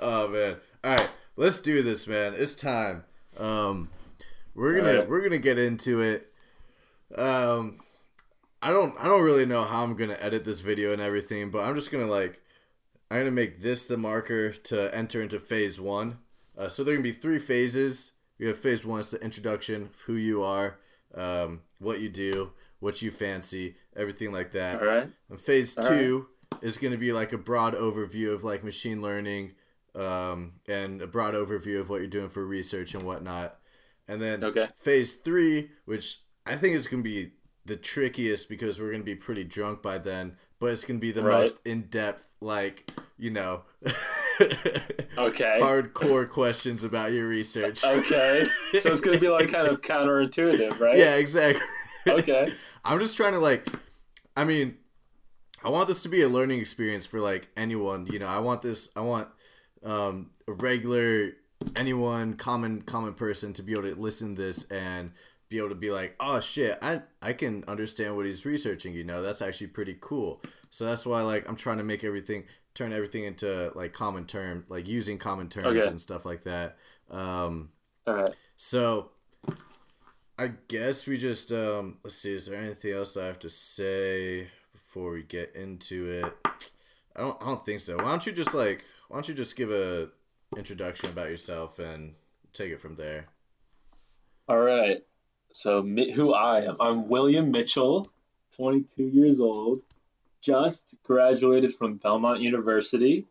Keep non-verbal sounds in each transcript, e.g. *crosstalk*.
oh man. All right, let's do this, man. It's time. Um, we're gonna right. we're gonna get into it. Um, I don't I don't really know how I'm gonna edit this video and everything, but I'm just gonna like I'm gonna make this the marker to enter into phase one. Uh, so there are gonna be three phases. We have phase one, it's the introduction, of who you are, um, what you do, what you fancy, everything like that. All right. And phase All two is going to be like a broad overview of like machine learning um, and a broad overview of what you're doing for research and whatnot. And then Okay. phase three, which I think is going to be the trickiest because we're going to be pretty drunk by then, but it's going to be the Right. most in depth, like, you know, *laughs* Okay. hardcore questions about your research. Okay. So it's gonna be like kind of counterintuitive, right? Yeah, exactly. Okay. *laughs* I'm just trying to like I mean I want this to be a learning experience for like anyone, you know. I want this I want um a regular anyone common common person to be able to listen to this and be able to be like, "Oh shit, I I can understand what he's researching, you know. That's actually pretty cool." So that's why like I'm trying to make everything turn everything into like common term, like using common terms Okay. and stuff like that. Um All right. so I guess we just um let's see, is there anything else I have to say before we get into it? I don't I don't think so. Why don't you just like why don't you just give a introduction about yourself and take it from there? All right. So who I am? I'm William Mitchell, 22 years old, just graduated from Belmont University.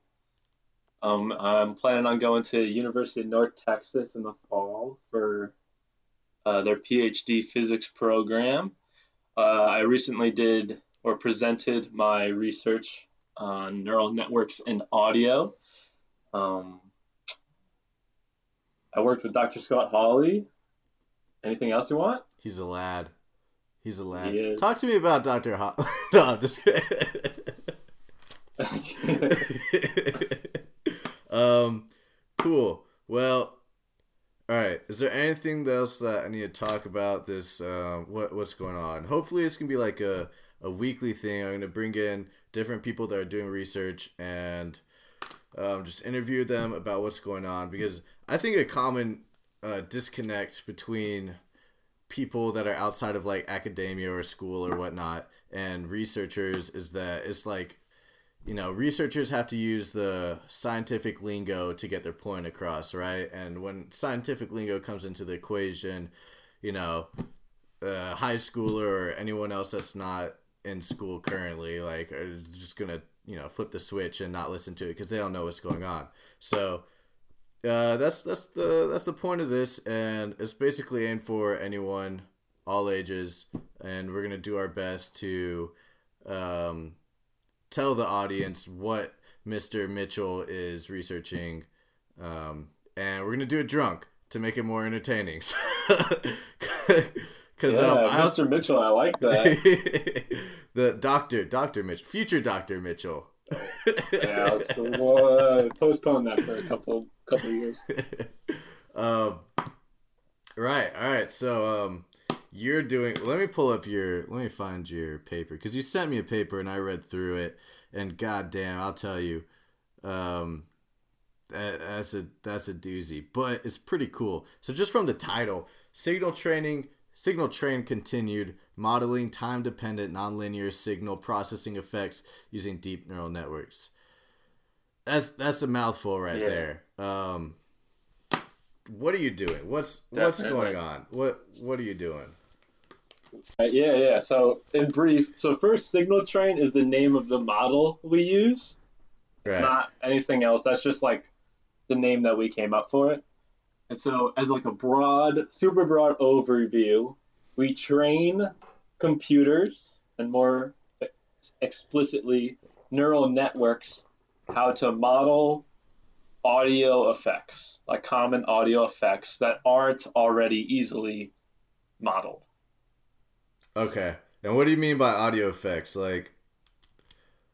Um, I'm planning on going to University of North Texas in the fall for uh, their PhD physics program. Uh, I recently did or presented my research on neural networks and audio. Um, I worked with Dr. Scott Hawley. Anything else you want? He's a lad. He's a lad. He. Talk to me about Dr. Ho- *laughs* no, I'm just *laughs* um, cool. Well, all right. Is there anything else that I need to talk about? This um, what what's going on? Hopefully, it's gonna be like a a weekly thing. I'm gonna bring in different people that are doing research and um, just interview them about what's going on because I think a common uh, disconnect between people that are outside of like academia or school or whatnot and researchers is that it's like you know researchers have to use the scientific lingo to get their point across right? And when scientific lingo comes into the equation you know a high schooler or anyone else that's not in school currently like are just gonna you know flip the switch and not listen to it because they don't know what's going on so uh, that's that's the that's the point of this, and it's basically aimed for anyone, all ages, and we're gonna do our best to um, tell the audience what Mr. Mitchell is researching, um, and we're gonna do it drunk to make it more entertaining. *laughs* Because yeah, um, I also, Mr. Mitchell, I like that. *laughs* the doctor, Doctor Mitchell, future Doctor Mitchell. yeah, *laughs* so we'll uh, postpone that for a couple couple years. *laughs* um, right. All right. So, um, you're doing. Let me pull up your. Let me find your paper because you sent me a paper and I read through it, and goddamn, I'll tell you, um, that, that's a that's a doozy, but it's pretty cool. So, just from the title, signal training. Signal train continued modeling time dependent nonlinear signal processing effects using deep neural networks. That's that's a mouthful right Yeah. there. Um, what are you doing? What's what's going on? What what are you doing? Uh, yeah, yeah. So in brief, so first, signal train is the name of the model we use. It's Right. not anything else. That's just like the name that we came up for it. And so, as like a broad, super broad overview, we train computers and more explicitly neural networks how to model audio effects, like common audio effects that aren't already easily modeled. Okay. And what do you mean by audio effects? Like,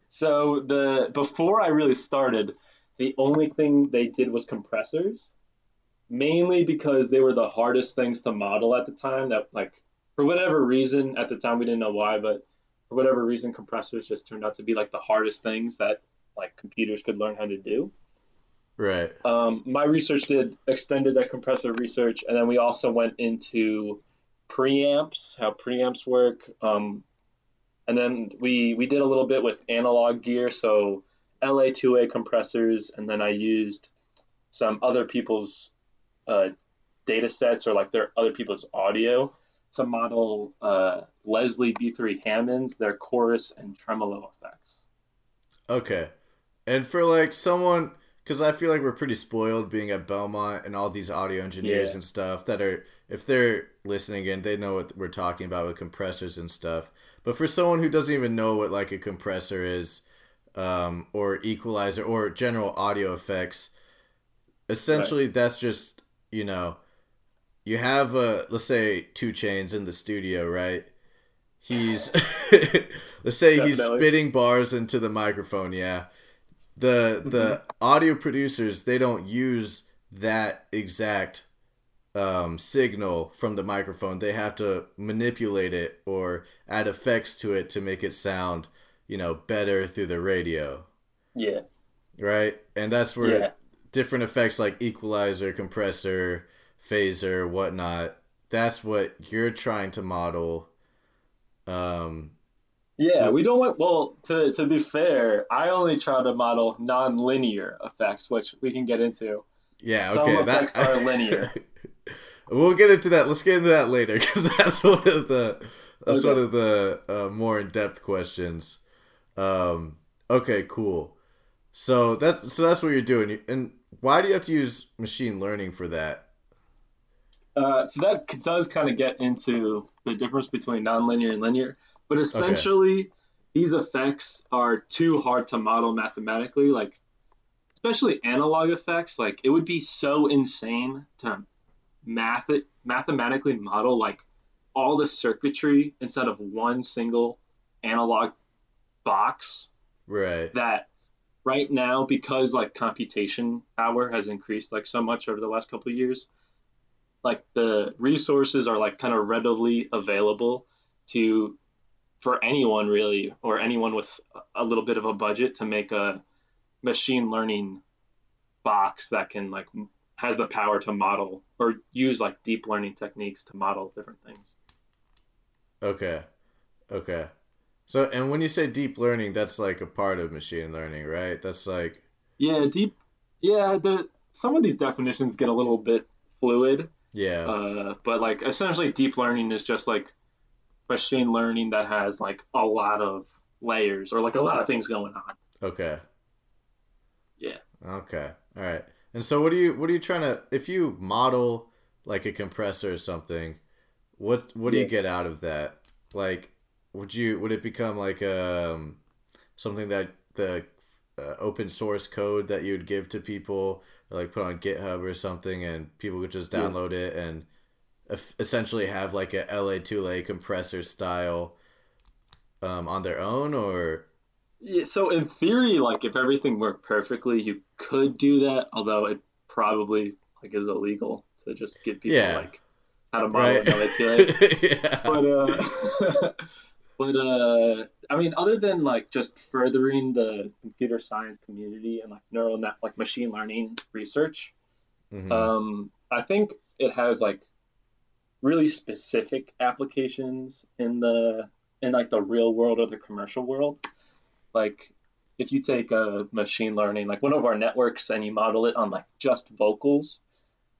So the before I really started, the only thing they did was compressors, mainly because they were the hardest things to model at the time. That like for whatever reason at the time we didn't know why, but for whatever reason compressors just turned out to be like the hardest things that like computers could learn how to do. Right. Um, my research did extended that compressor research, and then we also went into preamps, how preamps work. Um, and then we we did a little bit with analog gear, so LA2A compressors, and then I used some other people's uh, data sets or like their other people's audio to model uh, Leslie B3 Hammonds, their chorus and tremolo effects. Okay. And for like someone, because I feel like we're pretty spoiled being at Belmont and all these audio engineers Yeah. and stuff that are, if they're listening in, they know what we're talking about with compressors and stuff. But for someone who doesn't even know what like a compressor is, um, or equalizer or general audio effects, essentially that's just you know, you have uh let's say two chains in the studio, right? He's *laughs* let's say he's spitting bars into the microphone, yeah. The the *laughs* audio producers they don't use that exact um, signal from the microphone. They have to manipulate it or add effects to it to make it sound, you know, better through the radio, Yeah, right? And that's where yeah, different effects like equalizer, compressor, phaser, whatnot. That's what you're trying to model. Um, yeah. We don't want. Well, to to be fair, I only try to model non-linear effects, which we can get into. yeah, Some okay. effects are linear. *laughs* we'll get into that. Let's get into that later because *laughs* that's one of the that's Okay. one of the uh, more in depth questions. Um, okay, cool. So that's so that's what you're doing. And why do you have to use machine learning for that? Uh, so that does kind of get into the difference between nonlinear and linear, but essentially, these effects are too hard to model mathematically. Like, especially analog effects, like it would be so insane to math it, mathematically model like all the circuitry instead of one single analog box Right. that right now because like computation power has increased like so much over the last couple of years like the resources are like kind of readily available to for anyone really or anyone with a little bit of a budget to make a machine learning box that can like has the power to model or use like deep learning techniques to model different things Okay. Okay. So, and when you say deep learning, that's like a part of machine learning, right? That's like, yeah deep yeah the some of these definitions get a little bit fluid yeah. Uh, but like essentially, deep learning is just like machine learning that has like a lot of layers or like a lot of things going on. okay. Yeah. Okay. All right. And so, what do you what are you trying to? If you model like a compressor or something, what what do you get out of that? Like, would you would it become like um something that the uh, open source code that you'd give to people, like put on GitHub or something, and people could just Yeah. download it and essentially have like a LA2LA compressor style um, on their own, or Yeah. So in theory, like if everything worked perfectly, you could do that. Although it probably like is illegal to just give people Yeah. like how to model right? an LATLA. *laughs* yeah. but uh, *laughs* but uh, I mean, other than like just furthering the computer science community and like neural net, like machine learning research, Mhm. Um, I think it has like really specific applications in the in like the real world or the commercial world. Like if you take a machine learning, like one of our networks, and you model it on like just vocals,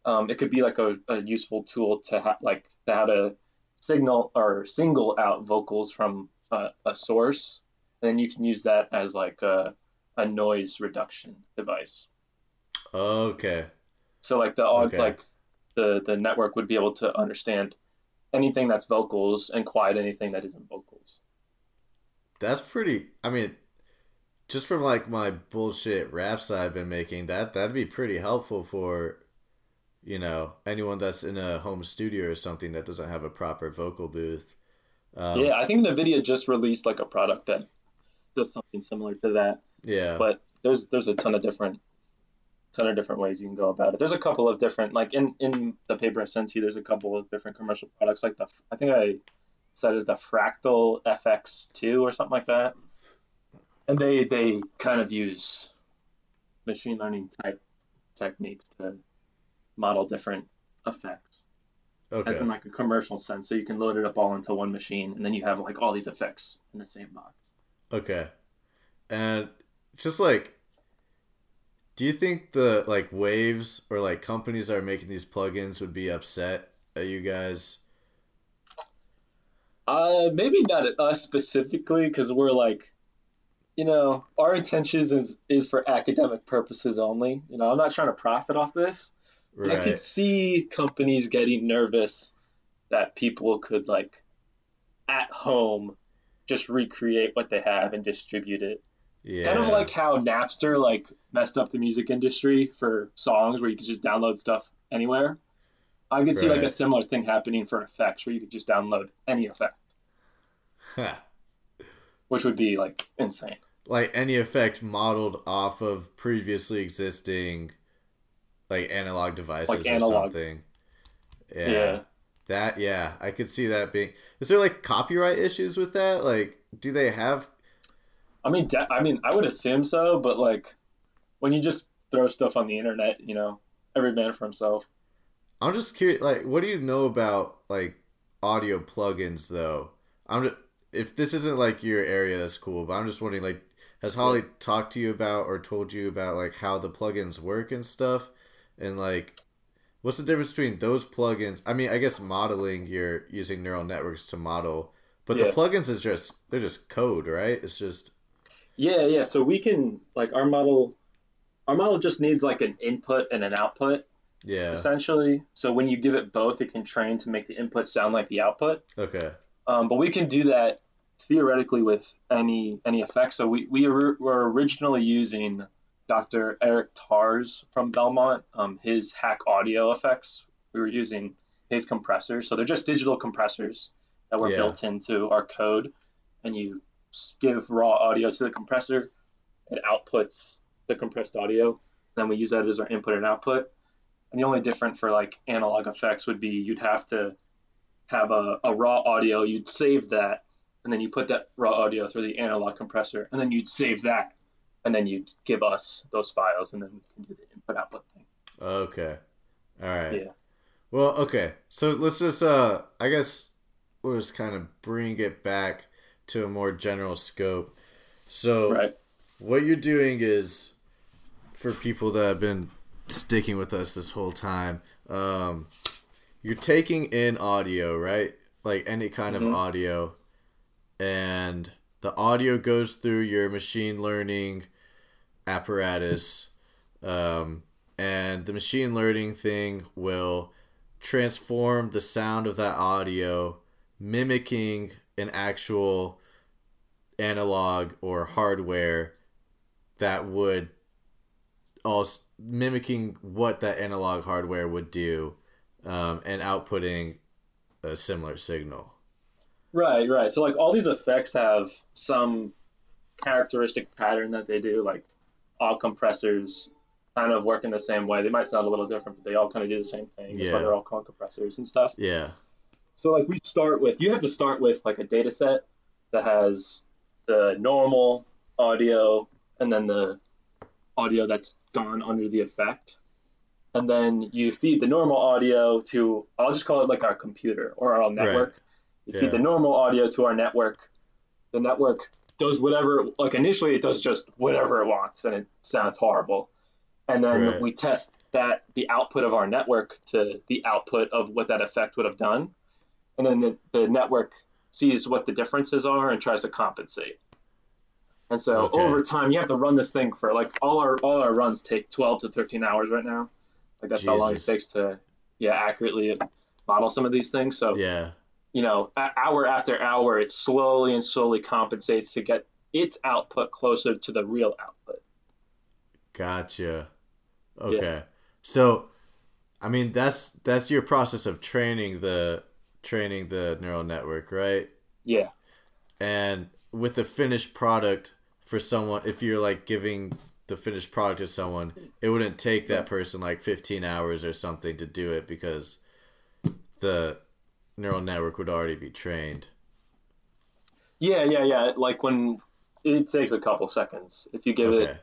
um, it could be like a, a useful tool to ha- like to how to signal or single out vocals from a, a source, and then you can use that as like a, a noise reduction device. Okay. So like the Okay. like the the network would be able to understand anything that's vocals and quiet anything that isn't vocals. That's pretty. I mean, just from like my bullshit raps I've been making, that that'd be pretty helpful for, you know, anyone that's in a home studio or something that doesn't have a proper vocal booth. Um, yeah, I think Nvidia just released like a product that does something similar to that. Yeah. But there's there's a ton of different ton of different ways you can go about it. There's a couple of different like in in the paper I sent you. There's a couple of different commercial products like the I think I cited the Fractal FX2 or something like that, and they they kind of use machine learning type techniques to model different effects Okay. in like a commercial sense. So you can load it up all into one machine, and then you have like all these effects in the same box. Okay. And just like do you think the like waves or like companies that are making these plugins would be upset at you guys? Uh, maybe not at us specifically, because we're like, you know, our intentions is is for academic purposes only. You know, I'm not trying to profit off this. But I could see companies getting nervous that people could like at home just recreate what they have and distribute it. Yeah. Kind of like how Napster like messed up the music industry for songs where you could just download stuff anywhere. I could see like a similar thing happening for effects where you could just download any effect, which would be like insane. like any effect modeled off of previously existing like analog devices Like or something. Yeah. Yeah. That yeah, I could see that being. Is there like copyright issues with that? Like, do they have? I mean, de- I mean, I would assume so, but like when you just throw stuff on the internet, you know, every man for himself. I'm just curious. Like, what do you know about like audio plugins though? I'm just, if this isn't like your area, that's cool. But I'm just wondering, like, has Hawley talked to you about or told you about like how the plugins work and stuff, and like. What's the difference between those plugins? I mean, I guess modeling you're using neural networks to model, but the plugins is just they're just code, right? It's just Yeah, yeah. So we can like our model, our model just needs like an input and an output yeah. essentially. So when you give it both, it can train to make the input sound like the output. Okay. Um, but we can do that theoretically with any any effect. So we we were were originally using Dr. Eric Tarr's from Belmont, um, his hack audio effects. We were using his compressors. So they're just digital compressors that were Yeah. built into our code, and you give raw audio to the compressor, it outputs the compressed audio. Then we use that as our input and output. And the only different for like analog effects would be you'd have to have a, a raw audio, you'd save that, and then you put that raw audio through the analog compressor, and then you'd save that, and then you'd give us those files, and then we can do the input output thing. Okay. All right. Yeah. Well, okay. So let's just uh I guess we'll just kind of bring it back to a more general scope. So Right. what you're doing is for people that have been sticking with us this whole time, um you're taking in audio, right? Like any kind Mhm. of audio and the audio goes through your machine learning apparatus um, and the machine learning thing will transform the sound of that audio mimicking an actual analog or hardware that would also mimicking what that analog hardware would do um, and outputting a similar signal Right, right. So like all these effects have some characteristic pattern that they do. Like all compressors kind of work in the same way. They might sound a little different, but they all kind of do the same thing. That's why they're all called compressors and stuff. yeah So like we start with you have to start with like a data set that has the normal audio and then the audio that's gone under the effect. And then you feed the normal audio to I'll just call it like our computer or our network. You Yeah. feed the normal audio to our network. The network does whatever like initially it does just whatever it wants and it sounds horrible. And then Right. we test that the output of our network to the output of what that effect would have done and then the, the network sees what the differences are and tries to compensate. And so Okay. over time, you have to run this thing for like all our all our runs take 12 to 13 hours right now. Like that's how long it takes to yeah accurately model some of these things. So yeah you know, hour after hour, it slowly and slowly compensates to get its output closer to the real output. Gotcha. Okay. So, I mean, that's that's your process of training the training the neural network, right? Yeah. And with the finished product for someone, if you're like giving the finished product to someone, it wouldn't take that person like 15 hours or something to do it because the neural network would already be trained. Yeah, yeah, yeah. Like when it takes a couple seconds. If you give Okay. it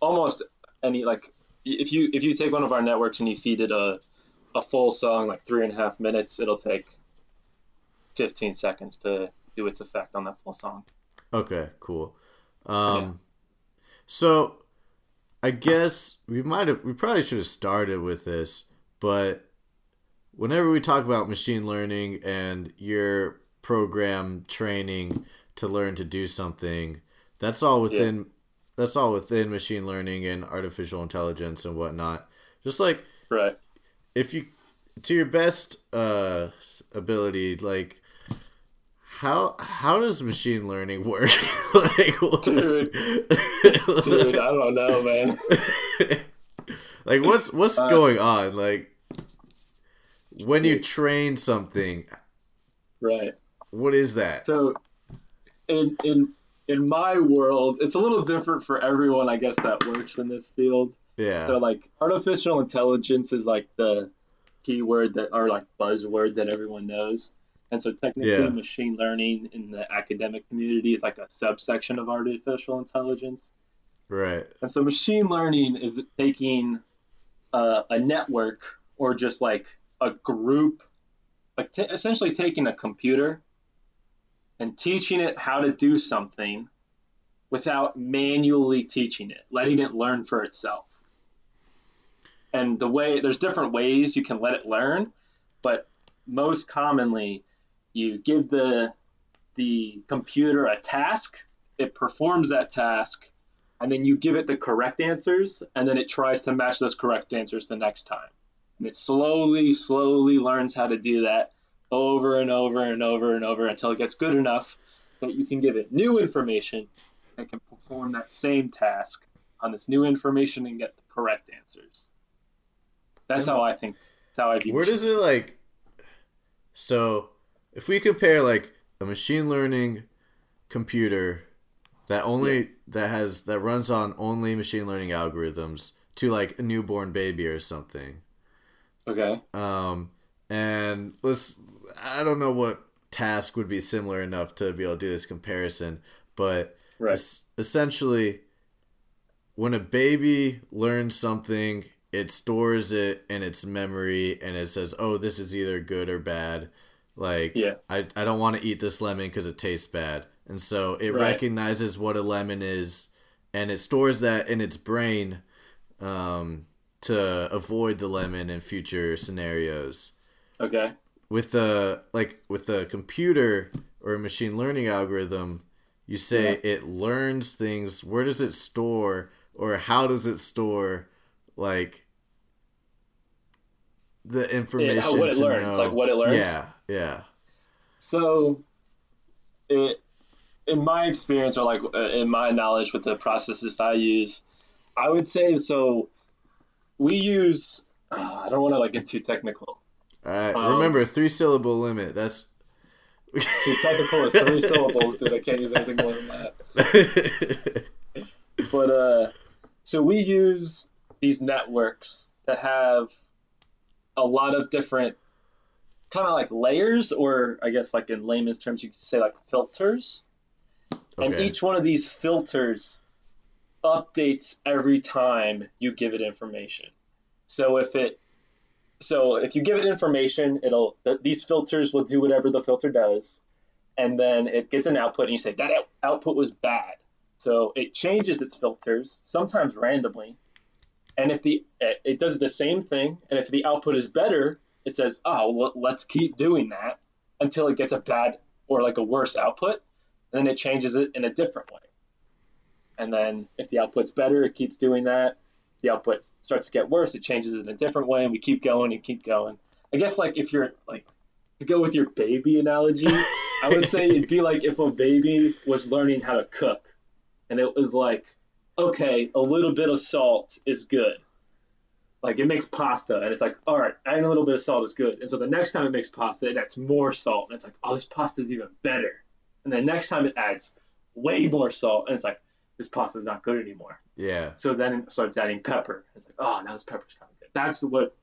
almost any like if you if you take one of our networks and you feed it a a full song like three and a half minutes, it'll take 15 seconds to do its effect on that full song. Okay, cool. Um, yeah. so I guess we might have we probably should have started with this, but whenever we talk about machine learning and your program training to learn to do something, that's all within yeah. that's all within machine learning and artificial intelligence and whatnot. Just like right, if you to your best uh, ability, like how how does machine learning work? *laughs* like, dude, *laughs* dude, I don't know, man. like, what's what's uh, going on? Like, when you train something, right? What is that? So, in in in my world, it's a little different for everyone, I guess, that works in this field. Yeah. So, like, artificial intelligence is like the keyword that, or like buzzword that everyone knows and so technically, yeah. machine learning in the academic community is like a subsection of artificial intelligence. Right. And so machine learning is taking a, a network or just like a group, like t- essentially taking a computer and teaching it how to do something without manually teaching it, letting it learn for itself. And the way there's different ways you can let it learn, but most commonly you give the the computer a task, it performs that task, and then you give it the correct answers, and then it tries to match those correct answers the next time. And it slowly, slowly learns how to do that over and over and over and over until it gets good enough that you can give it new information that can perform that same task on this new information and get the correct answers. That's how I think. That's how I view. Where does it like? So if we compare like a machine learning computer that only yeah. that has that runs on only machine learning algorithms to like a newborn baby or something. Okay. Um and let's I don't know what task would be similar enough to be able to do this comparison, but right. es- essentially when a baby learns something, it stores it in its memory and it says, "Oh, this is either good or bad." Like, yeah. I, I don't want to eat this lemon because it tastes bad. And so it right. recognizes what a lemon is and it stores that in its brain um, to avoid the lemon in future scenarios. Okay. With the like with the computer or a machine learning algorithm, you say yeah. it learns things. Where does it store or how does it store like the information? How, what it learns, know. like what it learns. Yeah, yeah. So, it, in my experience, or like in my knowledge with the processes I use, I would say so. We use. Uh, *sighs* I don't want to like get too technical. All right. Um, Remember, three syllable limit. That's. *laughs* too technical is three syllables, dude. I can't use anything more than that. *laughs* but uh, so we use these networks that have a lot of different kind of like layers, or I guess like in layman's terms, you could say like filters. Okay. And each one of these filters updates every time you give it information. So if it so if you give it information, it'll these filters will do whatever the filter does, and then it gets an output, and you say that output was bad. So it changes its filters sometimes randomly, and if the eh, it does the same thing, and if the output is better, it says, oh, well, let's keep doing that until it gets a bad or like a worse output. And then it changes it in a different way. And then if the output's better, it keeps doing that. The output starts to get worse, it changes it in a different way, and we keep going and keep going. I guess like if you're like to go with your baby analogy, I would say it'd be like if a baby was learning how to cook, and it was like, okay, a little bit of salt is good like it makes pasta and it's like all right adding a little bit of salt is good and so the next time it makes pasta it adds more salt and it's like oh this pasta is even better and then next time it adds way more salt and it's like this pasta is not good anymore. Yeah. So then it starts adding pepper. It's like oh now this pepper's kind of good. That's what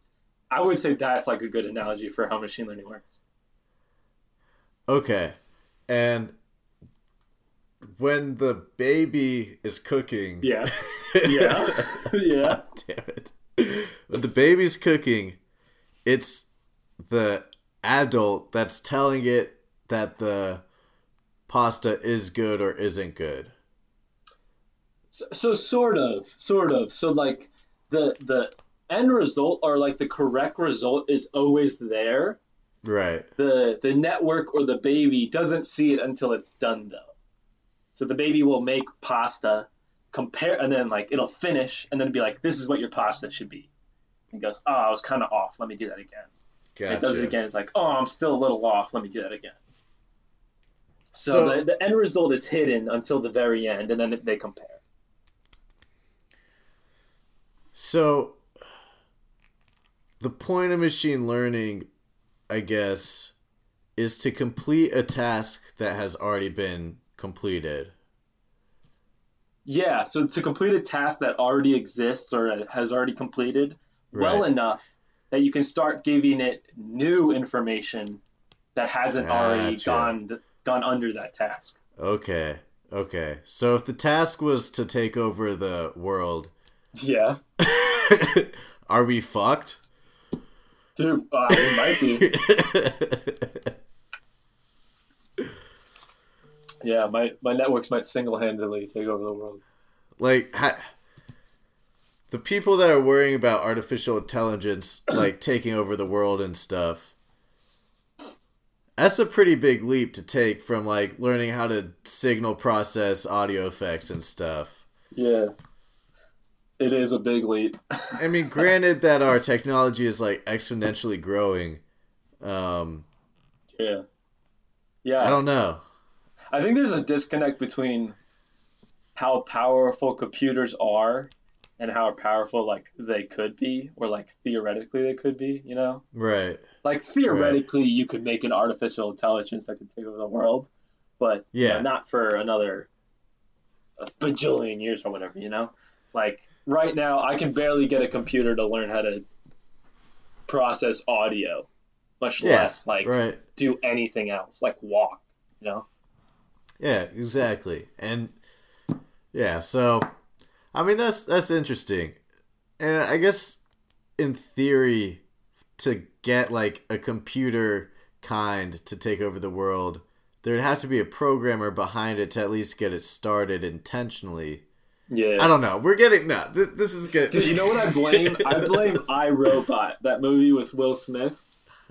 i would say that's like a good analogy for how machine learning works. Okay. And when the baby is cooking. Yeah. *laughs* Yeah. Yeah. Damn it. When the baby's cooking, it's the adult that's telling it that the pasta is good or isn't good. So, so sort of, sort of. So like the the end result or like the correct result is always there. Right. The the network or the baby doesn't see it until it's done though. So the baby will make pasta, compare, and then like it'll finish, and then be like, "This is what your pasta should be." And goes, "Oh, I was kind of off. Let me do that again." Gotcha. It does it again. It's like, "Oh, I'm still a little off. Let me do that again." So, So- the, the end result is hidden until the very end, and then they compare. So, the point of machine learning, I guess, is to complete a task that has already been completed. Yeah, so to complete a task that already exists or has already completed well enough that you can start giving it new information that hasn't already gone gone under that task. Okay. Okay. So if the task was to take over the world, Yeah, *laughs* are we fucked? dude, uh, it might be. *laughs* Yeah, my my networks might single handedly take over the world. like ha- the people that are worrying about artificial intelligence like *clears throat* taking over the world and stuff that's a pretty big leap to take from like learning how to signal process audio effects and stuff Yeah, it is a big leap. i mean granted that our technology is like exponentially growing um Yeah, yeah. i don't know I think there's a disconnect between how powerful computers are and how powerful like they could be or like theoretically they could be, you know? right Like theoretically you could make an artificial intelligence that could take over the world, but you know, Yeah. not for another a bajillion years or whatever, you know? Like right now I can barely get a computer to learn how to process audio, much Yeah, less like right do anything else, like walk, you know? Yeah, exactly. And yeah, so I mean that's that's interesting. And I guess in theory to get like a computer kind to take over the world, there'd have to be a programmer behind it to at least get it started intentionally. Yeah. I don't know. We're getting no. Th- this is good. Dude, you know what I blame? I blame *laughs* iRobot, that movie with Will Smith.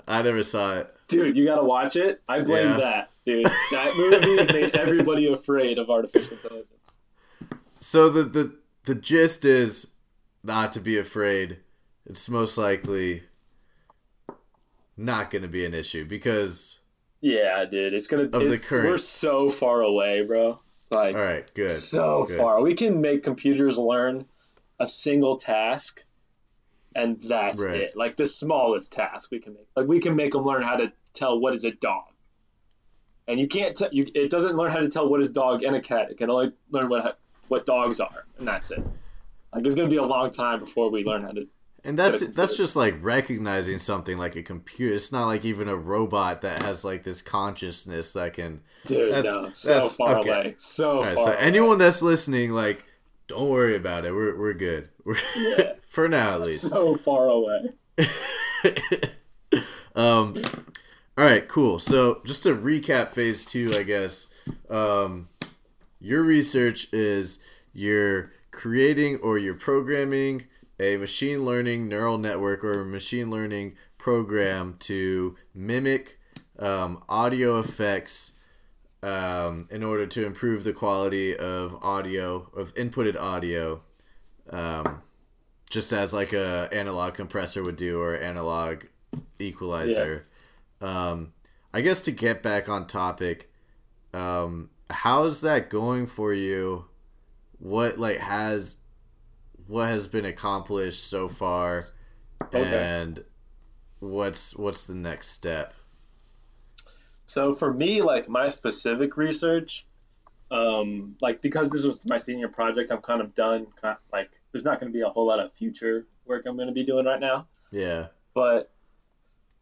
I never saw it. Dude, you gotta watch it. I blame Yeah. that, dude. That movie *laughs* made everybody afraid of artificial intelligence. So the the the gist is not to be afraid. It's most likely not going to be an issue because Yeah, dude, it's gonna. the It's, current- We're so far away, bro. Like all right, good. so good. far. We can make computers learn a single task, and that's Right. it. Like the smallest task we can make. Like we can make them learn how to tell what is a dog. And you can't. T- you, it doesn't learn how to tell what is dog and a cat. It can only learn what what dogs are, and that's it. Like it's gonna be a long time before we learn how to. And that's that's just like recognizing something like a computer. It's not like even a robot that has like this consciousness that can. Dude, That's- no, so that's- far okay. away, so right, far. so away. anyone that's listening, like, don't worry about it. We're we're good. We're Yeah. *laughs* for now at least. so far away. *laughs* um, all right, cool. So just to recap phase two, I guess, um, your research is you're creating or you're programming a machine learning neural network or a machine learning program to mimic um, audio effects um, in order to improve the quality of audio of inputted audio um, just as like a analog compressor would do or analog equalizer. Um, i guess to get back on topic um, how's that going for you? What like has what has been accomplished so far Okay. and what's what's the next step So for me, like my specific research, um, like because this was my senior project, I'm kind of done. Kind like there's not going to be a whole lot of future work I'm going to be doing right now. yeah But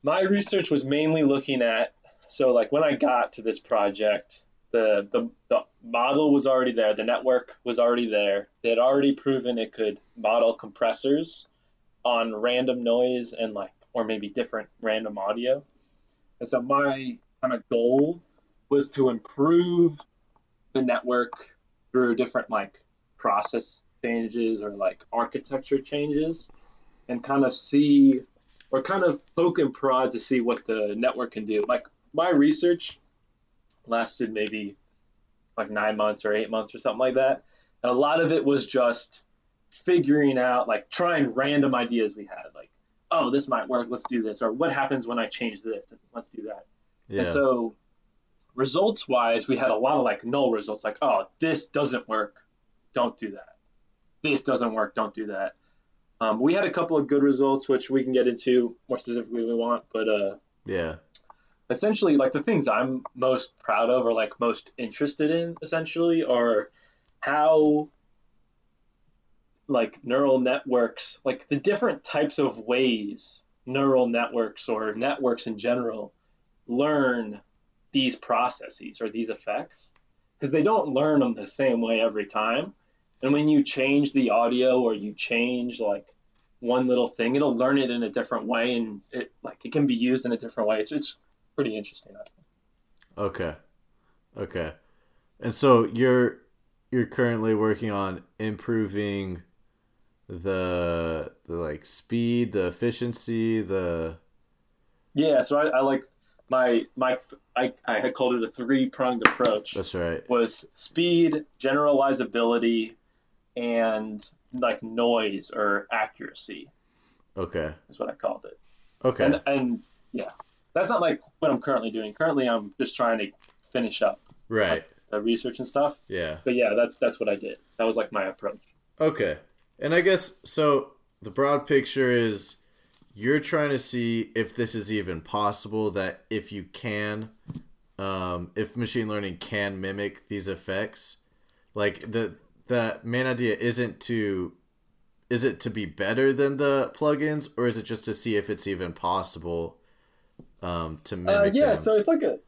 my research was mainly looking at so like when I got to this project, the the, the model was already there, the network was already there. They had already proven it could model compressors on random noise and like or maybe different random audio. And so my kind of goal was to improve the network through different like process changes or like architecture changes and kind of see or kind of poke and prod to see what the network can do. Like my research lasted maybe like nine months or eight months or something like that. And a lot of it was just figuring out, like trying random ideas we had, like, oh, this might work, let's do this, or what happens when I change this, and let's do that. Yeah. And so, results wise, we had a lot of like null results, like, oh, this doesn't work, don't do that. This doesn't work, don't do that. Um, we had a couple of good results, which we can get into more specifically if we want, but uh, yeah. Essentially, like the things I'm most proud of or like most interested in, essentially, are how like neural networks, like the different types of ways neural networks or networks in general learn these processes or these effects because they don't learn them the same way every time. And when you change the audio or you change like one little thing, it'll learn it in a different way and it like it can be used in a different way. It's it's pretty interesting. I think. Okay. Okay. And so you're you're currently working on improving the the like speed, the efficiency, the Yeah, so I, I like my my I, I had called it a three pronged approach. That's right. Was speed, generalizability, and like noise or accuracy Okay. is what I called it. Okay. And and yeah, that's not like what I'm currently doing. Currently, I'm just trying to finish up right. the research and stuff. Yeah. But yeah, that's that's what I did. That was like my approach. Okay. And I guess so the broad picture is you're trying to see if this is even possible that if you can um, if machine learning can mimic these effects like the the main idea isn't to is it to be better than the plugins or is it just to see if it's even possible um, to mimic Uh, yeah, them? so it's like a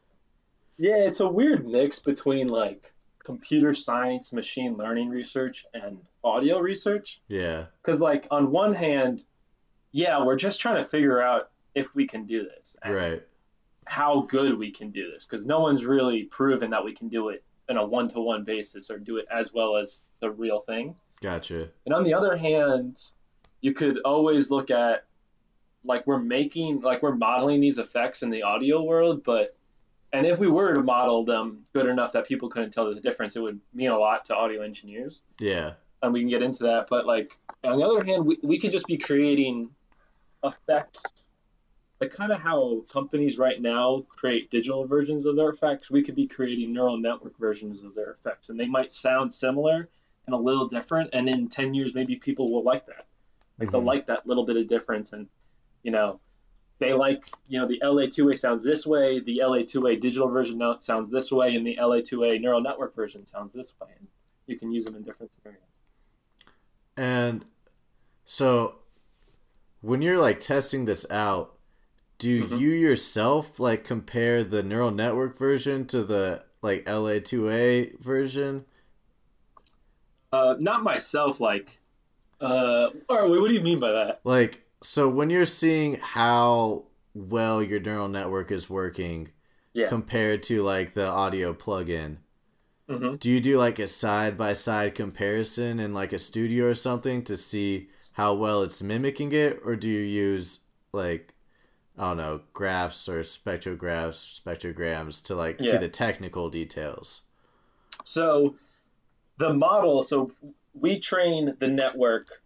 yeah, it's a weird mix between like computer science, machine learning research, and audio research. yeah Because like on one hand, yeah, we're just trying to figure out if we can do this right how good we can do this. Because no one's really proven that we can do it in a one-to-one basis or do it as well as the real thing. gotcha And on the other hand, you could always look at like we're making like we're modeling these effects in the audio world, but and if we were to model them good enough that people couldn't tell the difference, it would mean a lot to audio engineers. yeah And we can get into that. But like on the other hand, we, we could just be creating effects like kind of how companies right now create digital versions of their effects, we could be creating neural network versions of their effects. And they might sound similar and a little different. And in 10 years, maybe people will like that. Like they'll Mhm. like that little bit of difference. And, you know, they like, you know, the LA2A sounds this way, the LA2A digital version sounds this way, and the LA2A neural network version sounds this way. And you can use them in different scenarios. And so when you're like testing this out, do Mhm. you yourself like compare the neural network version to the like LA2A version? Uh, not myself, like, uh, or what do you mean by that? Like so when you're seeing how well your neural network is working Yeah. compared to like the audio plugin, hmm do you do like a side by side comparison in like a studio or something to see how well it's mimicking it or do you use like I don't know, graphs or spectrographs, spectrograms to like see the technical details? So the model, so we train the network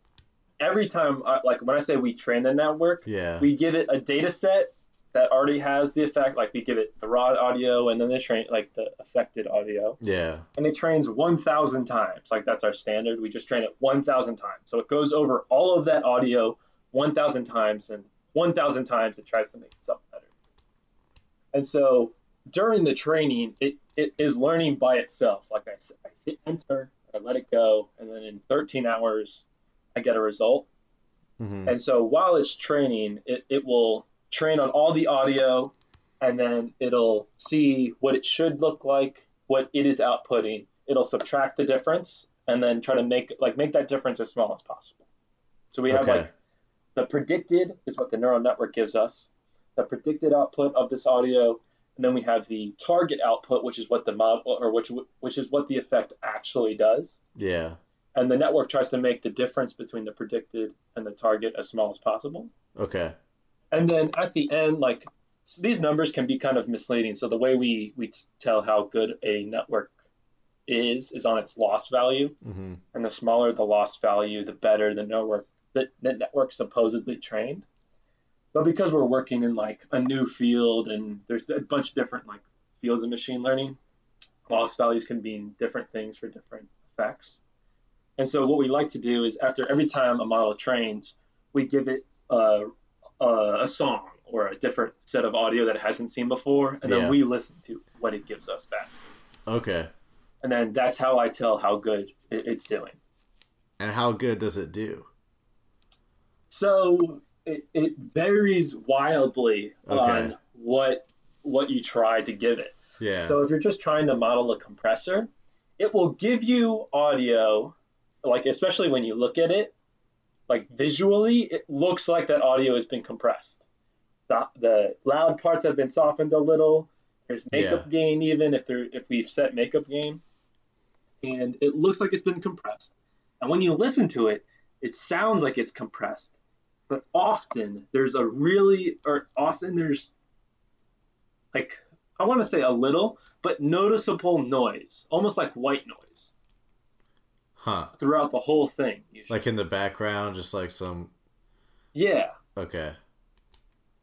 every time, like when I say we train the network, Yeah. we give it a data set that already has the effect. Like we give it the raw audio and then the train, like the affected audio, yeah. and it trains 1,000 times. Like that's our standard. We just train it 1,000 times. So it goes over all of that audio 1,000 times, and 1,000 times it tries to make itself better. And so during the training, it, it is learning by itself. Like I said, I hit enter, I let it go, and then in 13 hours, I get a result. hmm And so while it's training, it, it will train on all the audio and then it'll see what it should look like, what it is outputting. It'll subtract the difference and then try to make like make that difference as small as possible. So we have Okay. like the predicted is what the neural network gives us, the predicted output of this audio, and then we have the target output, which is what the model or which which is what the effect actually does. Yeah. And the network tries to make the difference between the predicted and the target as small as possible. Okay. And then at the end, like so these numbers can be kind of misleading. So the way we we tell how good a network is is on its loss value, hmm and the smaller the loss value, the better the network the, the network supposedly trained. But because we're working in like a new field and there's a bunch of different like fields of machine learning, loss values can mean different things for different effects. And so what we like to do is after every time a model trains, we give it a, a, a song or a different set of audio that it hasn't seen before, and then Yeah. we listen to what it gives us back. Okay. And then that's how I tell how good it, it's doing. And how good does it do? So it, it varies wildly Okay. on what what you try to give it. Yeah. So if you're just trying to model a compressor, it will give you audio, like especially when you look at it, like visually, it looks like that audio has been compressed. The, the loud parts have been softened a little. There's makeup gain even if there if we've set makeup gain, and it looks like it's been compressed. And when you listen to it, it sounds like it's compressed, but often there's a really or often there's like I want to say a little, but noticeable noise, almost like white noise huh. throughout the whole thing. Usually. Like in the background, just like some. yeah, Okay.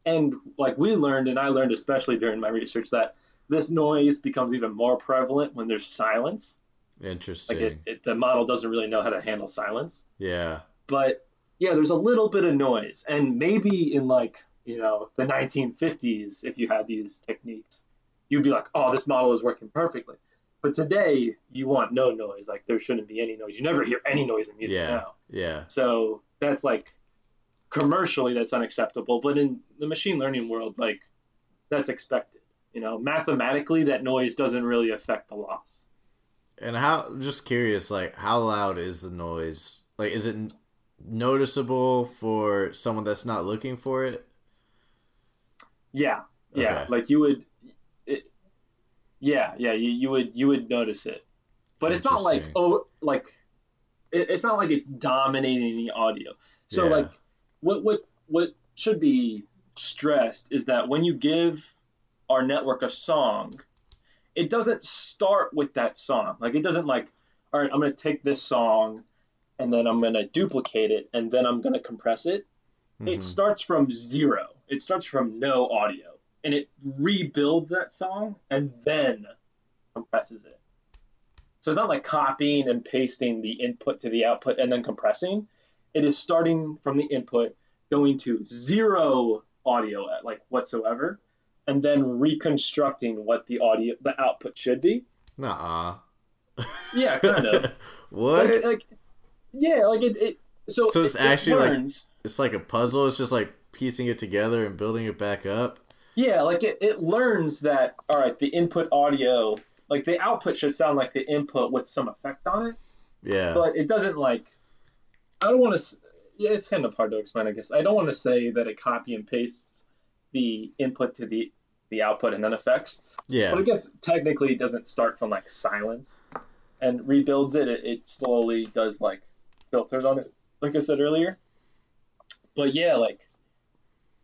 and like we learned, and I learned especially during my research that this noise becomes even more prevalent when there's silence. Interesting. Like it, it, the model doesn't really know how to handle silence. yeah. But yeah, there's a little bit of noise, and maybe in like you know the 1950s, if you had these techniques, you'd be like, oh, this model is working perfectly. But today, you want no noise. Like there shouldn't be any noise. You never hear any noise in music Yeah. now. Yeah. So that's like commercially that's unacceptable, but in the machine learning world, like that's expected. You know, mathematically that noise doesn't really affect the loss. And how? Just curious. Like, how loud is the noise? Like, is it noticeable for someone that's not looking for it? Yeah, yeah. Okay. Like you would, yeah, yeah. You, you would you would notice it, but it's not like oh like it, it's not like it's dominating the audio. So Yeah. like what what what should be stressed is that when you give our network a song, it doesn't start with that song. Like it doesn't like all right, I'm gonna take this song and then I'm gonna duplicate it and then I'm gonna compress it it Mhm. starts from zero. It starts from no audio, and it rebuilds that song and then compresses it. So it's not like copying and pasting the input to the output and then compressing. It is starting from the input, going to zero audio at like whatsoever, and then reconstructing what the audio the output should be. Nuh-uh. Yeah, kind of. *laughs* what? like, like, yeah, like it. it so, So it's it, it actually, like- it's like a puzzle. It's just like piecing it together and building it back up. Yeah, like it, it learns that all right, the input audio, like the output should sound like the input with some effect on it, Yeah. but it doesn't like. I don't want to. Yeah, it's kind of hard to explain. I guess I don't want to say that it copy and pastes the input to the the output and then effects, yeah. but I guess technically it doesn't start from like silence and rebuilds it. It, it slowly does like filters on it, like I said earlier. But yeah, like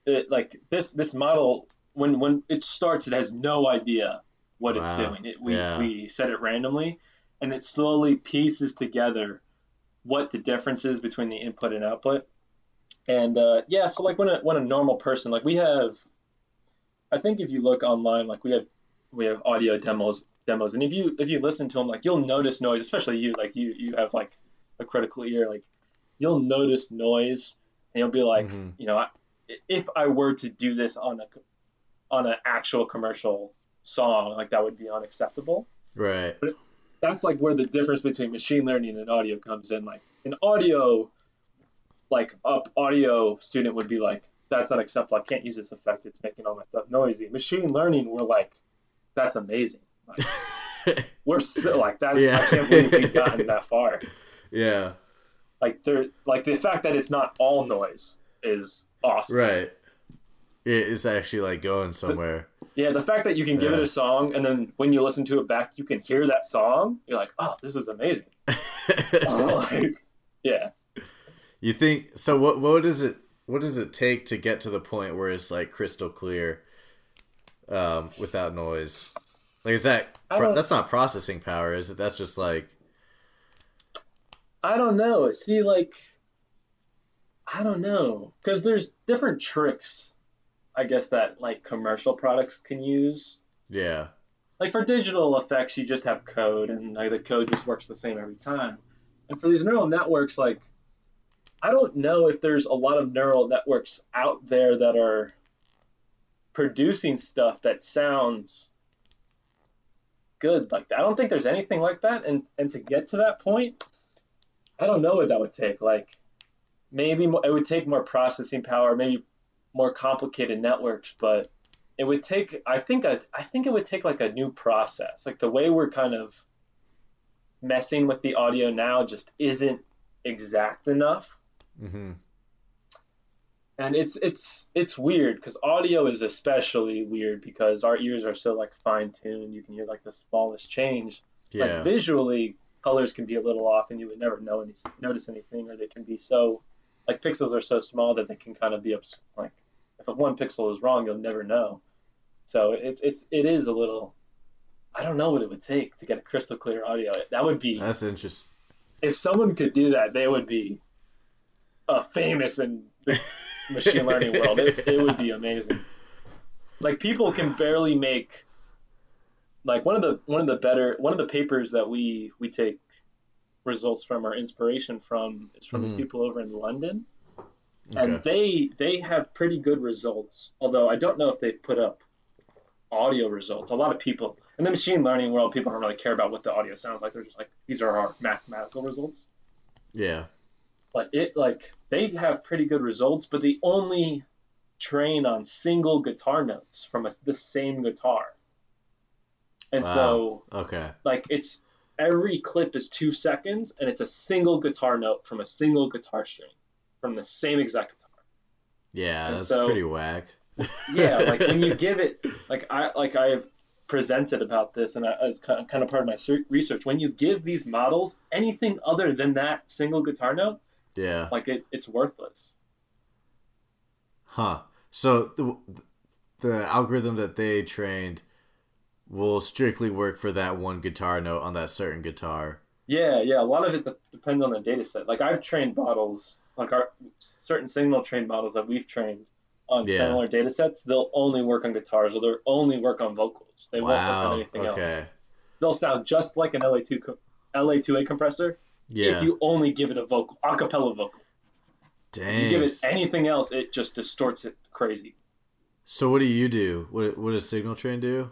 it, like this this model when when it starts, it has no idea what it's doing. It, we Yeah. we set it randomly, and it slowly pieces together what the difference is between the input and output. And uh, yeah, so like when a when a normal person like we have, I think if you look online, like we have we have audio demos demos, and if you if you listen to them, like you'll notice noise, especially you like you you have like a critical ear, like you'll notice noise, and you'll be like, Mhm. you know, I- if I were to do this on a on an actual commercial song, like that would be unacceptable right. that's like where the difference between machine learning and audio comes in. Like in audio, like up audio student would be like, "That's unacceptable. I can't use this effect. It's making all my stuff noisy." Machine learning, we're like, "That's amazing." Like, *laughs* we're so like that's Yeah. I can't believe we've *laughs* gotten that far. yeah. Like there, like the fact that it's not all noise is awesome. Right. It's actually like going somewhere. Yeah, the fact that you can give it a song and then when you listen to it back, you can hear that song. You're like, oh, this is amazing. *laughs* like, yeah. you think so? What what does it what does it take to get to the point where it's like crystal clear, um, without noise? Like, is that that's not processing power, is it? That's just like I don't know. See, like, I don't know. Because there's different tricks, I guess, that like commercial products can use. yeah, Like for digital effects, you just have code, and like the code just works the same every time. And for these neural networks, like, I don't know if there's a lot of neural networks out there that are producing stuff that sounds good like that. I don't think there's anything like that. And and to get to that point, I don't know what that would take. Like, maybe mo- it would take more processing power, maybe more complicated networks, but it would take i think I, I think it would take like a new process. Like the way we're kind of messing with the audio now just isn't exact enough. Hmm and it's it's it's weird because audio is especially weird because our ears are so like fine-tuned. You can hear like the smallest change. Yeah, like visually colors can be a little off and you would never know any, notice anything or they can be so like pixels are so small that they can kind of be obs- like if one pixel is wrong you'll never know. So it's it's it is a little i don't know what it would take to get a crystal clear audio. That would be that's interesting. if someone could do that they would be a famous in the machine *laughs* learning world. It, it would be amazing. Like people can barely make like one of the one of the better one of the papers that we we take results from or inspiration from is from these Mhm. people over in london Okay. and they they have pretty good results although i don't know if they've put up audio results. A lot of people in the machine learning world people don't really care about what the audio sounds like. They're just like these are our mathematical results. Yeah, but it like they have pretty good results but they only train on single guitar notes from a, the same guitar. And Wow. so okay, like it's every clip is two seconds and it's a single guitar note from a single guitar string from the same exact guitar yeah, And that's so- pretty whack. yeah like when *laughs* you give it like i like i have presented about this and I, it's kind of, part of my research when you give these models anything other than that single guitar note yeah, like it, it's worthless huh? So the the algorithm that they trained will strictly work for that one guitar note on that certain guitar. yeah yeah a lot of it de- depends on the data set like i've trained models like our certain signal trained models that we've trained on Yeah. similar data sets they'll only work on guitars or they'll only work on vocals they won't work on Wow. anything else they'll sound just like an la2 co- LA-2A compressor Yeah. if you only give it a vocal a cappella vocal Dang. If you give it anything else, it just distorts it crazy. So what do you do? What what does SignalTrain do?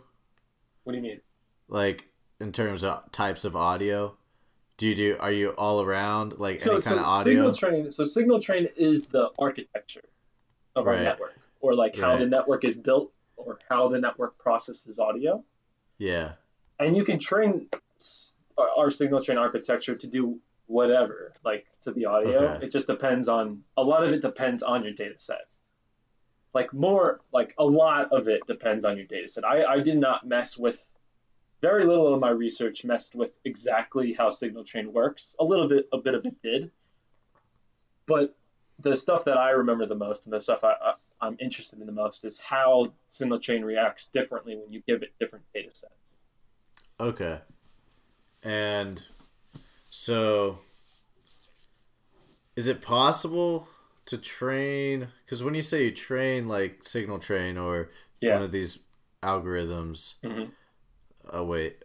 What do you mean? Like in terms of types of audio? Do you do are you all around like So, any so kind of audio? Signal Train. So SignalTrain is the architecture of our Right. network, or like how Right. the network is built, or how the network processes audio. Yeah. And you can train our our SignalTrain architecture to do whatever, like to the audio. Okay. It just depends on a lot of it depends on your data set. Like more, like a lot of it depends on your data set. I, I did not mess with very little of my research messed with exactly how SignalTrain works. A little bit, a bit of it did, but the stuff that I remember the most and the stuff I, I'm interested in the most is how SignalTrain reacts differently when you give it different data sets. Okay. And so is it possible to train cuz when you say you train like SignalTrain or Yeah. one of these algorithms Mhm. Oh wait.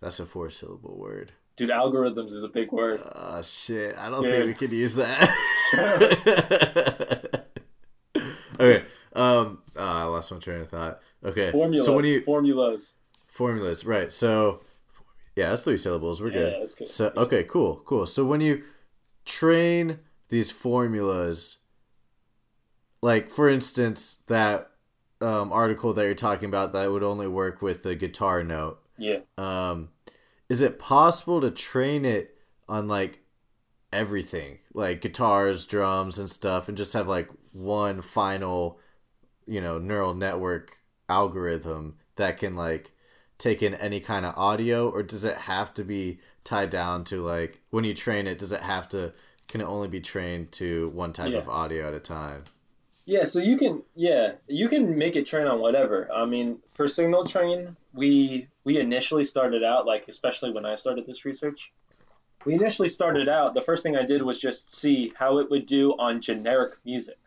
That's a four syllable word. Dude, algorithms is a big word. Oh shit! I don't think we could use that. *laughs* *laughs* okay. Um. Uh, I lost my train of thought. Okay. Formulas. So when you formulas. formulas, right? So yeah, that's three syllables. We're good. Yeah, that's good. So okay, cool, cool. So when you train these formulas, like for instance, that um, article that you're talking about that would only work with the guitar note Yeah. um, is it possible to train it on like everything, like guitars, drums, and stuff, and just have like one final, you know, neural network algorithm that can like take in any kind of audio, or does it have to be tied down to like when you train it? Does it have to? Can it only be trained to one type Yeah. of audio at a time? Yeah, so you can yeah, you can make it train on whatever. I mean, for SignalTrain, we we initially started out like especially when I started this research, we initially started out the first thing I did was just see how it would do on generic music.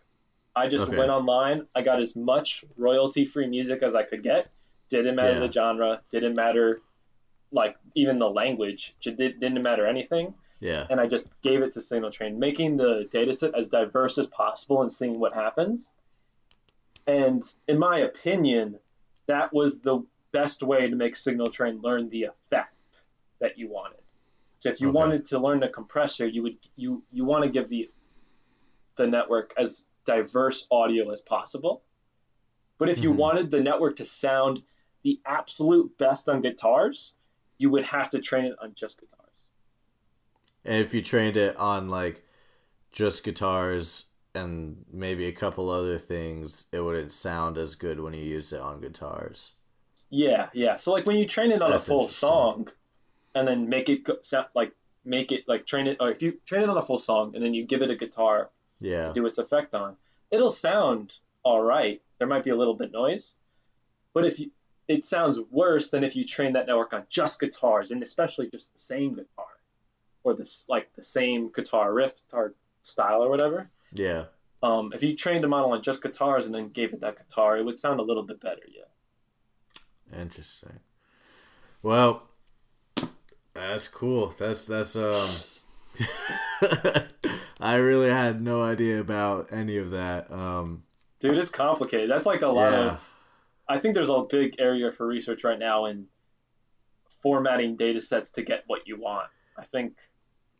I just Okay. went online, I got as much royalty-free music as I could get. Didn't matter Yeah. the genre, didn't matter like even the language, didn't matter anything Yeah. and I just gave it to SignalTrain, making the dataset as diverse as possible and seeing what happens. And in my opinion, that was the best way to make SignalTrain learn the effect that you wanted. So if you Okay. wanted to learn the compressor, you would you you want to give the the network as diverse audio as possible. But if you Mhm. wanted the network to sound the absolute best on guitars, you would have to train it on just guitars. And if you trained it on like just guitars and maybe a couple other things, it wouldn't sound as good when you use it on guitars. Yeah, yeah. So like when you train it on That's a full song, and then make it sound like make it like train it, or if you train it on a full song and then you give it a guitar Yeah. to do its effect on, it'll sound all right. There might be a little bit noise, but if you it sounds worse than if you train that network on just guitars and especially just the same guitar or this like the same guitar riff or style or whatever. Yeah. Um, if you trained a model on just guitars and then gave it that guitar, it would sound a little bit better. Yeah. Interesting. Well, that's cool. That's that's um *laughs* I really had no idea about any of that. Um Dude, it's complicated. That's like a lot Yeah. of. I think there's a big area for research right now in formatting data sets to get what you want. I think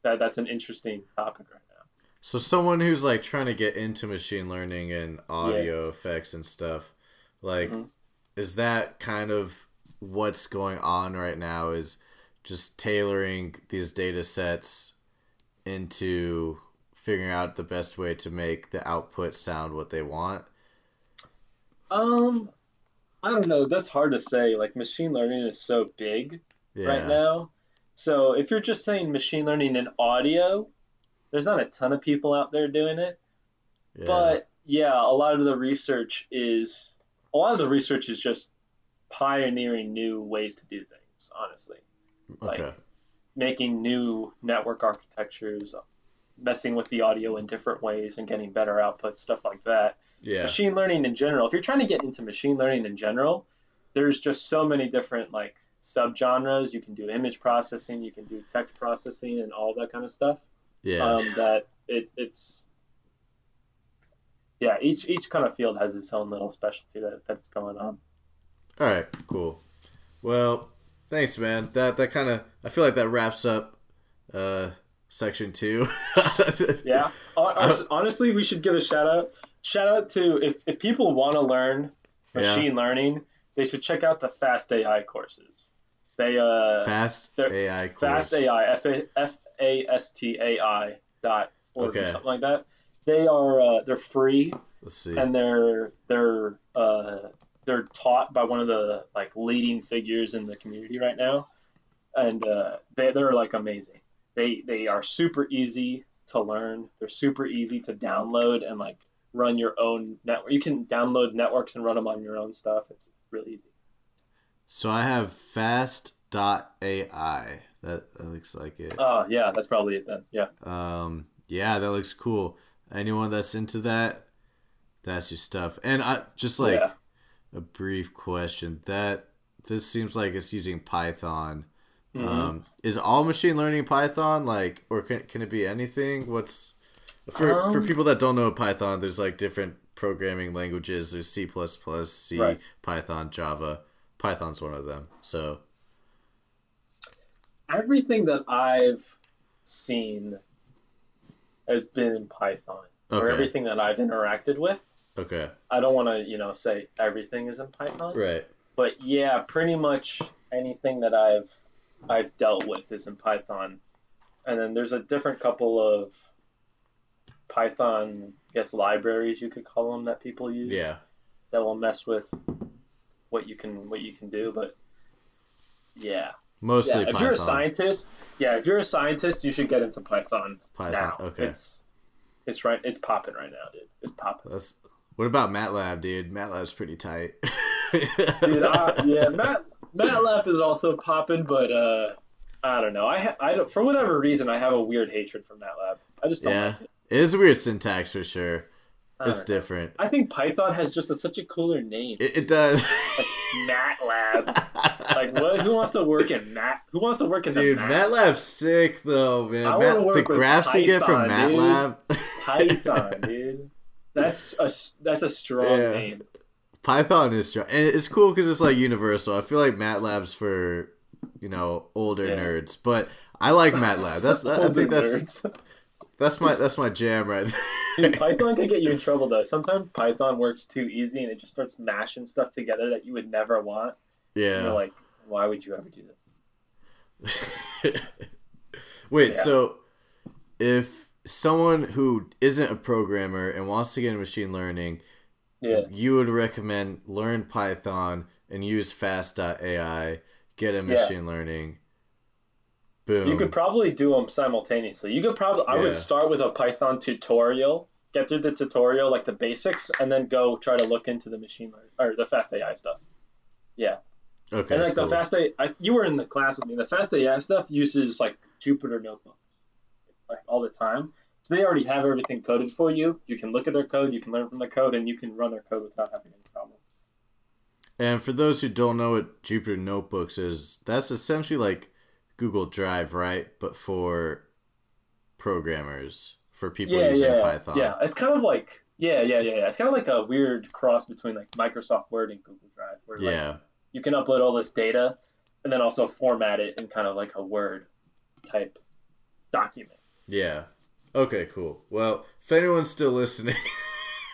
that that's an interesting topic right now. so someone who's like trying to get into machine learning and audio effects and stuff, like Mhm. is that kind of what's going on right now is just tailoring these data sets into figuring out the best way to make the output sound what they want. Um, I don't know. That's hard to say. Like machine learning is so big Yeah. right now. So if you're just saying machine learning in audio, there's not a ton of people out there doing it. yeah. But yeah, a lot of the research is a lot of the research is just pioneering new ways to do things, honestly. like- okay. Making new network architectures, uh, messing with the audio in different ways and getting better output, stuff like that. Yeah. Machine learning in general, if you're trying to get into machine learning in general, there's just so many different like subgenres. You can do image processing, you can do text processing and all that kind of stuff. Yeah. um, that it, it's yeah each each kind of field has its own little specialty that, that's going on All right, cool. Well, thanks, man. That that kind of I feel like that wraps up uh section 2. *laughs* yeah Hon- hon- honestly we should give a shout out shout out to if, if people want to learn machine learning they should check out the fast ai courses they uh Fast AI course. fast ai f a f a s t a i dot org or something like that they are uh, they're free Let's see. and they're they're uh, they're taught by one of the like leading figures in the community right now, and uh, they they're like amazing. They they are super easy to learn. They're super easy to download and like run your own network. You can download networks and run them on your own stuff. It's really easy. So I have fast.ai. That, that looks like it. Oh yeah, that's probably it then. Yeah. Um, yeah, that looks cool. Anyone that's into that, that's your stuff. And I just like Yeah. a brief question. That this seems like it's using Python. Mhm. Um, is all machine learning Python like, or can, can it be anything? What's for for Um, people that don't know Python? There's like different programming languages. There's C C, Right. Python, Java. Python's one of them. So Everything that I've seen has been in Python, or everything that I've interacted with. okay, I don't want to, you know, say everything is in Python, right. but yeah, pretty much anything that I've I've dealt with is in Python. and then there's a different couple of Python, I guess libraries you could call them that people use. Yeah. That will mess with what you can what you can do, but yeah. Mostly yeah, if Python. you're a scientist, yeah, if you're a scientist, you should get into Python, Python, now. okay. It's it's right. It's popping right now, dude. It's popping. That's what about MATLAB, dude? MATLAB's pretty tight. *laughs* Dude, I, yeah, Matt MATLAB is also popping, but uh, I don't know. I ha- I don't for whatever reason I have a weird hatred for MATLAB. I just don't yeah, like it. it is a weird syntax for sure. It's different. I think Python has just a, such a cooler name, It, it does. MATLAB. *laughs* Like what? Who wants to work in Mat? Who wants to work in Dude, Mat? MATLAB's sick though, man. I Mat- work the with graphs you get from Python, dude. MATLAB. Python, *laughs* dude. That's a that's a strong Yeah. name. Python is strong, and it's cool because it's like universal. I feel like MATLAB's for you know older Yeah. nerds, but I like MATLAB. That's I *laughs* think that's nerds. That's my that's my jam right there. Dude, Python can get you in trouble though. Sometimes Python works too easy and it just starts mashing stuff together that you would never want. Yeah. you're like, why would you ever do this? *laughs* Wait, Yeah. so if someone who isn't a programmer and wants to get into machine learning, Yeah. you would recommend learn Python and use fast.ai, get in Yeah. machine learning. Boom. You could probably do them simultaneously. You could probably I Yeah. would start with a Python tutorial, get through the tutorial like the basics, and then go try to look into the machine learning or the fast AI stuff. Yeah. okay. and like cool. the fast AI, I, you were in the class with me. The fast AI stuff uses like Jupyter notebooks like all the time. So they already have everything coded for you. You can look at their code, you can learn from their code, and you can run their code without having any problem. And for those who don't know what Jupyter Notebooks is, that's essentially like Google Drive, right? But for programmers, for people yeah, using yeah, Python. yeah. It's kind of like yeah, yeah, yeah, yeah. It's kind of like a weird cross between like Microsoft Word and Google Drive, where like, Yeah. you can upload all this data and then also format it in kind of like a Word type document. Yeah. Okay, cool. Well, if anyone's still listening, *laughs*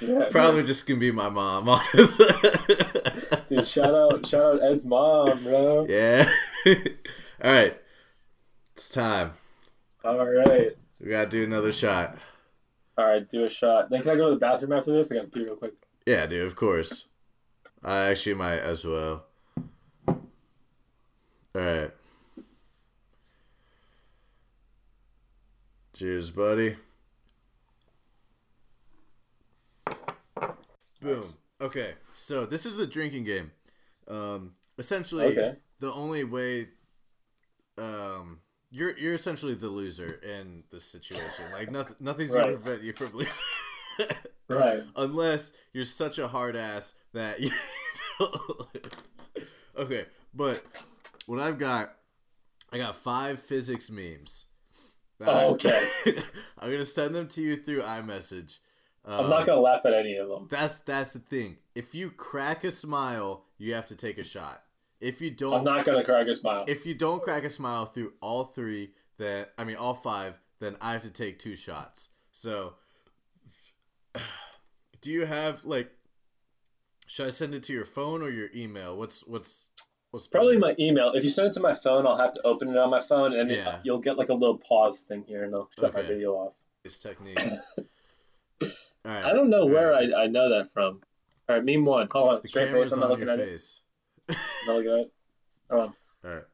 Yeah. probably just gonna be my mom, *laughs* honestly. Dude, shout out, shout out Ed's mom, bro. yeah. *laughs* All right. It's time. All right, We gotta do another shot. all right, do a shot. Then can I go to the bathroom after this? I gotta pee real quick. Yeah, dude. Of course. I actually might as well. All right. Cheers, buddy. Boom. Okay, so this is the drinking game. Um, essentially, Okay. the only way, um, you're you're essentially the loser in this situation. Like nothing, nothing's gonna prevent you from losing. *laughs* Right. unless you're such a hard ass that you *laughs* don't lose. Okay, but what I've got, I got five physics memes. Oh, okay. *laughs* I'm gonna send them to you through iMessage. I'm not Um, gonna laugh at any of them. That's that's the thing. If you crack a smile, you have to take a shot. If you don't, I'm not gonna crack a smile. if you don't crack a smile through all three, then I mean all five, then I have to take two shots. So, *sighs* do you have like? Should I send it to your phone or your email? What's what's what's Probably better? my email. If you send it to my phone, I'll have to open it on my phone, and Yeah. you'll get like a little pause thing here, and it'll shut my video off. It's techniques. *laughs* All right. I don't know All where right. I, I know that from. All right, meme one. Hold on, The straight face. I'm not looking at it. face. I'm not looking at it. Hold on. All right.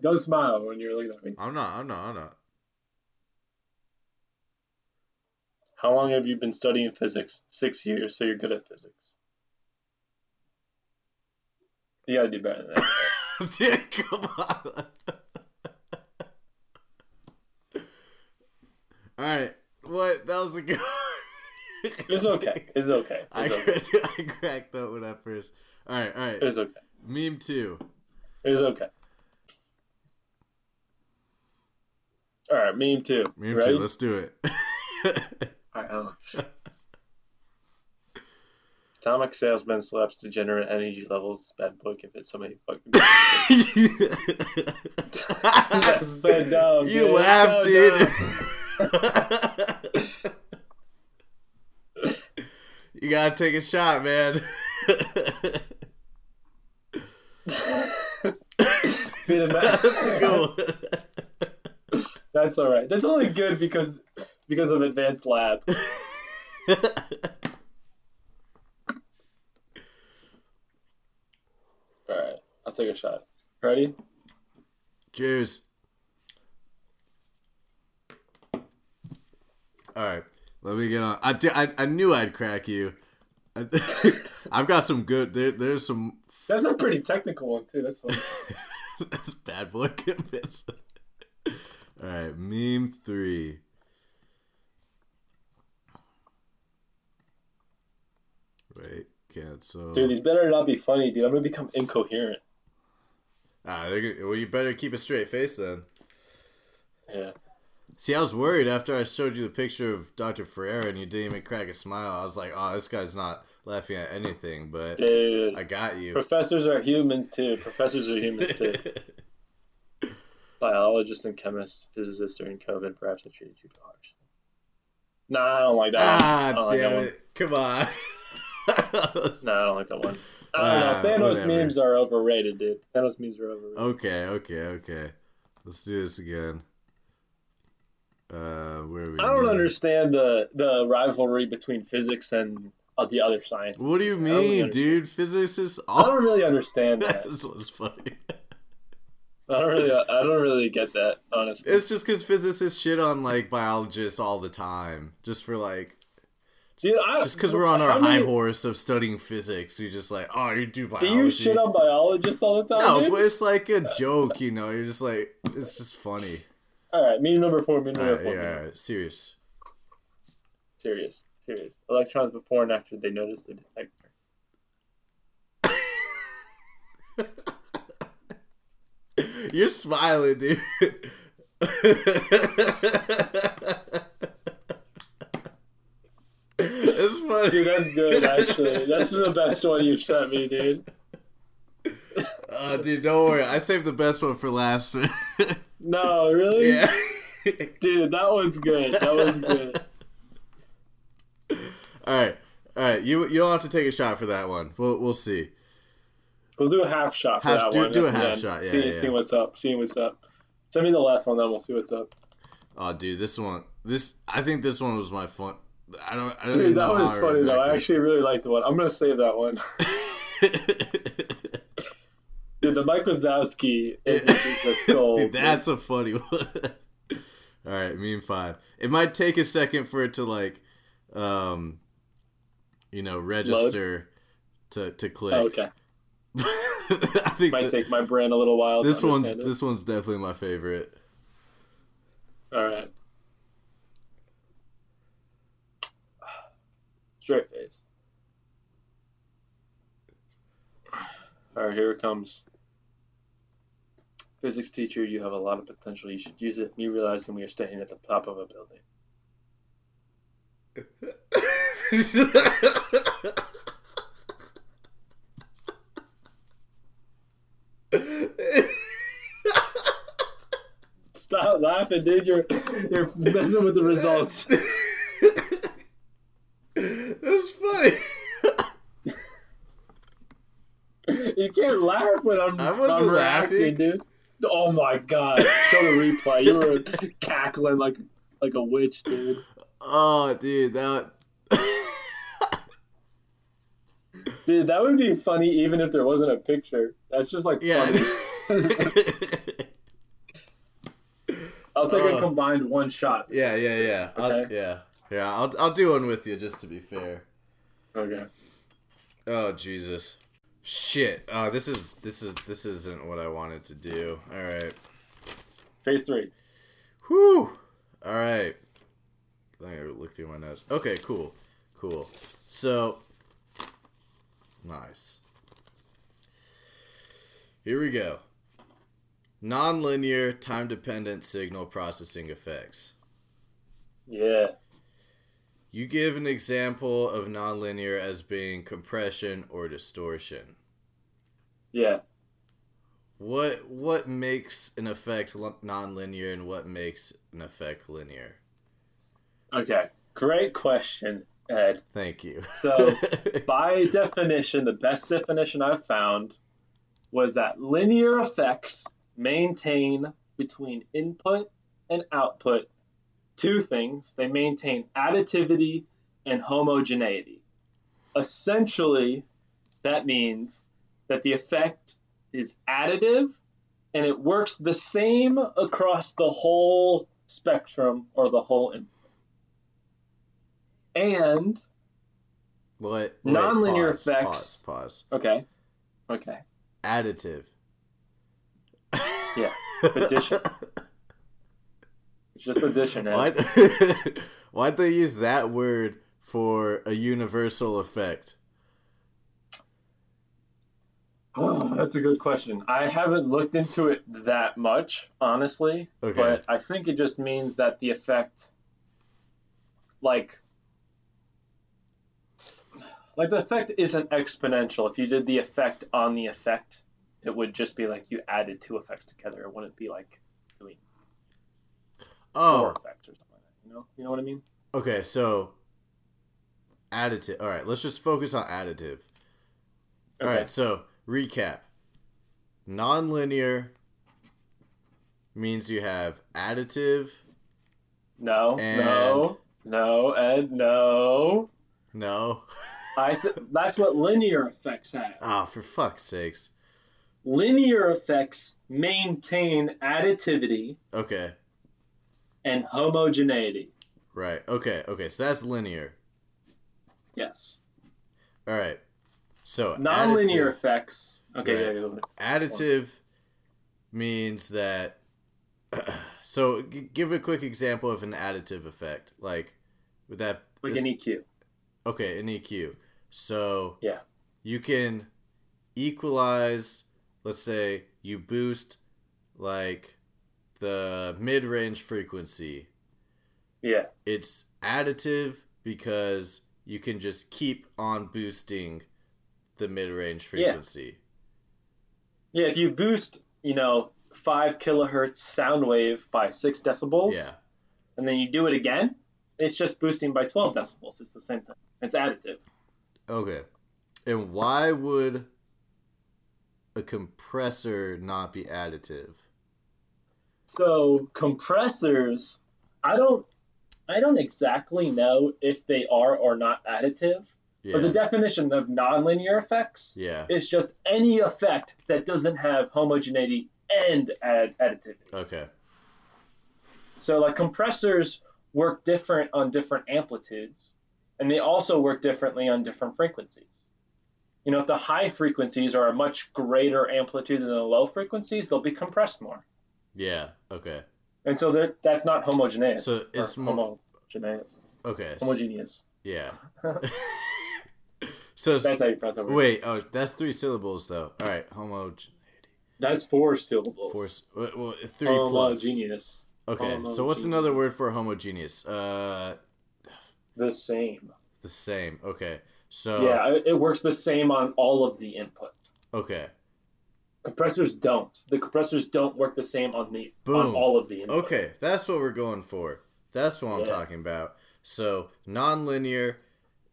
Don't smile when you're looking at me. I'm not. I'm not. I'm not. How long have you been studying physics? Six years, so you're good at physics. You gotta do better than that. *laughs* Dude, come on. *laughs* All right. What? That was a good. *laughs* It's okay. It's okay. I, It's okay. *laughs* I cracked up with that first. All right, all right. It's okay. Meme two. It's okay. All right, meme two. Meme ready? two. Let's do it. *laughs* All right, hold on. Atomic salesman slaps degenerate energy levels. Bad book if it's so many fucking. That's so dumb. You dude. laughed, So dude. You gotta take a shot, man. *laughs* That's a good one. That's all right. That's only good because because of advanced lab. All right, I'll take a shot. Ready? Cheers. All right, let me get on. I, I, I knew I'd crack you. I, *laughs* I've got some good. There, there's some. That's a pretty technical one too. That's fun. *laughs* That's bad boy convince. *laughs* All right, meme three. Wait, cancel. Dude, these better not be funny, dude. I'm gonna become incoherent. Ah, they're well, you better keep a straight face then. Yeah. See, I was worried after I showed you the picture of Dr. Ferreira and you didn't even crack a smile. I was like, oh, this guy's not laughing at anything, but Dude. I got you. Professors are humans too. Professors are humans too. *laughs* Biologists and chemists, physicists during COVID perhaps have treated you harsh. Nah, I don't like that ah, don't like that damn it. Come on. *laughs* No, I don't like that one. I don't Ah, know. Thanos whatever. memes are overrated, dude. Thanos memes are overrated. okay, okay, okay. Let's do this again. Uh, where we? I don't understand the the rivalry between physics and uh, the other sciences. What do you don't really mean, understand. dude? Physicists. I don't really understand *laughs* that. this was funny. I don't really, I don't really get that, honestly. It's just because physicists shit on like biologists all the time, just for like, Dude, I, just because we're on our how high many- horse of studying physics. You're just like, oh, you do biology. Do you shit on biologists all the time? No, dude? but it's like a joke, you know. You're just like, it's just funny. All right, meme number four. Meme number right, four. yeah, right, serious. Serious, serious. Electrons before and after they notice the detector. *laughs* You're smiling, dude. *laughs* it's funny, Dude, that's good. Actually, that's the best one you've sent me, dude. Uh, dude, don't worry. I saved the best one for last. *laughs* No, really? yeah. *laughs* Dude, that one's good. That was good. *laughs* all right, all right. You you don't have to take a shot for that one. We'll we'll see. We'll do a half shot for Half- that do- one. do a half shot, yeah, see, yeah, see what's up. See what's up. Send me the last one, then we'll see what's up. Oh, dude, this one, this I think this one was my fun. I don't. I don't Dude, that was funny though. I actually really liked the one. I'm gonna save that one. *laughs* Dude, the Mike Wazowski is *laughs* gold. Dude, that's a funny *laughs* one. All right, meme five. It might take a second for it to like, um, you know, register to to click. Oh, okay. *laughs* I think Might that- take my brain a little while. this to one's it. this one's definitely my favorite. All right. Straight face. All right, here it comes. Physics teacher, you have a lot of potential. You should use it. Me realizing we are standing at the top of a building. Stop laughing, dude. You're you're messing with the results. That's funny. *laughs* You can't laugh when I'm, I reacting, laughing. dude. Oh my god! Show the replay. You were cackling like like a witch, dude. Oh, dude, that. *laughs* Dude, that would be funny even if there wasn't a picture. That's just like yeah. funny. *laughs* I'll take a Uh. combined one shot. yeah, yeah, yeah. I'll, Okay. yeah, yeah. I'll I'll do one with you just to be fair. Okay. Oh Jesus. Shit. Oh, this is this is this isn't what I wanted to do. All right. Phase three. Whew. All right. Let me look through my notes. Okay, cool, cool. So, nice. Here we go. Nonlinear time-dependent signal processing effects. Yeah. You give an example of nonlinear as being compression or distortion. Yeah. What what makes an effect nonlinear and what makes an effect linear? Okay. Great question, Ed. Thank you. So, *laughs* by definition, the best definition I've found was that linear effects maintain between input and output two things. They maintain additivity and homogeneity. Essentially, that means that the effect is additive and it works the same across the whole spectrum or the whole input. And What? Nonlinear pause, effects. Pause. Pause. okay, okay, Additive. yeah, addition. *laughs* It's just addition. Ed. Why? *laughs* Why'd they use that word for a universal effect? Oh, *sighs* that's a good question. I haven't looked into it that much, honestly. Okay. But I think it just means that the effect, like, like the effect isn't exponential. If you did the effect on the effect, it would just be like you added two effects together. It wouldn't be like Oh, effects or something like. You know, you know what I mean? okay. So additive. All right. Let's just focus on additive. All Okay. right. So recap. Nonlinear means you have additive. No, no, no, and no. No. *laughs* I said that's what linear effects have. Ah, for fuck's sakes. Linear effects maintain additivity Okay. And homogeneity. Right. Okay. Okay. So that's linear. Yes. All right. So Nonlinear additive- effects. Okay, Right. yeah, Additive means that. *clears throat* so, g- give a quick example of an additive effect. Like, with that. like this- an EQ. okay, an EQ. So, Yeah. you can equalize, let's say, you boost, like, the mid range frequency. Yeah. It's additive because you can just keep on boosting the mid range Yeah. frequency. Yeah, if you boost, you know, five kilohertz sound wave by six decibels, Yeah. and then you do it again, it's just boosting by 12 decibels. It's the same thing. It's additive. Okay. And why would a compressor not be additive? So compressors, I don't, I don't exactly know if they are or not additive. Yeah. But the definition of nonlinear effects yeah. is just any effect that doesn't have homogeneity and add additivity. Okay. So like compressors work different on different amplitudes, and they also work differently on different frequencies. You know, if the high frequencies are a much greater amplitude than the low frequencies, they'll be compressed more. Yeah. Okay. And so they're- that's not homogeneous. So it's more homogeneous. okay. Homogeneous. Yeah. *laughs* *laughs* so That's how you pronounce it. wait. Oh, that's three syllables though. All right. Homogeneity. That's four syllables. Four. Well, three plus. Homogeneous. Okay. So what's another word for homogeneous? Uh, The same. the same. Okay. So Yeah, it works the same on all of the input. Okay. Compressors don't. The compressors don't work the same on the on all of the input. Okay, that's what we're going for. That's what I'm Yeah. talking about. So nonlinear,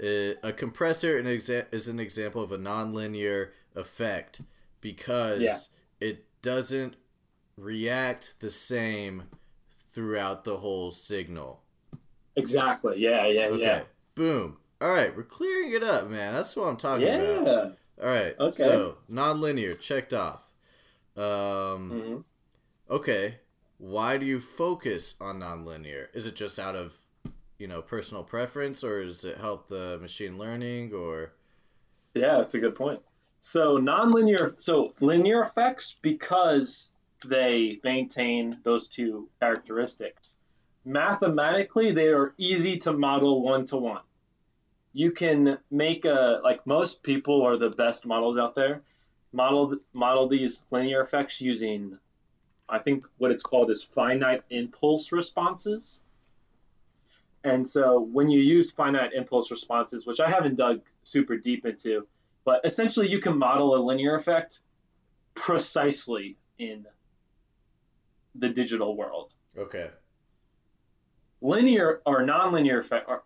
uh, a compressor is an example of a nonlinear effect because Yeah. it doesn't react the same throughout the whole signal. Exactly. Yeah, yeah, Okay. yeah. Boom. All right, we're clearing it up, man. That's what I'm talking about. All right. Okay. So nonlinear checked off. Um. hmm Okay, why do you focus on nonlinear? Is it just out of, you know, personal preference, or does it help the machine learning, or Yeah, that's a good point. So nonlinear, so linear effects because they maintain those two characteristics. Mathematically, they are easy to model one to one. You can make a like most people are the best models out there. Model model these linear effects using, I think what it's called is finite impulse responses. And so when you use finite impulse responses, which I haven't dug super deep into, but essentially you can model a linear effect precisely in the digital world. okay, Linear or nonlinear effect, or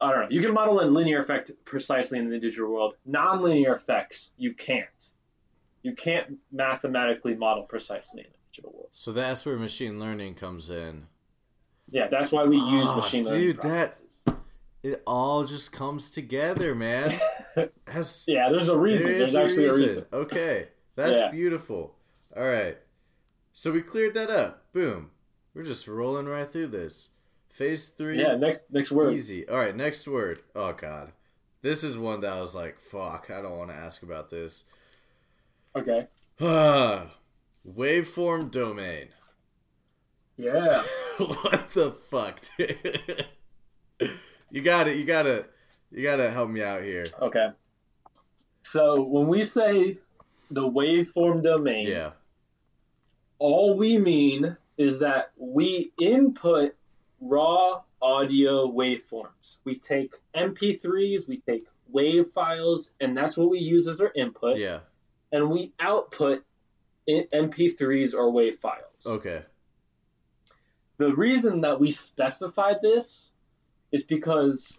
I don't know. You can model a linear effect precisely in the digital world. Nonlinear effects you can't. You can't mathematically model precisely in the digital world. so that's where machine learning comes in Yeah, that's why we use Oh, machine learning dude, that- It all just comes together, man. *laughs* Has, Yeah, there's a reason. There There's actually a reason. reason. Okay, that's Yeah. beautiful. All right, so we cleared that up. Boom. We're just rolling right through this. Phase three. Yeah, next next word. Easy. All right, next word. Oh God, this is one that I was like, "Fuck, I don't want to ask about this." Okay. *sighs* Waveform domain. Yeah. *laughs* what the fuck? *laughs* you got it. You got to You got to help me out here. Okay. So when we say the waveform domain, Yeah. all we mean is that we input raw audio waveforms. We take MP3s, we take wave files, and that's what we use as our input. Yeah. And we output MP3s or wave files. Okay. The reason that we specify this is because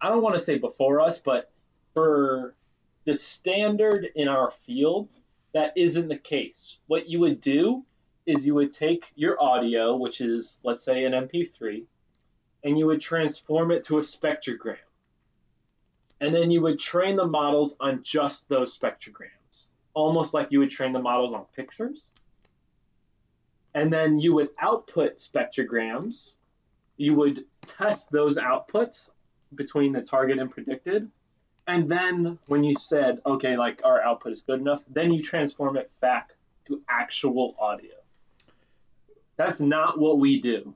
I don't want to say before us, but for the standard in our field, that isn't the case. What you would do is you would take your audio, which is, let's say, an MP3, and you would transform it to a spectrogram. And then you would train the models on just those spectrograms, almost like you would train the models on pictures and then you would output spectrograms. You would test those outputs between the target and predicted. And then when you said, okay, like our output is good enough, then you transform it back to actual audio. That's not what we do.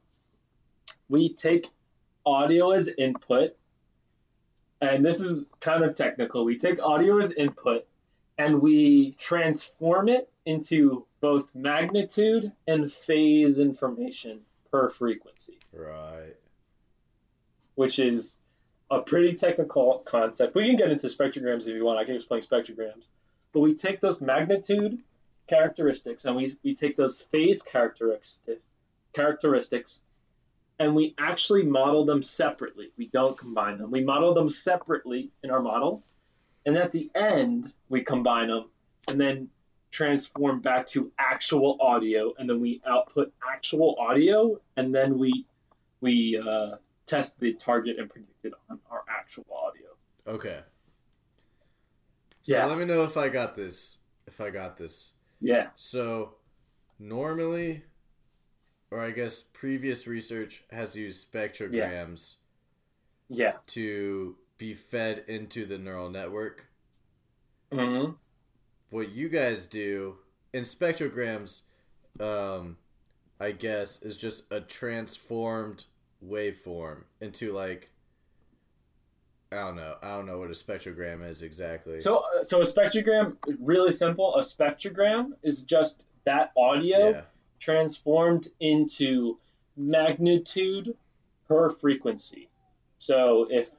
We take audio as input, and this is kind of technical. We take audio as input and we transform it into both magnitude and phase information per frequency, Right. which is a pretty technical concept. We can get into spectrograms if you want. I can explain spectrograms. But we take those magnitude characteristics and we, we take those phase characteristics characteristics and we actually model them separately. We don't combine them. We model them separately in our model. And at the end, we combine them and then transform back to actual audio. And then we output actual audio and then we we uh, test the target and predicted on our actual audio. Okay. So Yeah. let me know if I got this. If I got this. Yeah. So normally, or I guess previous research has used spectrograms Yeah. yeah. to be fed into the neural network. hmm What you guys do in spectrograms, um, I guess, is just a transformed waveform into like. I don't know. I don't know what a spectrogram is exactly. So, uh, so a spectrogram, really simple. A spectrogram is just that audio yeah. transformed into magnitude per frequency. So if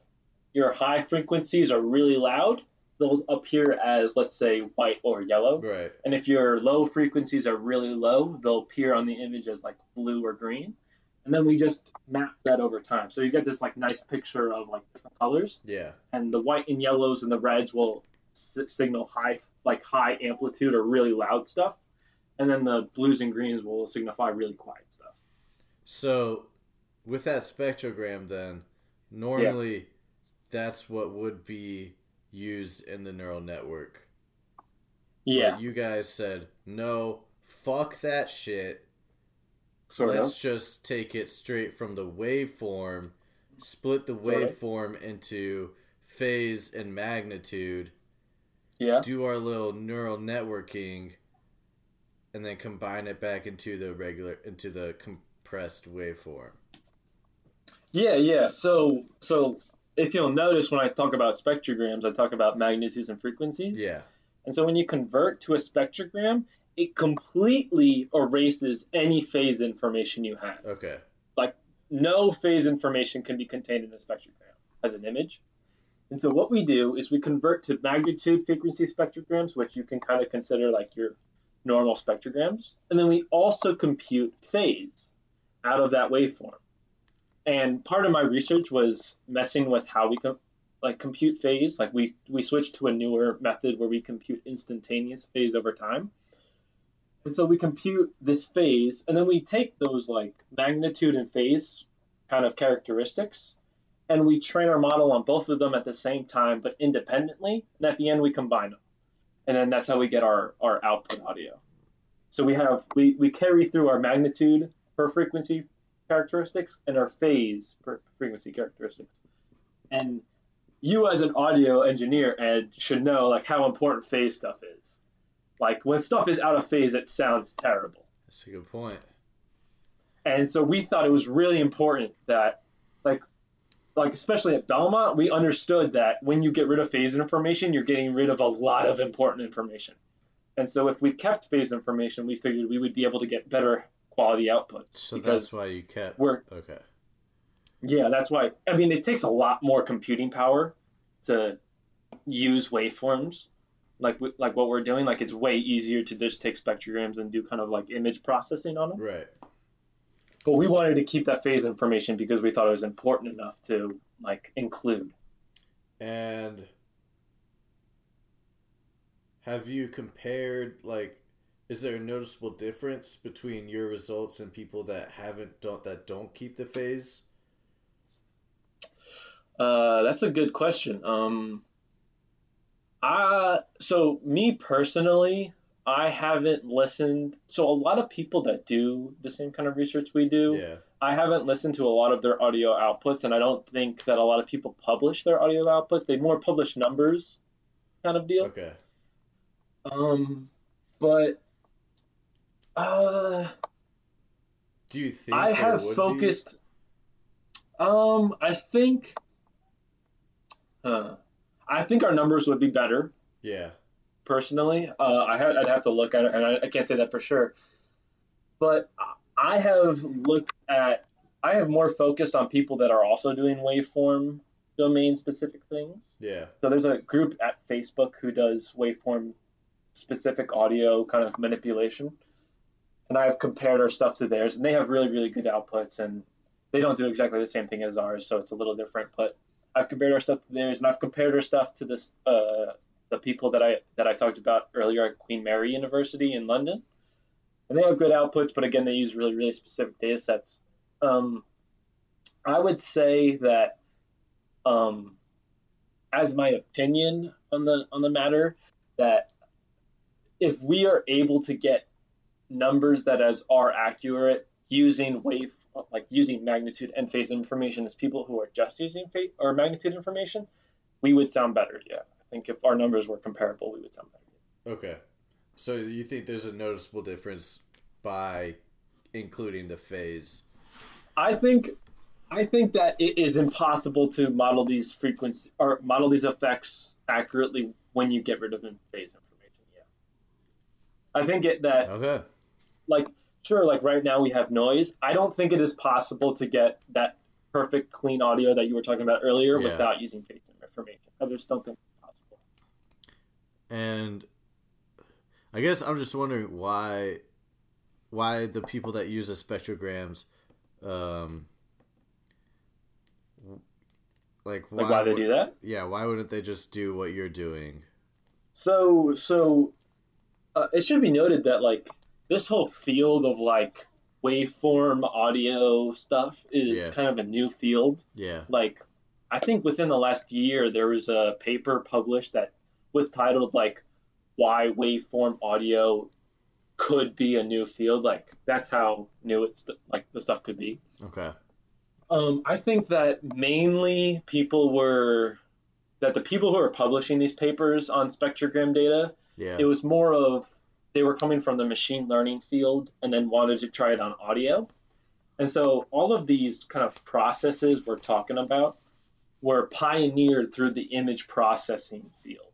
your high frequencies are really loud, they'll appear as, let's say, white or yellow. Right. And if your low frequencies are really low, they'll appear on the image as like blue or green. And then we just map that over time. So you get this like nice picture of like different colors Yeah. and the white and yellows and the reds will s- signal high like high amplitude or really loud stuff and then the blues and greens will signify really quiet stuff So, with that spectrogram, then normally that's what would be used in the neural network. yeah But you guys said no. Fuck that shit. Sort Let's of just take it straight from the waveform, split the Sort of. waveform into phase and magnitude, yeah do our little neural networking, and then combine it back into the regular into the compressed waveform. yeah yeah so so if you'll notice when i talk about spectrograms i talk about magnitudes and frequencies Yeah. and so when you convert to a spectrogram it completely erases any phase information you have Okay. Like no phase information can be contained in a spectrogram as an image. And so what we do is we convert to magnitude frequency spectrograms, which you can kind of consider like your normal spectrograms. And then we also compute phase out of that waveform. And part of my research was messing with how we com- like compute phase. Like we we switched to a newer method where we compute instantaneous phase over time. And so we compute this phase, and then we take those like magnitude and phase kind of characteristics, and we train our model on both of them at the same time, but independently. And at the end, we combine them, and then that's how we get our our output audio. So we have we we carry through our magnitude per frequency characteristics and our phase per frequency characteristics, and you as an audio engineer Ed should know like how important phase stuff is. Like when stuff is out of phase, it sounds terrible. That's a good point. And so we thought it was really important that, like, like especially at Belmont, we understood that when you get rid of phase information, you're getting rid of a lot of important information. And so if we kept phase information, we figured we would be able to get better quality outputs. So that's why you kept. We're Okay. yeah, that's why. I mean, it takes a lot more computing power to use waveforms, like like what we're doing. Like it's way easier to just take spectrograms and do kind of like image processing on them. Right. But we wanted to keep that phase information because we thought it was important enough to like include. And have you compared like is there a noticeable difference between your results and people that haven't don't that don't keep the phase? Uh, that's a good question. Um, I so me personally, I haven't listened. So a lot of people that do the same kind of research we do, Yeah. I haven't listened to a lot of their audio outputs, and I don't think that a lot of people publish their audio outputs. They more publish numbers, kind of deal. Okay. Um, but uh, Do you think I have would be? focused. Um, I think. Uh, I think our numbers would be better Yeah. personally. Uh, I had, I'd have to look at it, and I, I can't say that for sure. But I have looked at. I have more focused on people that are also doing waveform domain specific things. Yeah. So there's a group at Facebook who does waveform specific audio kind of manipulation. And I've compared our stuff to theirs, and they have really, really good outputs, and they don't do exactly the same thing as ours, so it's a little different. But I've compared our stuff to theirs, and I've compared our stuff to this uh, the people that I that I talked about earlier at Queen Mary University in London, and they have good outputs, but again, they use really, really specific data sets. Um, I would say that um, as my opinion on the on the matter that if we are able to get numbers that as are accurate using wave like using magnitude and phase information as people who are just using phase or magnitude information we would sound better yeah i think if our numbers were comparable we would sound better Okay. So you think there's a noticeable difference by including the phase? i think i think that it is impossible to model these frequency or model these effects accurately when you get rid of phase information yeah i think it that Okay. like sure like right now we have noise i don't think it is possible to get that perfect clean audio that you were talking about earlier Yeah. without using phase information i just don't think it's possible And I guess I'm just wondering why why the people that use the spectrograms um like why, like why they do that Yeah, why wouldn't they just do what you're doing? so so uh, it should be noted that like this whole field of like waveform audio stuff is Yeah. kind of a new field Yeah. like I think within the last year there was a paper published that was titled like why waveform audio could be a new field like that's how new it's like the stuff could be Okay. um, I think that mainly people were that the people who are publishing these papers on spectrogram data Yeah. it was more of they were coming from the machine learning field and then wanted to try it on audio. And so all of these kind of processes we're talking about were pioneered through the image processing field.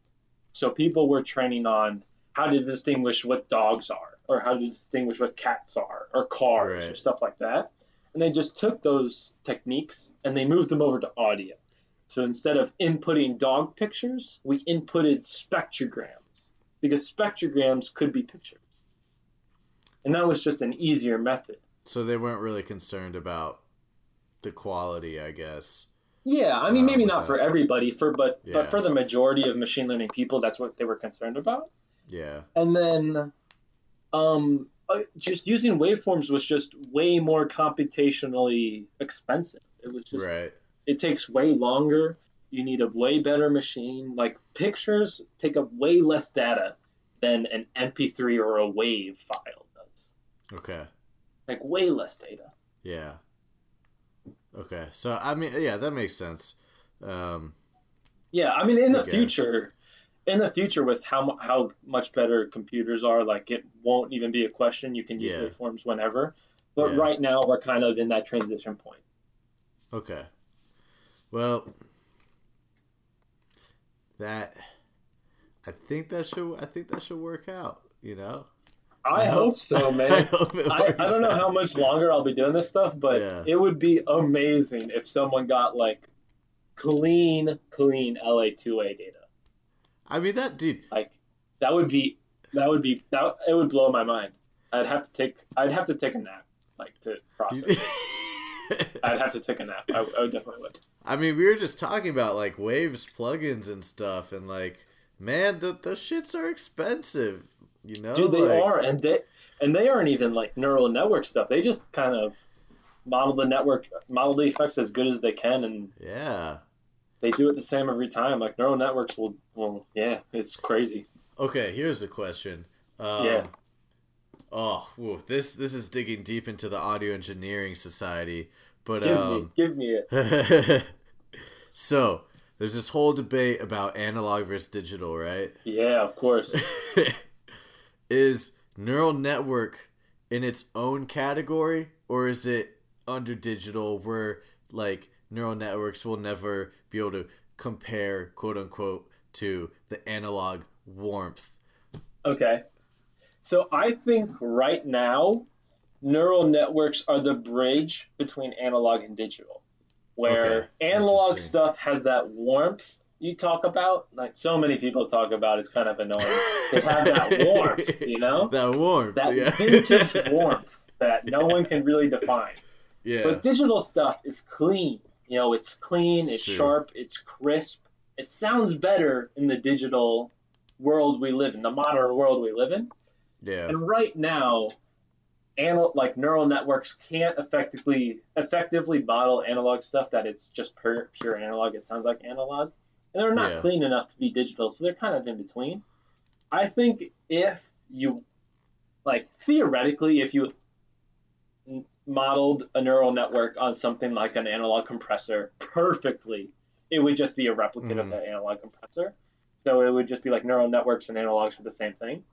So people were training on how to distinguish what dogs are or how to distinguish what cats are or cars or stuff like that. And they just took those techniques and they moved them over to audio. So instead of inputting dog pictures, we inputted spectrograms because spectrograms could be pictures. And that was just an easier method. so they weren't really concerned about the quality, I guess. Yeah, I mean Uh, maybe not that. for everybody, for but Yeah. but for the majority of machine learning people, that's what they were concerned about. Yeah. And then um, uh, just using waveforms was just way more computationally expensive. It was just right. it takes way longer. You need a way better machine. Like pictures take up way less data than an MP3 or a WAV file does. Okay. Like way less data. Yeah. Okay. So I mean, yeah, that makes sense. Um, Yeah, I mean, in the future, in the future, with how how much better computers are, like it won't even be a question. You can use Yeah. waveforms whenever. But Yeah. right now, we're kind of in that transition point. okay. Well, that I think that should I think that should work out. You know. I, hope so, *laughs* I man. hope it I, I don't know how much longer I'll be doing this stuff, but Yeah. it would be amazing if someone got like clean, clean LA2A data. I mean that dude. Like that would be that would be that it would blow my mind. I'd have to take I'd have to take a nap like to process. it. *laughs* I'd have to take a nap. I, I would definitely would. I mean, we were just talking about like Waves plugins and stuff, and like, man, the the shits are expensive. You know, Dude, they Like, are, and they and they aren't even like neural network stuff. They just kind of model the network, model the effects as good as they can, and Yeah. they do it the same every time. Like neural networks will, will yeah, it's crazy. Okay, here's a question. Um, Yeah. Oh, whoa, this this is digging deep into the audio engineering society, but Give um. me, give me it. *laughs* so there's this whole debate about analog versus digital, right? Yeah, of course. *laughs* is neural network in its own category or is it under digital where like neural networks will never be able to compare quote unquote to the analog warmth Okay. So I think right now, neural networks are the bridge between analog and digital, where Okay, analog stuff has that warmth you talk about. Like so many people talk about, it's kind of annoying. They have that *laughs* warmth, you know, *laughs* that warmth that yeah. vintage *laughs* warmth that no one can really define. yeah But digital stuff is clean. You know, it's clean, It's it's, sharp, it's crisp. It sounds better in the digital world we live in, the modern world we live in. yeah And right now, anal- like neural networks can't effectively effectively model analog stuff that it's just pure, pure analog. It sounds like analog, and they're not Yeah. clean enough to be digital, so they're kind of in between. I think if you, like theoretically, if you modeled a neural network on something like an analog compressor perfectly, it would just be a replicate of Mhm. that analog compressor. So it would just be like neural networks and analogs are the same thing.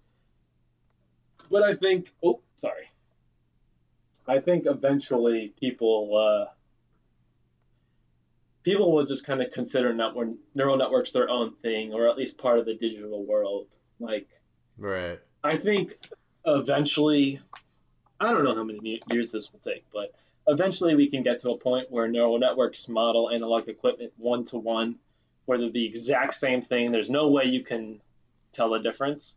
But I think, oh, sorry. I think eventually people uh, people will just kind of consider network, neural networks their own thing, or at least part of the digital world. Like, right I think eventually, I don't know how many years this will take, but eventually we can get to a point where neural networks model analog equipment one to one, where they're the exact same thing. There's no way you can tell the difference,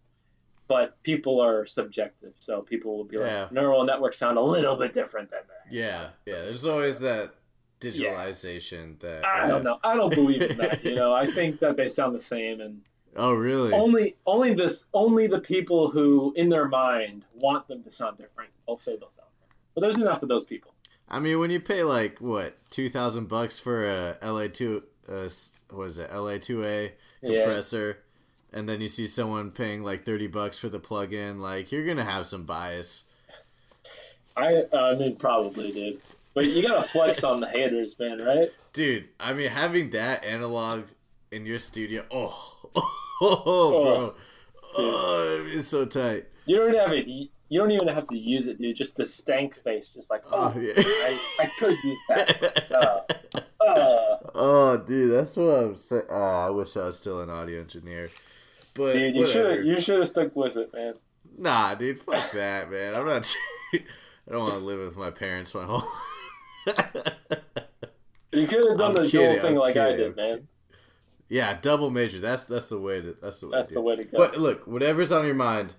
but people are subjective, so people will be Yeah. like, neural networks sound a little bit different than that. yeah yeah there's always that digitalization that I don't know. I don't believe in that. You know, I *laughs* think that they sound the same, and oh really only only this only the people who in their mind want them to sound different will say they'll sound different. But there's enough of those people. I mean, when you pay like what two thousand bucks for a LA two, uh, s- what is it, LA two A Yeah. compressor, and then you see someone paying like thirty bucks for the plug-in, like you're gonna have some bias. I I mean probably did. But you gotta flex on the haters, man, right? Dude, I mean, having that analog in your studio, oh, *laughs* oh, bro, oh, it's so tight. You don't have it. You don't even have to use it, dude. Just the stank face, just like Oh oh, yeah. I, I could use that. *laughs* Uh, uh, oh, dude, that's what I'm saying. Oh, I wish I was still an audio engineer. But dude, you should you should have stuck with it, man. Nah, dude, fuck *laughs* that, man. I'm not. *laughs* I don't want to live with my parents my whole. *laughs* You could have done I'm the kidding, dual thing I'm like I kidding, did, man. yeah, double major. That's that's the way to. That's the way. That's to the way to go. But look, whatever's on your mind,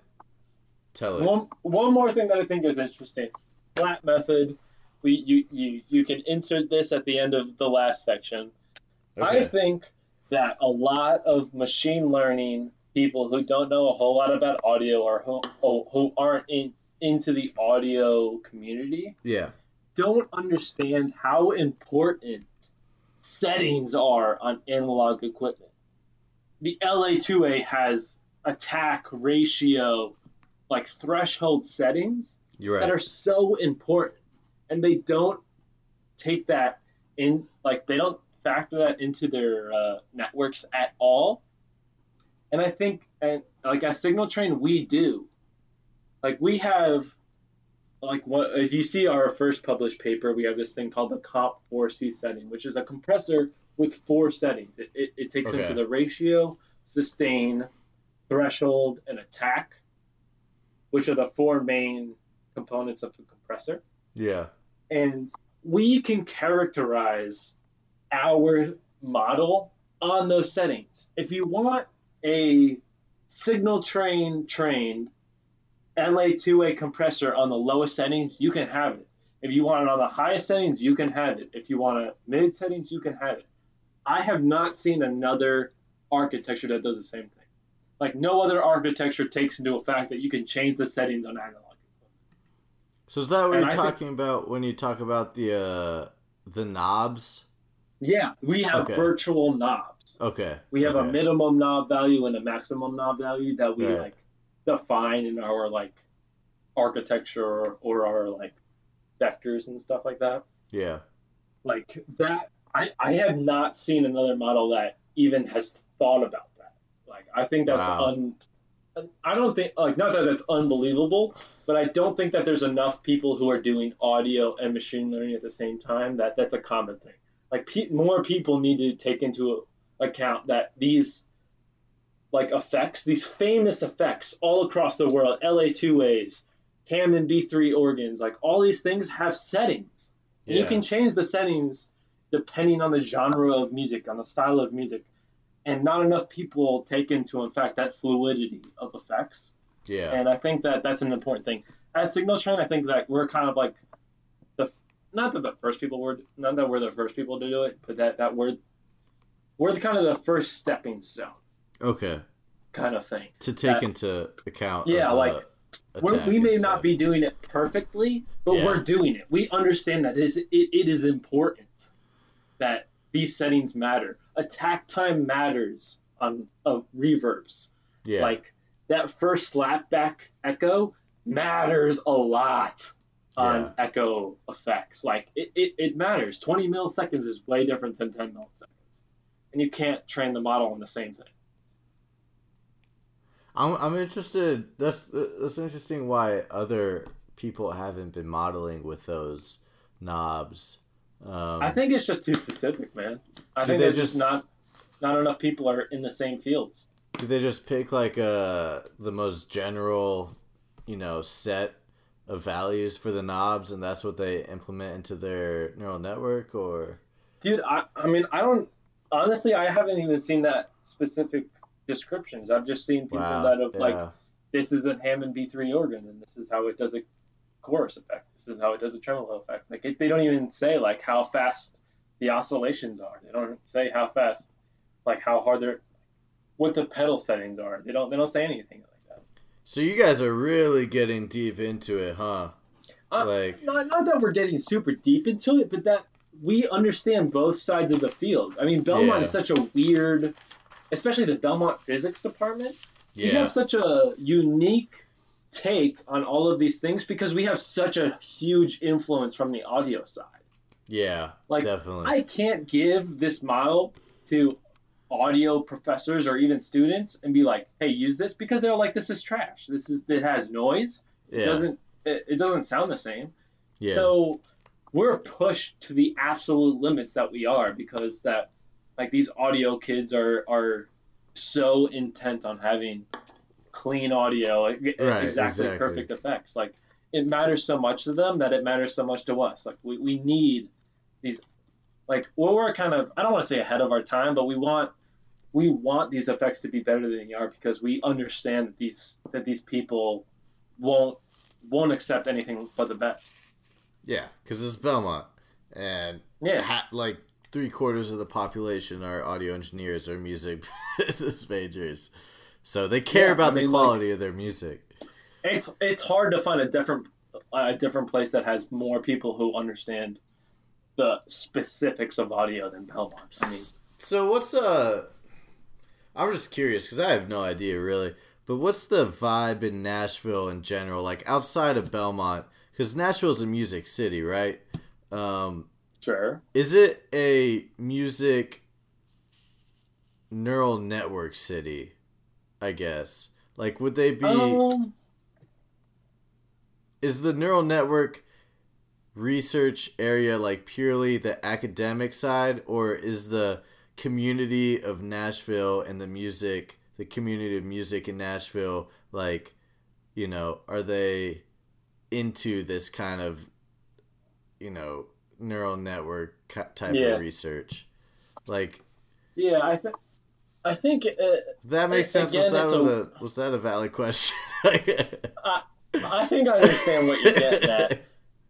tell it. One one more thing that I think is interesting. Flat method. We you you you can insert this at the end of the last section. I think that a lot of machine learning people who don't know a whole lot about audio or who, who aren't in, into the audio community Yeah. don't understand how important settings are on analog equipment. The LA2A has attack ratio, like threshold settings You're that are so important, and they don't take that in, like they don't factor that into their uh, networks at all. And I think, and like at SignalTrain, we do. Like we have, like what if you see our first published paper, we have this thing called the Comp 4C setting, which is a compressor with four settings. It, it, it takes Okay. into the ratio, sustain, threshold, and attack, which are the four main components of a compressor. Yeah. And we can characterize our model on those settings. If you want a SignalTrain trained LA2A compressor on the lowest settings, you can have it. If you want it on the highest settings, you can have it. If you want it mid settings, you can have it. I have not seen another architecture that does the same thing. Like no other architecture takes into effect that you can change the settings on analog. So is that what And you're I think- talking about when you talk about the uh the knobs? Yeah, we have Okay. virtual knobs. Okay. We have a minimum knob value and a maximum knob value that we Right. like define in our like architecture or, or our like vectors and stuff like that. Yeah. Like that, I I have not seen another model that even has thought about that. Like I think that's Wow. un. I don't think like not that that's unbelievable, but I don't think that there's enough people who are doing audio and machine learning at the same time. That that's a common thing. Like pe- more people need to take into account that these like effects, these famous effects all across the world, LA2As, Hammond B3 organs, like all these things have settings. And You can change the settings depending on the genre of music, on the style of music. And not enough people take into, in fact, that fluidity of effects. Yeah. And I think that that's an important thing. As SignalTrain, I think that we're kind of like the not that the first people were not that we're the first people to do it, but that that we're we're the kind of the first stepping stone Okay. kind of thing. To take That- into account. Yeah, like, We're, we may not be doing it perfectly, but Yeah. we're doing it. We understand that it is, it, it is important that these settings matter. Attack time matters on uh, reverbs. Yeah. Like that first slapback echo matters a lot on Yeah. echo effects. Like it, it, it matters. 20 milliseconds is way different than 10 milliseconds. And you can't train the model on the same thing. I'm I'm interested. That's that's interesting. Why other people haven't been modeling with those knobs? Um, I think it's just too specific, man. I think they there's just just- not not enough people are in the same fields. do they just pick like uh the most general, you know, set of values for the knobs, and that's what they implement into their neural network, or Dude, I, I mean, I don't honestly, I haven't even seen that specific descriptions. I've just seen people wow, that have like this is a Hammond B3 organ, and this is how it does a chorus effect. This is how it does a tremolo effect. Like it, they don't even say like how fast the oscillations are. They don't say how fast, like how hard they're, what the pedal settings are. They don't. They don't say anything like that. So you guys are really getting deep into it, huh? Uh, Like, Not, not that we're getting super deep into it, but that we understand both sides of the field. I mean, Belmont Yeah. is such a weird, especially the Belmont physics department. Yeah. You have such a unique take on all of these things because we have such a huge influence from the audio side. yeah, Like, definitely. I can't give this model to audio professors or even students and be like, "Hey, use this," because they're like, "This is trash. This is it has noise. It yeah, doesn't it, it doesn't sound the same." yeah, So we're pushed to the absolute limits that we are because that like these audio kids are are so intent on having clean audio, like, Right, exactly, exactly. perfect effects. Like it matters so much to them that it matters so much to us. Like we, we need these like well we're kind of I don't want to say ahead of our time, but we want we want these effects to be better than they are because we understand that these that these people won't won't accept anything but the best. Yeah, because it's Belmont, and Yeah. ha- like three quarters of the population are audio engineers or music *laughs* business majors. So they care Yeah, about I the mean, quality of their music. It's it's hard to find a different a different place that has more people who understand the specifics of audio than Belmont. I mean, So what's uh I'm just curious cuz I have no idea really. But what's the vibe in Nashville in general like outside of Belmont cuz Nashville's a music city, right? Um sure. is it a music neural network city? I guess. Like would they be Um, is the neural network research area like purely the academic side or is the community of Nashville and the music the community of music in Nashville like you know are they into this kind of you know neural network type Yeah. of research like yeah, I think I think uh, that makes sense was that a- a, was that a valid question *laughs* I I think I understand what you get at.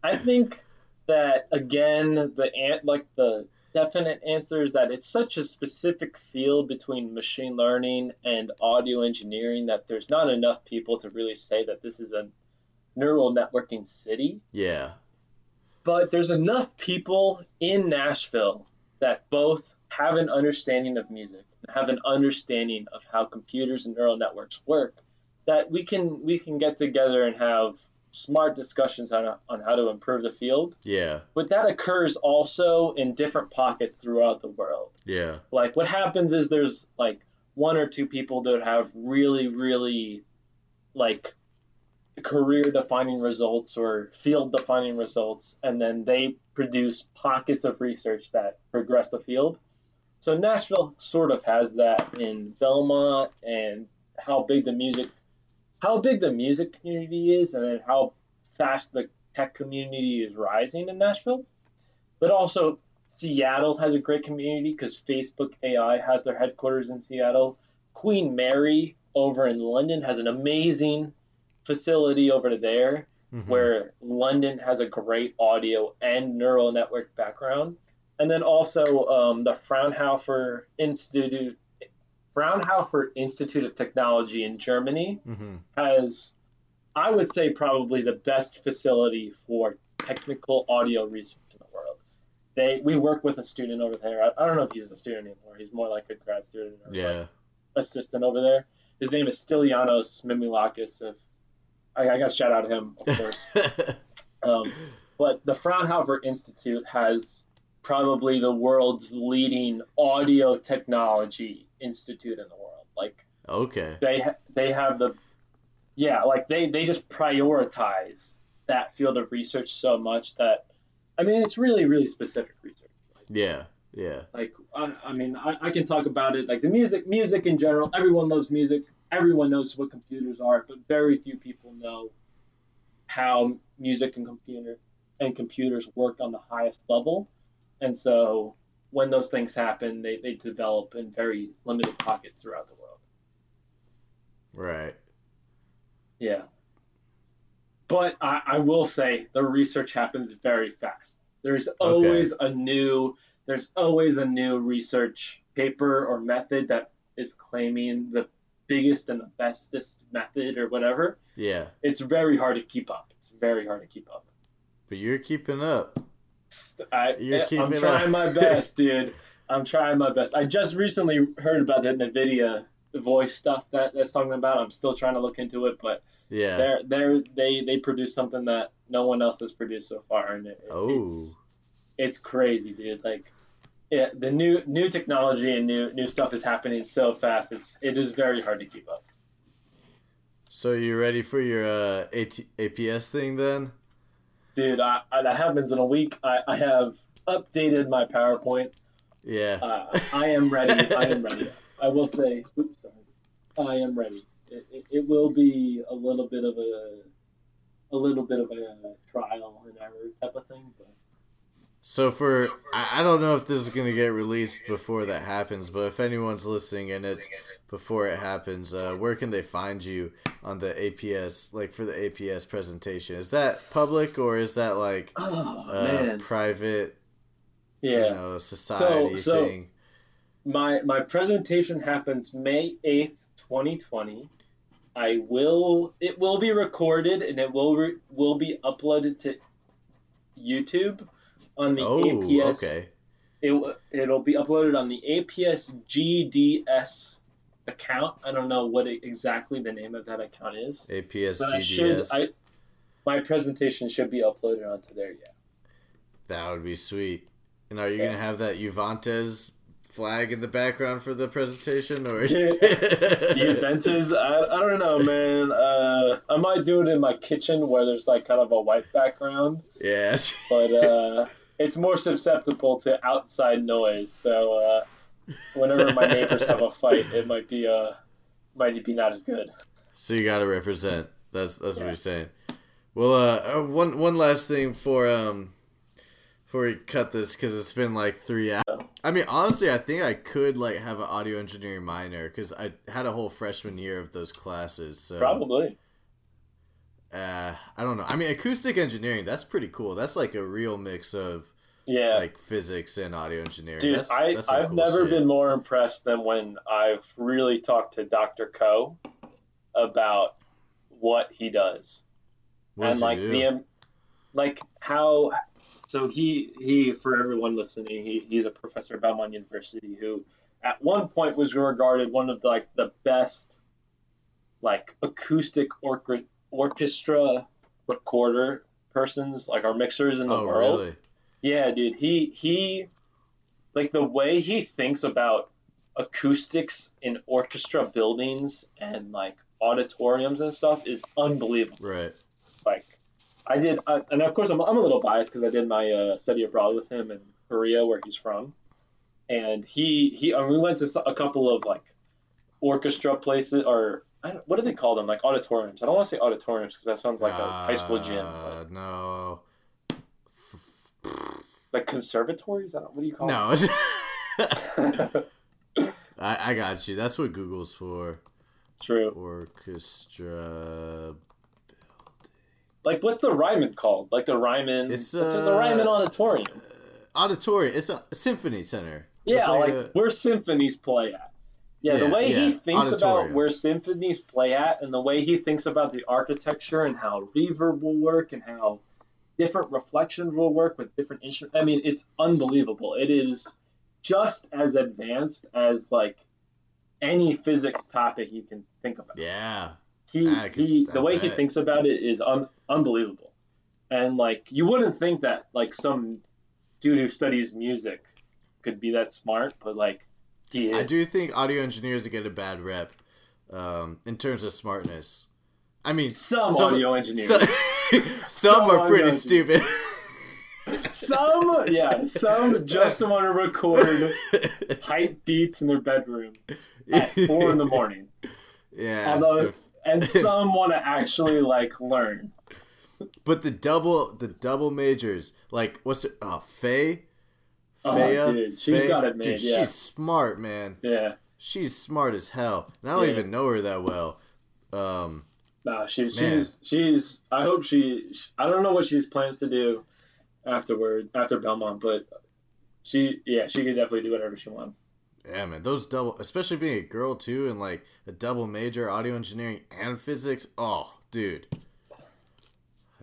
I think that again, the an- like the definite answer is that it's such a specific field between machine learning and audio engineering that there's not enough people to really say that this is a neural networking city. yeah But there's enough people in Nashville that both have an understanding of music and have an understanding of how computers and neural networks work that we can we can get together and have smart discussions on, on how to improve the field. yeah But that occurs also in different pockets throughout the world. yeah Like what happens is there's like one or two people that have really really like career defining results or field defining results and then they produce pockets of research that progress the field. So Nashville sort of has that in Belmont and how big the music how big the music community is and then how fast the tech community is rising in Nashville. But also Seattle has a great community because Facebook AI has their headquarters in Seattle. Queen Mary over in London has an amazing facility over there Mhm. where London has a great audio and neural network background. And then also um, the Fraunhofer Institute, Fraunhofer Institute of Technology in Germany Mhm. has, I would say, probably the best facility for technical audio research in the world. They we work with a student over there. I, I don't know if he's a student anymore. He's more like a grad student or like assistant over there. His name is Stylianos Mimilakis. If I, I got to shout out him, of *laughs* course. Um, but the Fraunhofer Institute has probably the world's leading audio technology institute in the world. Like okay they ha- they have the yeah, like they they just prioritize that field of research so much that I mean it's really really specific research. yeah yeah Like I, I mean I, I can talk about it like the music music in general. Everyone loves music. Everyone knows what computers are, but very few people know how music and computer and computers work on the highest level. And so when those things happen, they, they develop in very limited pockets throughout the world. right Yeah. But I, I will say the research happens very fast. There's always a new there's always a new research paper or method that is claiming the biggest and the bestest method or whatever. yeah It's very hard to keep up. It's very hard to keep up. but you're keeping up I, You're I'm trying up. my best, dude. I'm trying my best. I just recently heard about the NVIDIA voice stuff that that's talking about. I'm still trying to look into it, but yeah they're they're they they produce something that no one else has produced so far, and it, oh it's it's crazy, dude. Like, yeah, the new new technology and new new stuff is happening so fast. It's it is very hard to keep up. so you ready for your uh AT- aps thing then Dude, I, I, that happens in a week. I, I have updated my PowerPoint. yeah Uh, I am ready. *laughs* I am ready. I will say, oops, sorry. I am ready. It, it, it will be a little bit of a a little bit of a trial and error type of thing, but So for I, don't know if this is gonna get released before that happens, but if anyone's listening and it before it happens, uh, where can they find you on the APS like for the APS presentation? Is that public or is that like oh a private yeah. you know society so- thing? My my presentation happens May eighth, 2020. I will. It will be recorded and it will re, will be uploaded to YouTube on the Oh, APS. okay. It it'll be uploaded on the APS GDS account. I don't know what it, exactly the name of that account is. APS But I should. GDS. I my presentation should be uploaded onto there. Yeah. That would be sweet. And are you Yeah. gonna have that Juventus flag in the background for the presentation, or? *laughs* Juventus, I, I don't know, man. Uh, I might do it in my kitchen where there's like kind of a white background, yeah. but uh, it's more susceptible to outside noise. So uh, whenever my neighbors have a fight, it might be uh, might be not as good. So you gotta represent. That's that's what you're saying. Well, uh, uh, one one last thing for um, before we cut this because it's been like three hours. I mean, honestly, I think I could like have an audio engineering minor because I had a whole freshman year of those classes. So Probably. uh, I don't know. I mean, acoustic engineering that's pretty cool. That's like a real mix of Yeah. like physics and audio engineering. Dude, that's, I, that's i've cool never shit. been more impressed than when I've really talked to Dr. co about what he does. What and does like do? the like how so he he for everyone listening he, he's a professor at Belmont University who at one point was regarded one of the, like the best like acoustic orchestra orchestra recorder persons like our mixers in the oh world really? Yeah dude he he like the way he thinks about acoustics in orchestra buildings and like auditoriums and stuff is unbelievable Right. like I did, uh, and of course I'm, I'm a little biased because I did my uh, study abroad with him in Korea, where he's from, and he he uh, we went to a couple of like orchestra places or I what do they call them like auditoriums? I don't want to say auditoriums because that sounds like a high school gym, Uh, no. Like conservatories. I don't. What do you call No. it's- *laughs* them? *laughs* I, I got you. That's what Google's for. True. Orchestra. Building. Like what's the Ryman called? Like the Ryman. It's, It's, uh, the Ryman Auditorium. Auditorium. It's a symphony center. Yeah, It's like, a- where symphonies play at. Yeah, the Yeah, way he yeah, thinks about where symphonies play at, and the way he thinks about the architecture and how reverb will work, and how different reflections will work with different instruments. I mean, it's unbelievable. It is just as advanced as like any physics topic you can think about. yeah. He, could- he I the way he thinks about it is un- unbelievable, and like you wouldn't think that like some dude who studies music could be that smart, but like he is. I do think audio engineers get a bad rep um, in terms of smartness. I mean, some, some- audio engineers. some, *laughs* *laughs* some are pretty stupid. some, yeah, some just *laughs* want to record hype beats in their bedroom at four in the morning, yeah. Although- and *laughs* some want to actually like learn. But the double the double majors, like what's it? Oh, Faye. Oh, Faya? dude, she's Faye? got it made, Dude, yeah. she's smart, man. Yeah, She's smart as hell, and I don't Yeah. even know her that well. Um, no, she, she's she's. I hope she. I don't know what she's plans to do afterward after Belmont, but she, yeah, she could definitely do whatever she wants. yeah, man, those double, especially being a girl too, and like a double major, audio engineering and physics. Oh, dude,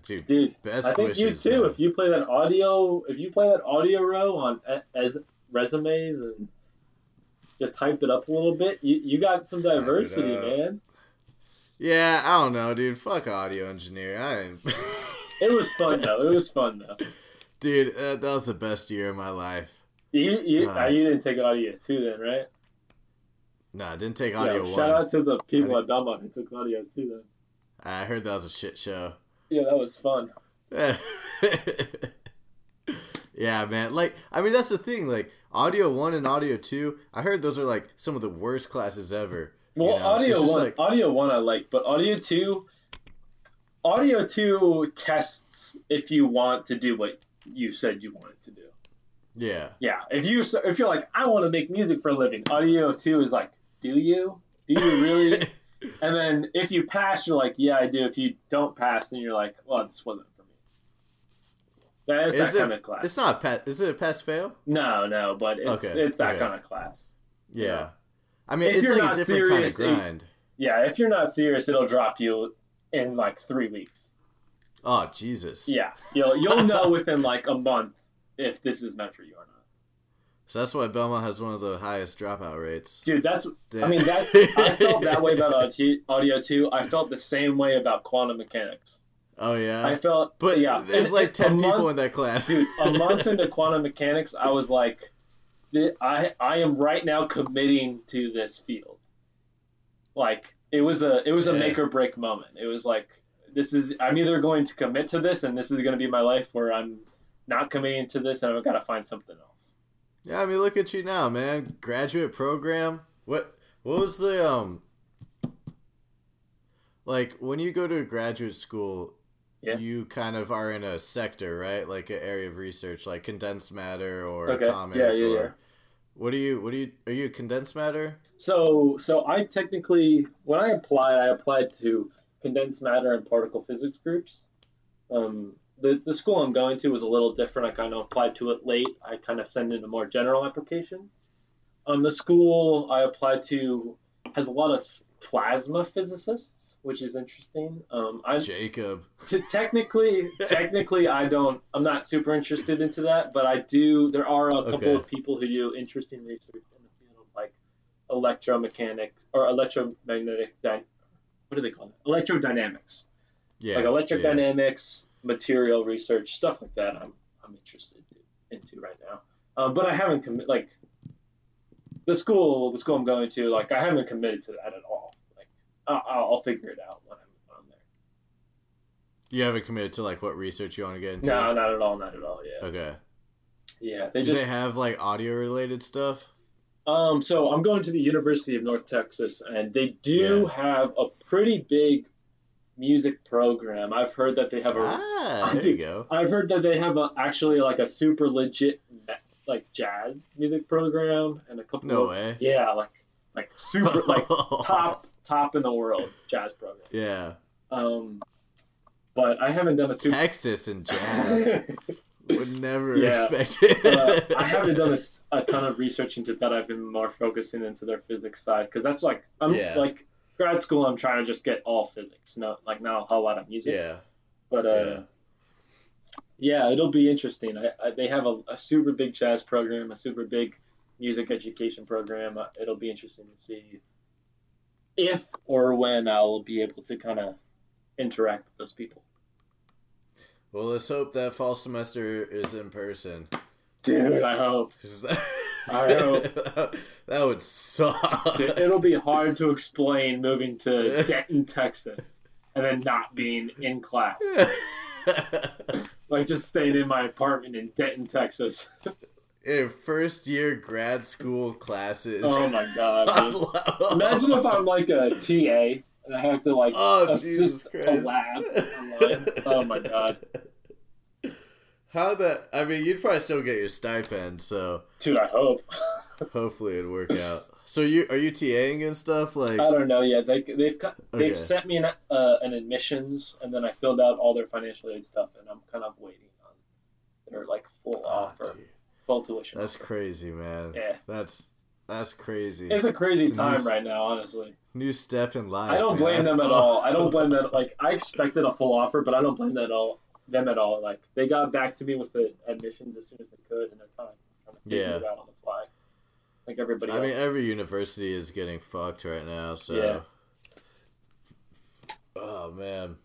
dude, Dude, best I think wishes. you too. man. If you play that audio, if you play that audio row on as resumes and just hype it up a little bit, you, you got some diversity, man. Yeah, I don't know, dude. Fuck audio engineer. I didn't. *laughs* It was fun though. It was fun though. dude, uh, that was the best year of my life. You you, Uh, uh, you didn't take audio two then, right? No, I didn't take Yeah, audio shout one. out to the people at Belmont who took audio two then. I heard that was a shit show. Yeah, that was fun. *laughs* yeah, man. Like, I mean, that's the thing. Like, audio one and audio two. I heard those are like some of the worst classes ever. You Well, know? Audio one, like- audio one I like, but audio two, audio two tests if you want to do what you said you wanted to do. yeah, Yeah, if you if you're like I want to make music for a living, audio two is like, do you? Do you really? *laughs* and then if you pass, you're like, yeah, I do. If you don't pass, then you're like, well, this wasn't for me. That's Is that it- kind of class. it's not a pass. Is it a pass fail? No, no, but it's Okay, it's that okay. kind of class. Yeah. Yeah. I mean, If it's you're like a not different kind of serious, grind. Yeah, if you're not serious, it'll drop you in like three weeks. Oh Jesus! Yeah, you'll you'll know *laughs* within like a month if this is meant for you or not. So that's why Belmont has one of the highest dropout rates. Dude, that's I mean that's I felt that way about audio, *laughs* audio too. I felt the same way about quantum mechanics. Oh yeah. I felt but yeah, there's and- like ten people month- in that class. dude a month *laughs* into quantum mechanics i was like th- i i am right now committing to this field like it was a it was a Yeah. make or break moment it was like this is i'm either going to commit to this and this is going to be my life or i'm not committing to this and i've got to find something else Yeah, I mean, look at you now, man. Graduate program. What what was the um like when you go to a graduate school, Yeah. you kind of are in a sector, right? Like an area of research, like condensed matter or Okay. atomic. Yeah, yeah, or, yeah. What do you? What do you? Are you condensed matter? so so i technically when i applied i applied to condensed matter and particle physics groups um, the, the school i'm going to was a little different i kind of applied to it late i kind of sent in a more general application um, the school i applied to has a lot of plasma physicists which is interesting um, I, Jacob. t- technically *laughs* technically i don't i'm not super interested into that but i do there are a couple Okay. of people who do interesting research in the field of like electromechanic or electromagnetic what do they call it electrodynamics Yeah. like yeah. electrodynamics material research stuff like that i'm, I'm interested into right now um, but i haven't commi- like the school the school i'm going to like i haven't committed to that at all like i'll, I'll figure it out when i'm, I'm there You haven't committed to like what research you want to get into. No, not at all, not at all. Yeah, Okay. yeah. They Do just they have like audio related stuff? um. So I'm going to the University of North Texas, and they do have a pretty big music program. I've heard that they have a. Ah, *laughs* there you go. I've heard that they have a, actually like a super legit like jazz music program and a couple. No of, way. Yeah, like like super like *laughs* top top in the world jazz program. Yeah. Um, but I haven't done a super. Texas and jazz. *laughs* Would never Yeah. expect it. uh, I *laughs* haven't done a, a, ton of research into that. I've been more focusing into their physics side because that's like I'm Yeah. like grad school. I'm trying to just get all physics, not like not a whole lot of music. yeah. But uh, yeah. It'll be interesting. I, I, they have a, a super big jazz program, a super big music education program. Uh, it'll be interesting to see if or when I'll be able to kind of interact with those people. Well, let's hope that fall semester is in person. Dude, I hope. *laughs* I hope. *laughs* that would suck. Dude, it'll be hard to explain moving to *laughs* Denton, Texas, and then not being in class. Like just staying in my apartment in Denton, Texas. in first year grad school classes. Oh my god. *laughs* Imagine if I'm like a TA and I have to like Oh, assist a lab online. Oh my god. How that? I mean, you'd probably still get your stipend, so Dude, I hope. *laughs* hopefully it'd work out. So you are you TAing and stuff like? I don't know yet. They, they've they've sent me an, uh, an admissions, and then I filled out all their financial aid stuff, and I'm kind of waiting on their like full Oh, offer, dude, full tuition. that's crazy, man. Yeah. That's that's crazy. It's a crazy It's a new time right now, honestly. New step in life. I don't blame That's- them at all. I don't blame them. Like I expected a full offer, but I don't blame them at all. Them at all. Like they got back to me with the admissions as soon as they could, and they're kind of trying to figure Yeah. it out on the fly, like everybody I else. mean, every university is getting fucked right now. So. Yeah. Oh man.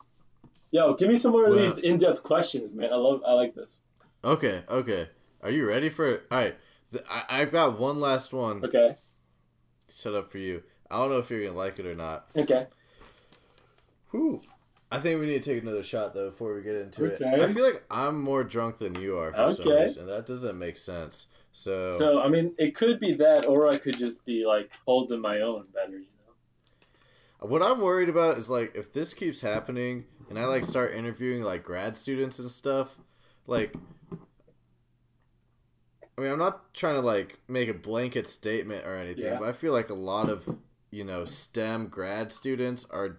Yo, give me some more of these in-depth questions, man. I love. I like this. Okay. Okay. Are you ready for it? All right. The, I, I've got one last one Okay. set up for you. I don't know if you're gonna like it or not. Okay. Whew. I think we need to take another shot though before we get into it. Okay. I feel like I'm more drunk than you are for some Okay. reason. That doesn't make sense. So, So I mean, it could be that, or I could just be like holding my own better. You know. what I'm worried about is like if this keeps happening and I like start interviewing like grad students and stuff, like I mean, I'm not trying to like make a blanket statement or anything, Yeah. but I feel like a lot of, you know, STEM grad students are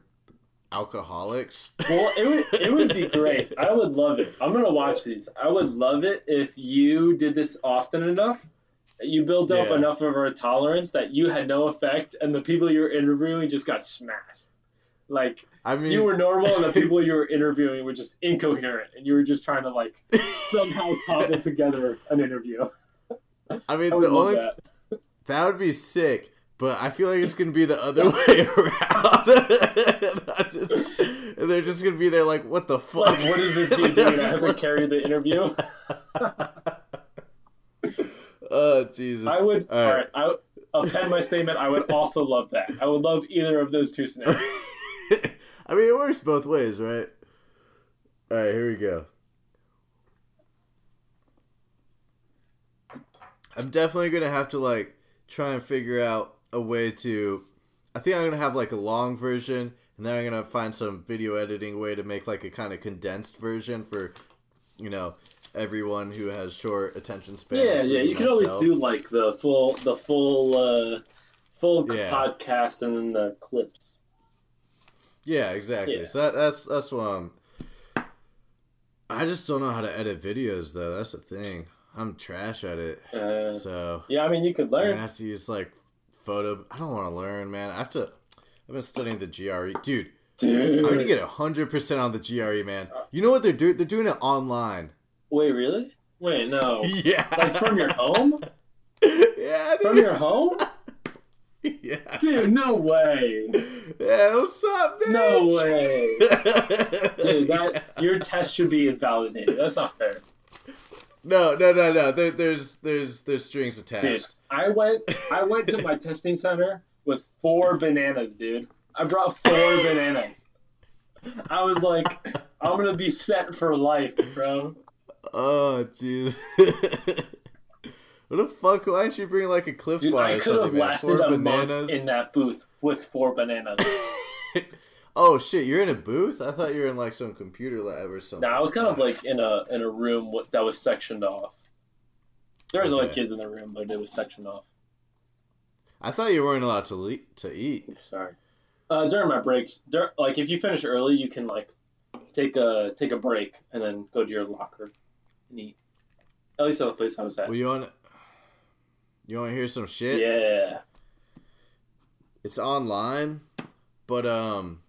alcoholics. Well, it would it would be *laughs* great. I would love it. I'm gonna watch these. I would love it if you did this often enough You built up Yeah. enough of a tolerance that you had no effect, and the people you were interviewing just got smashed. Like I mean, you were normal, and the people you were interviewing were just incoherent, and you were just trying to like *laughs* somehow cobble together an interview. I mean, I the only that. that would be sick. But I feel like it's gonna be the other *laughs* way around. *laughs* Just, they're just gonna be there like, what the fuck? Like, what is this dude doing? I have to carry the interview. *laughs* oh Jesus! I would. All All right. right. I append my statement. I would also love that. I would love either of those two scenarios. I mean, it works both ways, right? All right, here we go. I'm definitely gonna have to like try and figure out a way to. I think I'm gonna have like a long version, and then I'm gonna find some video editing way to make like a kind of condensed version for, you know, everyone who has short attention span. Yeah, yeah. You can always do like the full, the full, uh, full Yeah. podcast and then the clips. Yeah, exactly. Yeah. So that, that's that's what I'm. I just don't know how to edit videos though. That's the thing. I'm trash at it. Uh, So yeah, I mean, you could learn. Learn. have to use like photo. I don't want to learn, man. I have to. I've been studying the GRE, dude. Dude, I'm gonna Dude. get hundred percent on the GRE, man. You know what they're doing? They're doing it online. Wait, really? Wait, no. Yeah. *laughs* Like from your home? yeah. From your home? *laughs* *laughs* Yeah. Dude, no way. Yeah. What's up, man? No way. Dude, that your test should be invalidated. That's not fair. No, no, no, no. There, there's, there's, there's strings attached. Dude, I went I went to my *laughs* testing center with four bananas, dude. I brought four *laughs* bananas. I was like, I'm gonna be set for life, bro. Oh, jeez. what the fuck? Why didn't you bring like a Clif Dude, bar I could have lasted a bananas. month in that booth with four bananas. *laughs* oh shit, you're in a booth? I thought you were in like some computer lab or something. Nah, I was kind of like in a in a room that was sectioned off. There was other Okay. kids in the room, but it was sectioned off. I thought you weren't allowed to le- to eat. Sorry. Uh, during my breaks, dur- like if you finish early, you can like take a take a break and then go to your locker and eat. At least at the place I was at. Well, you want you want to hear some shit? Yeah. It's online, but um,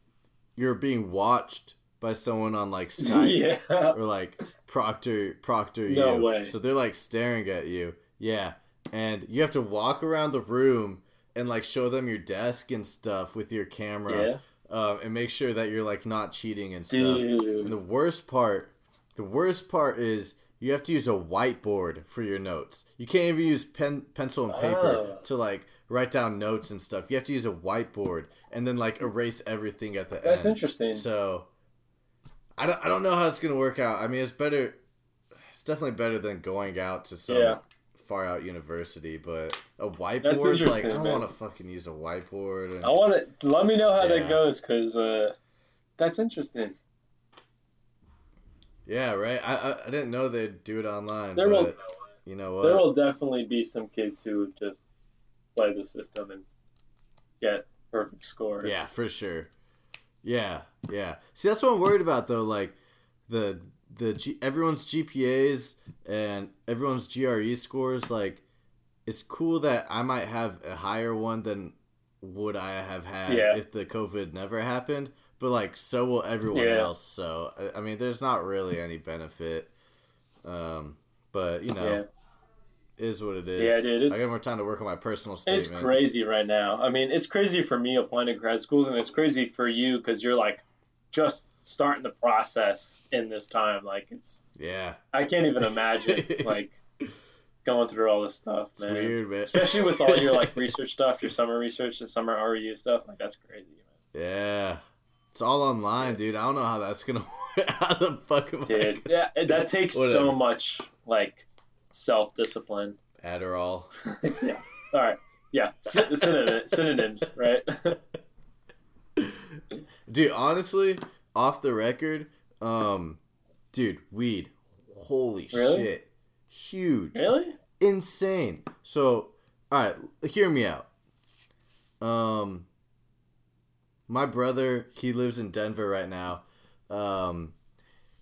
you're being watched by someone on like Skype. *laughs* yeah. or like proctor proctor No you. way. So they're like staring at you. Yeah. And you have to walk around the room and like show them your desk and stuff with your camera. Yeah. Um, and make sure that you're like not cheating and stuff. And the worst part, the worst part is you have to use a whiteboard for your notes. You can't even use pen, pencil and paper Oh. to like write down notes and stuff. You have to use a whiteboard and then like erase everything at the That's end. That's interesting. So I don't, I don't know how it's gonna work out. I mean, it's better. It's definitely better than going out to some Yeah. far out university, but a whiteboard, like I don't want to fucking use a whiteboard. And, I want to let me know how Yeah. that goes because uh, that's interesting. yeah, right. I, I I didn't know they'd do it online, There but will you know what? there will definitely be some kids who just play the system and get perfect scores. Yeah, for sure. Yeah, yeah. See, that's what I'm worried about though. Like the the G- everyone's GPAs and everyone's GRE scores. Like, it's cool that I might have a higher one than would I have had Yeah. if the COVID never happened. But like, so will everyone Yeah. else. So I- I mean, there's not really any benefit. Um, but you know. Is what it is. Yeah, dude, I got more time to work on my personal stuff. It's crazy right now. I mean, it's crazy for me applying to grad schools, and it's crazy for you because you're like just starting the process in this time. Like, it's Yeah, I can't even imagine *laughs* like going through all this stuff, it's man. weird, man. Especially with all your like *laughs* research stuff, your summer research, the summer REU stuff. Like, that's crazy, man. Yeah. It's all online, dude. I don't know how that's gonna work. *laughs* How the fuck am Dude, yeah, that takes so much like self discipline. Adderall. *laughs* yeah. All right. Yeah. Sy- synonym- synonyms, right? *laughs* Dude, honestly, off the record, um, dude, weed. Holy Really? shit. Huge. really? Insane. So, alright, hear me out. Um my brother, he lives in Denver right now. Um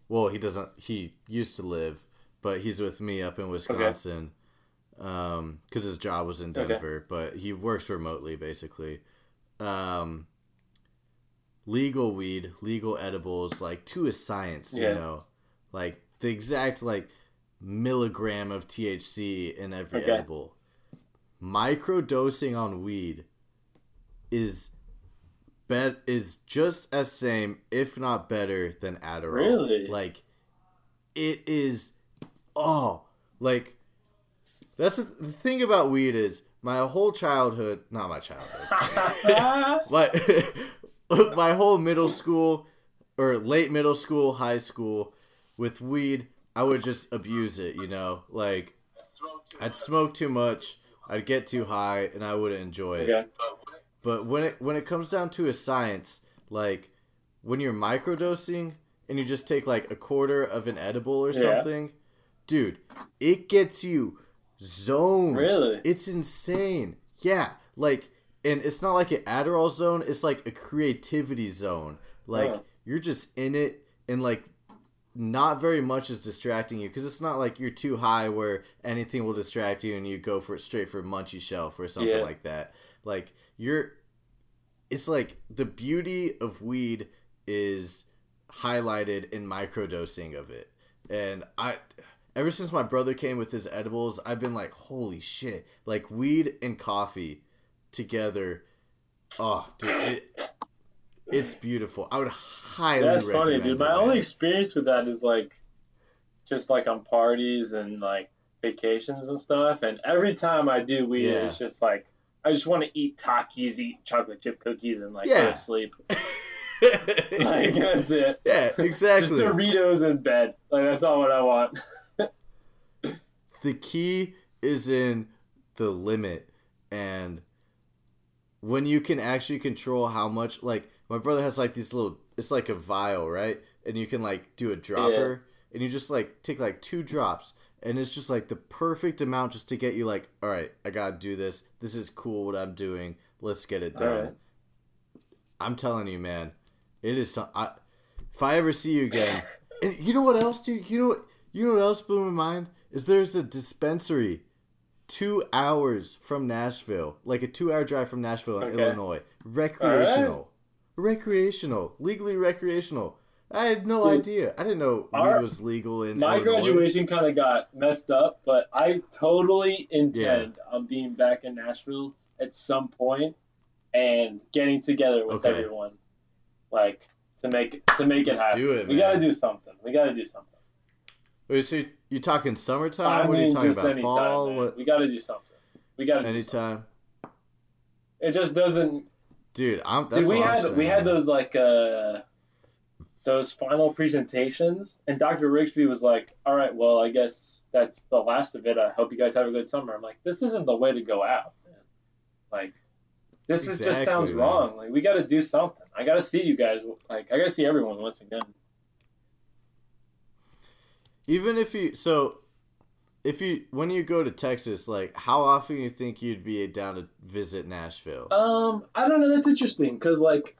well, he doesn't he used to live, but he's with me up in Wisconsin. um, because his job was in Okay. Denver, but he works remotely basically. Um, legal weed, legal edibles, like to a science, Yeah. you know, like the exact like milligram of THC in every Okay. edible. Microdosing on weed is bet is just as same, if not better, than Adderall. Really? Like, it is. Oh, like that's the, the thing about weed is my whole childhood, not my childhood, *laughs* but *laughs* my whole middle school or late middle school, high school with weed, I would just abuse it. You know, like I'd smoke too much, I'd get too high, and I wouldn't enjoy it. okay. But when it when it comes down to a science, like when you're microdosing and you just take like a quarter of an edible or Yeah. something, dude, it gets you zoned. Really? It's insane. Yeah, like and it's not like an Adderall zone, it's like a creativity zone. Like Oh. you're just in it and like not very much is distracting you because it's not like you're too high where anything will distract you and you go for it straight for munchie shelf or something Yeah. like that. Like you're, it's like the beauty of weed is highlighted in microdosing of it, and I. Ever since my brother came with his edibles, I've been like, holy shit! Like weed and coffee together. Oh, dude, it, it's beautiful. I would highly. That's funny, dude. it, My man. only experience with that is like just like on parties and like vacations and stuff. And every time I do weed, Yeah. it's just like I just want to eat Takis, eat chocolate chip cookies, and like go Yeah. to sleep. *laughs* Like that's it. yeah, exactly. Just Doritos in bed. Like that's all what I want. *laughs* the key is in the limit. And when you can actually control how much like my brother has like these little it's like a vial right? And you can like do a dropper. And you just like take like two drops. And it's just like the perfect amount just to get you like all right i gotta do this. This is cool what i'm doing. Let's get it done. Alright. i'm telling you man it is some I, if i ever see you again and you know what else dude? You know what you know what else blew my mind is there's a dispensary two hours from Nashville, like a two hour drive from Nashville in Okay. Illinois. Recreational. Recreational. Legally recreational. I had no Dude, idea. I didn't know our- weed was legal in My Illinois. graduation kind of got messed up, but I totally intend on being back in Nashville at some point and getting together with Okay. everyone, like to make to make it Let's happen. do it, we man. gotta do something. We gotta do something. Wait, so you talking summertime? I what are you talking about? anytime. Fall? man. What? We gotta do something. We gotta do. Anytime, It just doesn't. dude. I'm. That's Dude, we had saying. we had those like uh those final presentations, and Dr. Rigsby was like, "All right, well, I guess that's the last of it. I hope you guys have a good summer." I'm like, "This isn't the way to go out, man. Like, this is just sounds man. wrong. Like, we got to do something. I got to see you guys. Like, I got to see everyone once again." Even if you so, if you when you go to Texas, like how often you think you'd be down to visit Nashville? Um, I don't know. That's interesting because like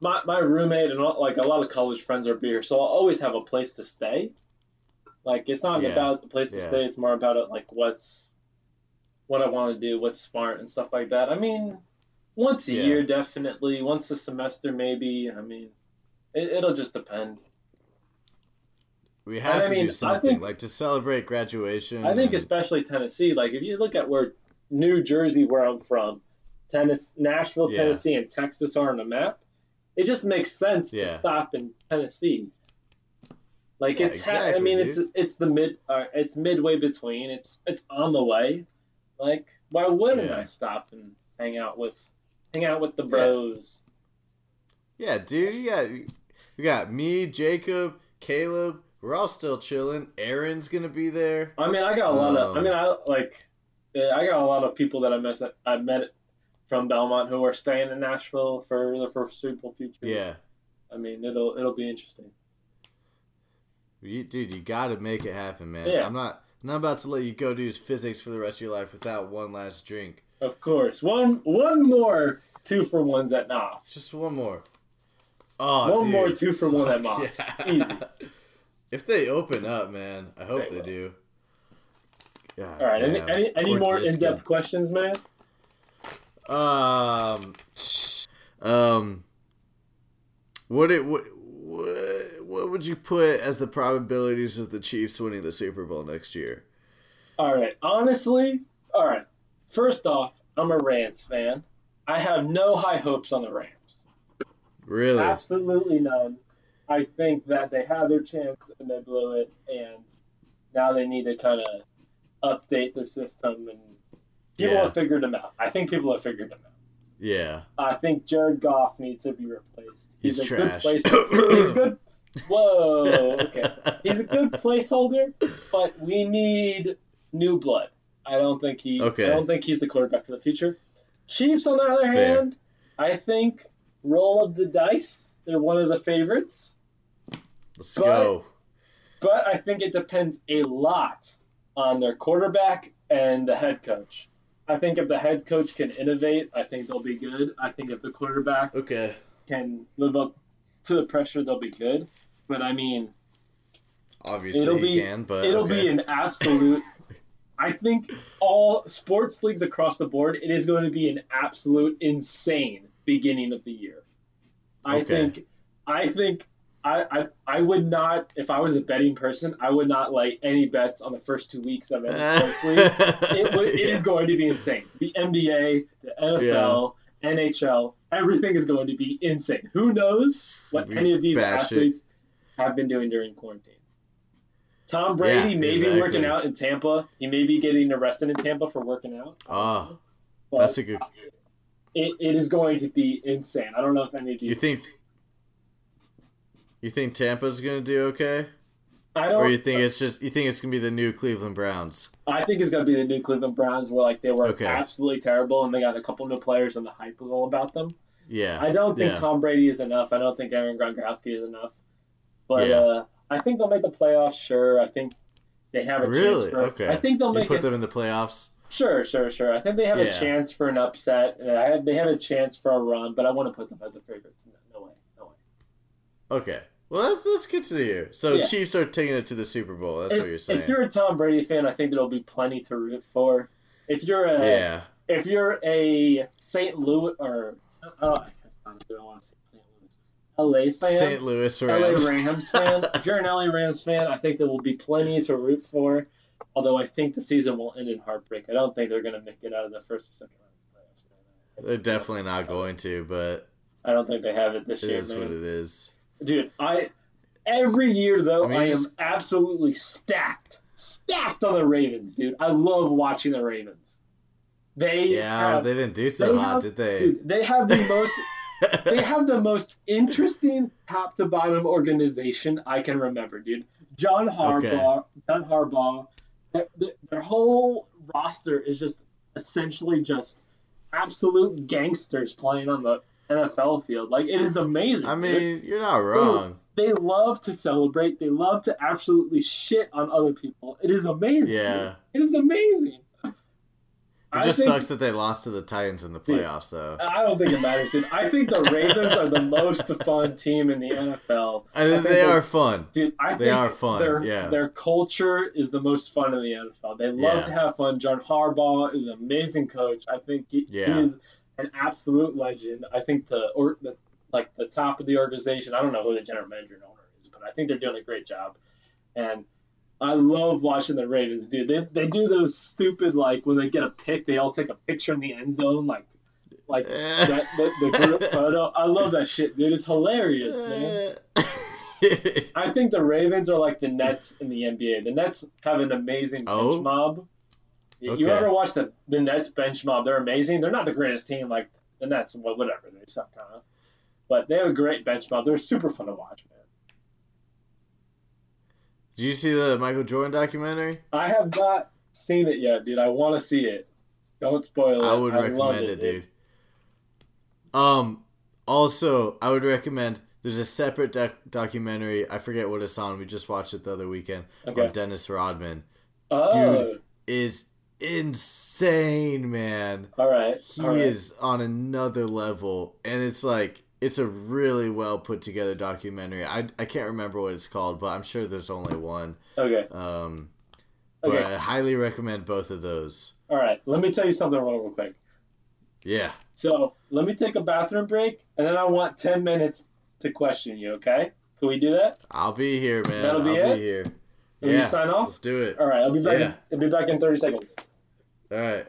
my my roommate and all, like a lot of college friends are here, so I'll always have a place to stay. Like it's not Yeah. about the place to Yeah. stay; it's more about it, like what's what I want to do, what's smart, and stuff like that. I mean, once a Yeah. year, definitely. Once a semester, maybe. I mean, it, it'll just depend. We have I to mean, do something think- like to celebrate graduation. I think and- especially Tennessee. Like if you look at where New Jersey, where I'm from, Tennessee, Nashville, Yeah. Tennessee, and Texas are on the map, it just makes sense Yeah. to stop in Tennessee. Like Yeah, it's, ha- I mean, dude. it's it's the mid, uh, it's midway between. It's it's on the way. Like why wouldn't. I stop and hang out with, hang out with the bros? Yeah, dude. Yeah, we got me, Jacob, Caleb. We're all still chilling. Aaron's gonna be there. I mean, I got a lot of. I Um, mean, I like. uh, I got a lot of people that I met. I met from Belmont who are staying in Nashville for the foreseeable future. Yeah, I mean, it'll it'll be interesting. you, dude. You gotta make it happen, man. Yeah. I'm not. I'm not about to let you go do physics for the rest of your life without one last drink. Of course, one one more two for ones at Knopf's. Just one more. Oh, one dude. more two for one at Knopf's. *laughs* Yeah. Easy. If they open up, man, I hope They they, do. God All right. Any damn. any, any Poor more in depth questions, man? Um, um, what it what, what what would you put as the probabilities of the Chiefs winning the Super Bowl next year? All right. Honestly, all right. First off, I'm a Rams fan. I have no high hopes on the Rams. Really? Absolutely none. I think that they had their chance and they blew it, and now they need to kind of update the system and people Yeah. have figured them out. I think people have figured them out. Yeah. I think Jared Goff needs to be replaced. He's a trash. good placeholder. He's a good. *coughs* Whoa. Okay. He's a good placeholder, but we need new blood. I don't think he. Okay. I don't think he's the quarterback for the future. Chiefs, on the other Fair. hand, I think roll of the dice. They're one of the favorites, Let's But- go. but I think it depends a lot on their quarterback and the head coach. I think if the head coach can innovate, I think they'll be good. I think if the quarterback Okay. can live up to the pressure, they'll be good. But I mean, Obviously It'll be- can, but it'll okay. be an absolute. *laughs* I think all sports leagues across the board, it is going to be an absolute insane beginning of the year. I Okay. think, I think, I, I, I would not, if I was a betting person, I would not lay any bets on the first two weeks of any *laughs* sports league. It, would- it is going to be insane. The NBA, the NFL, NHL, everything is going to be insane. Who knows what We any of these bash it. athletes have been doing during quarantine? Tom Brady Yeah, may be working out in Tampa. He may be getting arrested in Tampa for working out. Oh, But that's a good. it, it is going to be insane. I don't know if any of these. You think? You think Tampa's gonna do okay, I don't. or you think it's just you think it's gonna be the new Cleveland Browns? I think it's going to be the new Cleveland Browns, where like they were Okay. absolutely terrible, and they got a couple new players, and the hype was all about them. Yeah. I don't think Yeah. Tom Brady is enough. I don't think Aaron Gronkowski is enough. But Yeah. uh, I think they'll make the playoffs. Sure, I think they have a chance Really? for. Okay. I think they'll You make put it. them in the playoffs. Sure, sure, sure. I think they have Yeah. a chance for an upset. Uh, have, they have a chance for a run, but I want to put them as a favorite. No, no way, no way. Okay. Well, that's that's good to hear. So Yeah. Chiefs are taking it to the Super Bowl. That's if, what you're saying. if you're a Tom Brady fan, I think there'll be plenty to root for. If you're a yeah. if you're a St. Louis or uh, I don't want to say St. Louis, LA fan, St. Louis Rams, LA Rams. Fan. *laughs* if you're an LA Rams fan, I think there will be plenty to root for. Although I think the season will end in heartbreak. I don't think they're going to make it out of the first or second round of the playoffs. They're definitely not going to, but I don't think they have it this it year, is man. what it is. Dude, I every year though I I, am just- absolutely stacked, stacked on the Ravens, dude. I love watching the Ravens. They Yeah, have, they didn't do so hot, have- did they? dude, they have the most *laughs* they have the most interesting top to bottom organization I can remember, dude. John Harbaugh, John Harbaugh, their, their whole roster is just essentially just absolute gangsters playing on the NFL field. Like it is amazing. I dude. mean, you're not wrong. they love to celebrate. They love to absolutely shit on other people. It is amazing. Yeah. dude. it is amazing. It just sucks that they lost to the Titans in the Dude. playoffs, though. I don't think it matters, dude. I think the Ravens are the most fun team in the NFL. I I think think they they're- fun. Dude, I think They think are fun, Their, yeah. their culture is the most fun in the NFL. They love Yeah. to have fun. John Harbaugh is an amazing coach. I think he, Yeah. he is an absolute legend. I think the or the like the top of the organization. I don't know who the general manager and owner is, but I think they're doing a great job. And I love watching the Ravens, dude. They, they do those stupid like when they get a pick, they all take a picture in the end zone, like like that, the, the group *laughs* photo. I love that shit, dude. It's hilarious, man. *laughs* I think the Ravens are like the Nets in the NBA. The Nets have an amazing bench Oh? mob. You ever watch the the Nets bench mob? They're amazing. They're not the greatest team like the Nets. Well, whatever they suck kind of, but they have a great bench mob. They're super fun to watch, man. Did you see the Michael Jordan documentary? I have not seen it yet, dude. I want to see it. Don't spoil it. I would love recommend it, dude. Um, also, I would recommend. There's a separate doc- documentary. I forget what it's on. We just watched it the other weekend Okay. on Dennis Rodman. Oh, Dude. Is insane, man. all right. He all right. is on another level, and it's like it's a really well put together documentary. I I can't remember what it's called, but I'm sure there's only one. okay. Um, But Okay. I highly recommend both of those. All right. Let me tell you something real, real quick. Yeah. So let me take a bathroom break, and then I want ten minutes to question you. Okay? Can we do that? I'll be here, man. That'll be I'll it? be here. Yeah. you sign off? Let's do it. All right. I'll be back. Yeah. In, I'll be back in thirty seconds. All right.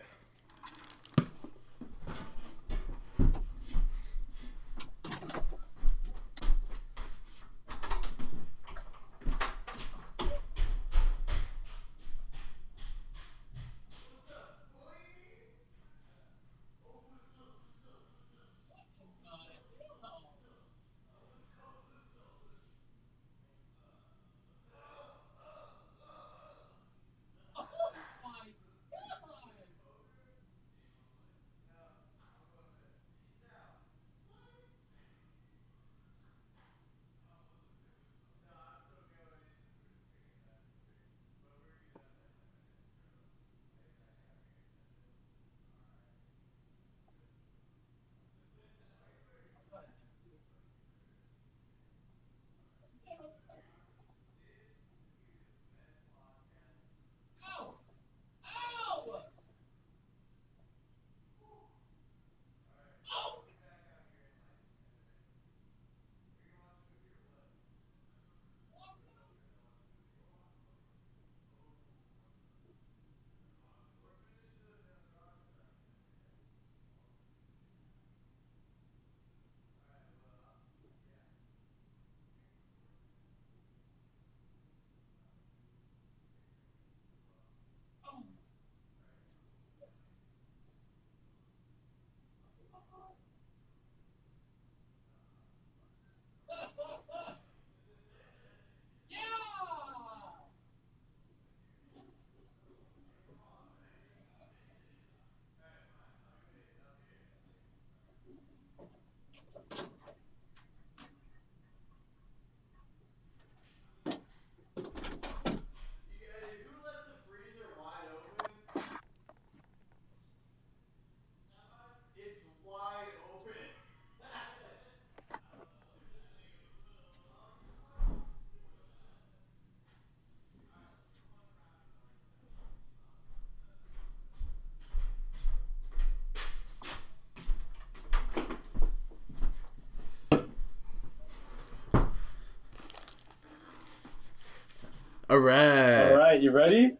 All right. All right. You ready?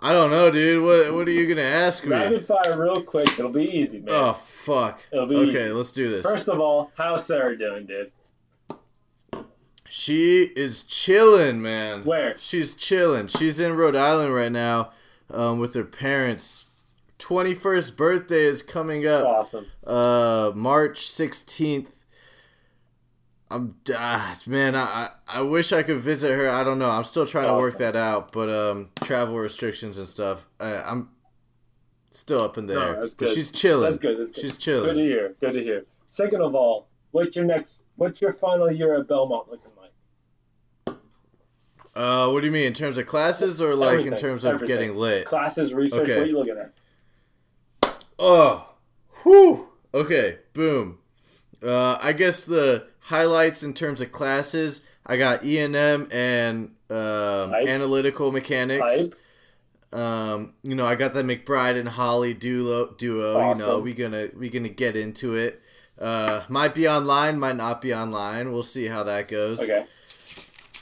I don't know, dude. What What are you gonna ask me? Rapid fire, real quick. It'll be easy, man. Oh fuck. It'll be Okay, easy. let's do this. First of all, how's Sarah doing, dude? She is chilling, man. Where? She's chilling. She's in Rhode Island right now, um, with her parents. Twenty first birthday is coming up. Awesome. Uh, March sixteenth. I'm ah, man. I, I wish I could visit her. I don't know. I'm still trying to work that out, but um, travel restrictions and stuff. I, I'm still up in the No, air. that's But good. she's chilling. That's good. That's good. She's chilling. Good to hear. Good to hear. Second of all, what's your next? What's your final year at Belmont looking like? Uh, what do you mean in terms of classes or like in terms of everything. getting lit? Classes, research. Okay. What are you looking at? Oh, whew. Okay, boom. Uh, I guess the highlights in terms of classes, I got E and M and um, analytical mechanics. Hype. Um, you know, I got the McBride and Hawley duo. Duo. You know, Awesome. we gonna we gonna get into it. Uh, might be online, might not be online. We'll see how that goes. Okay.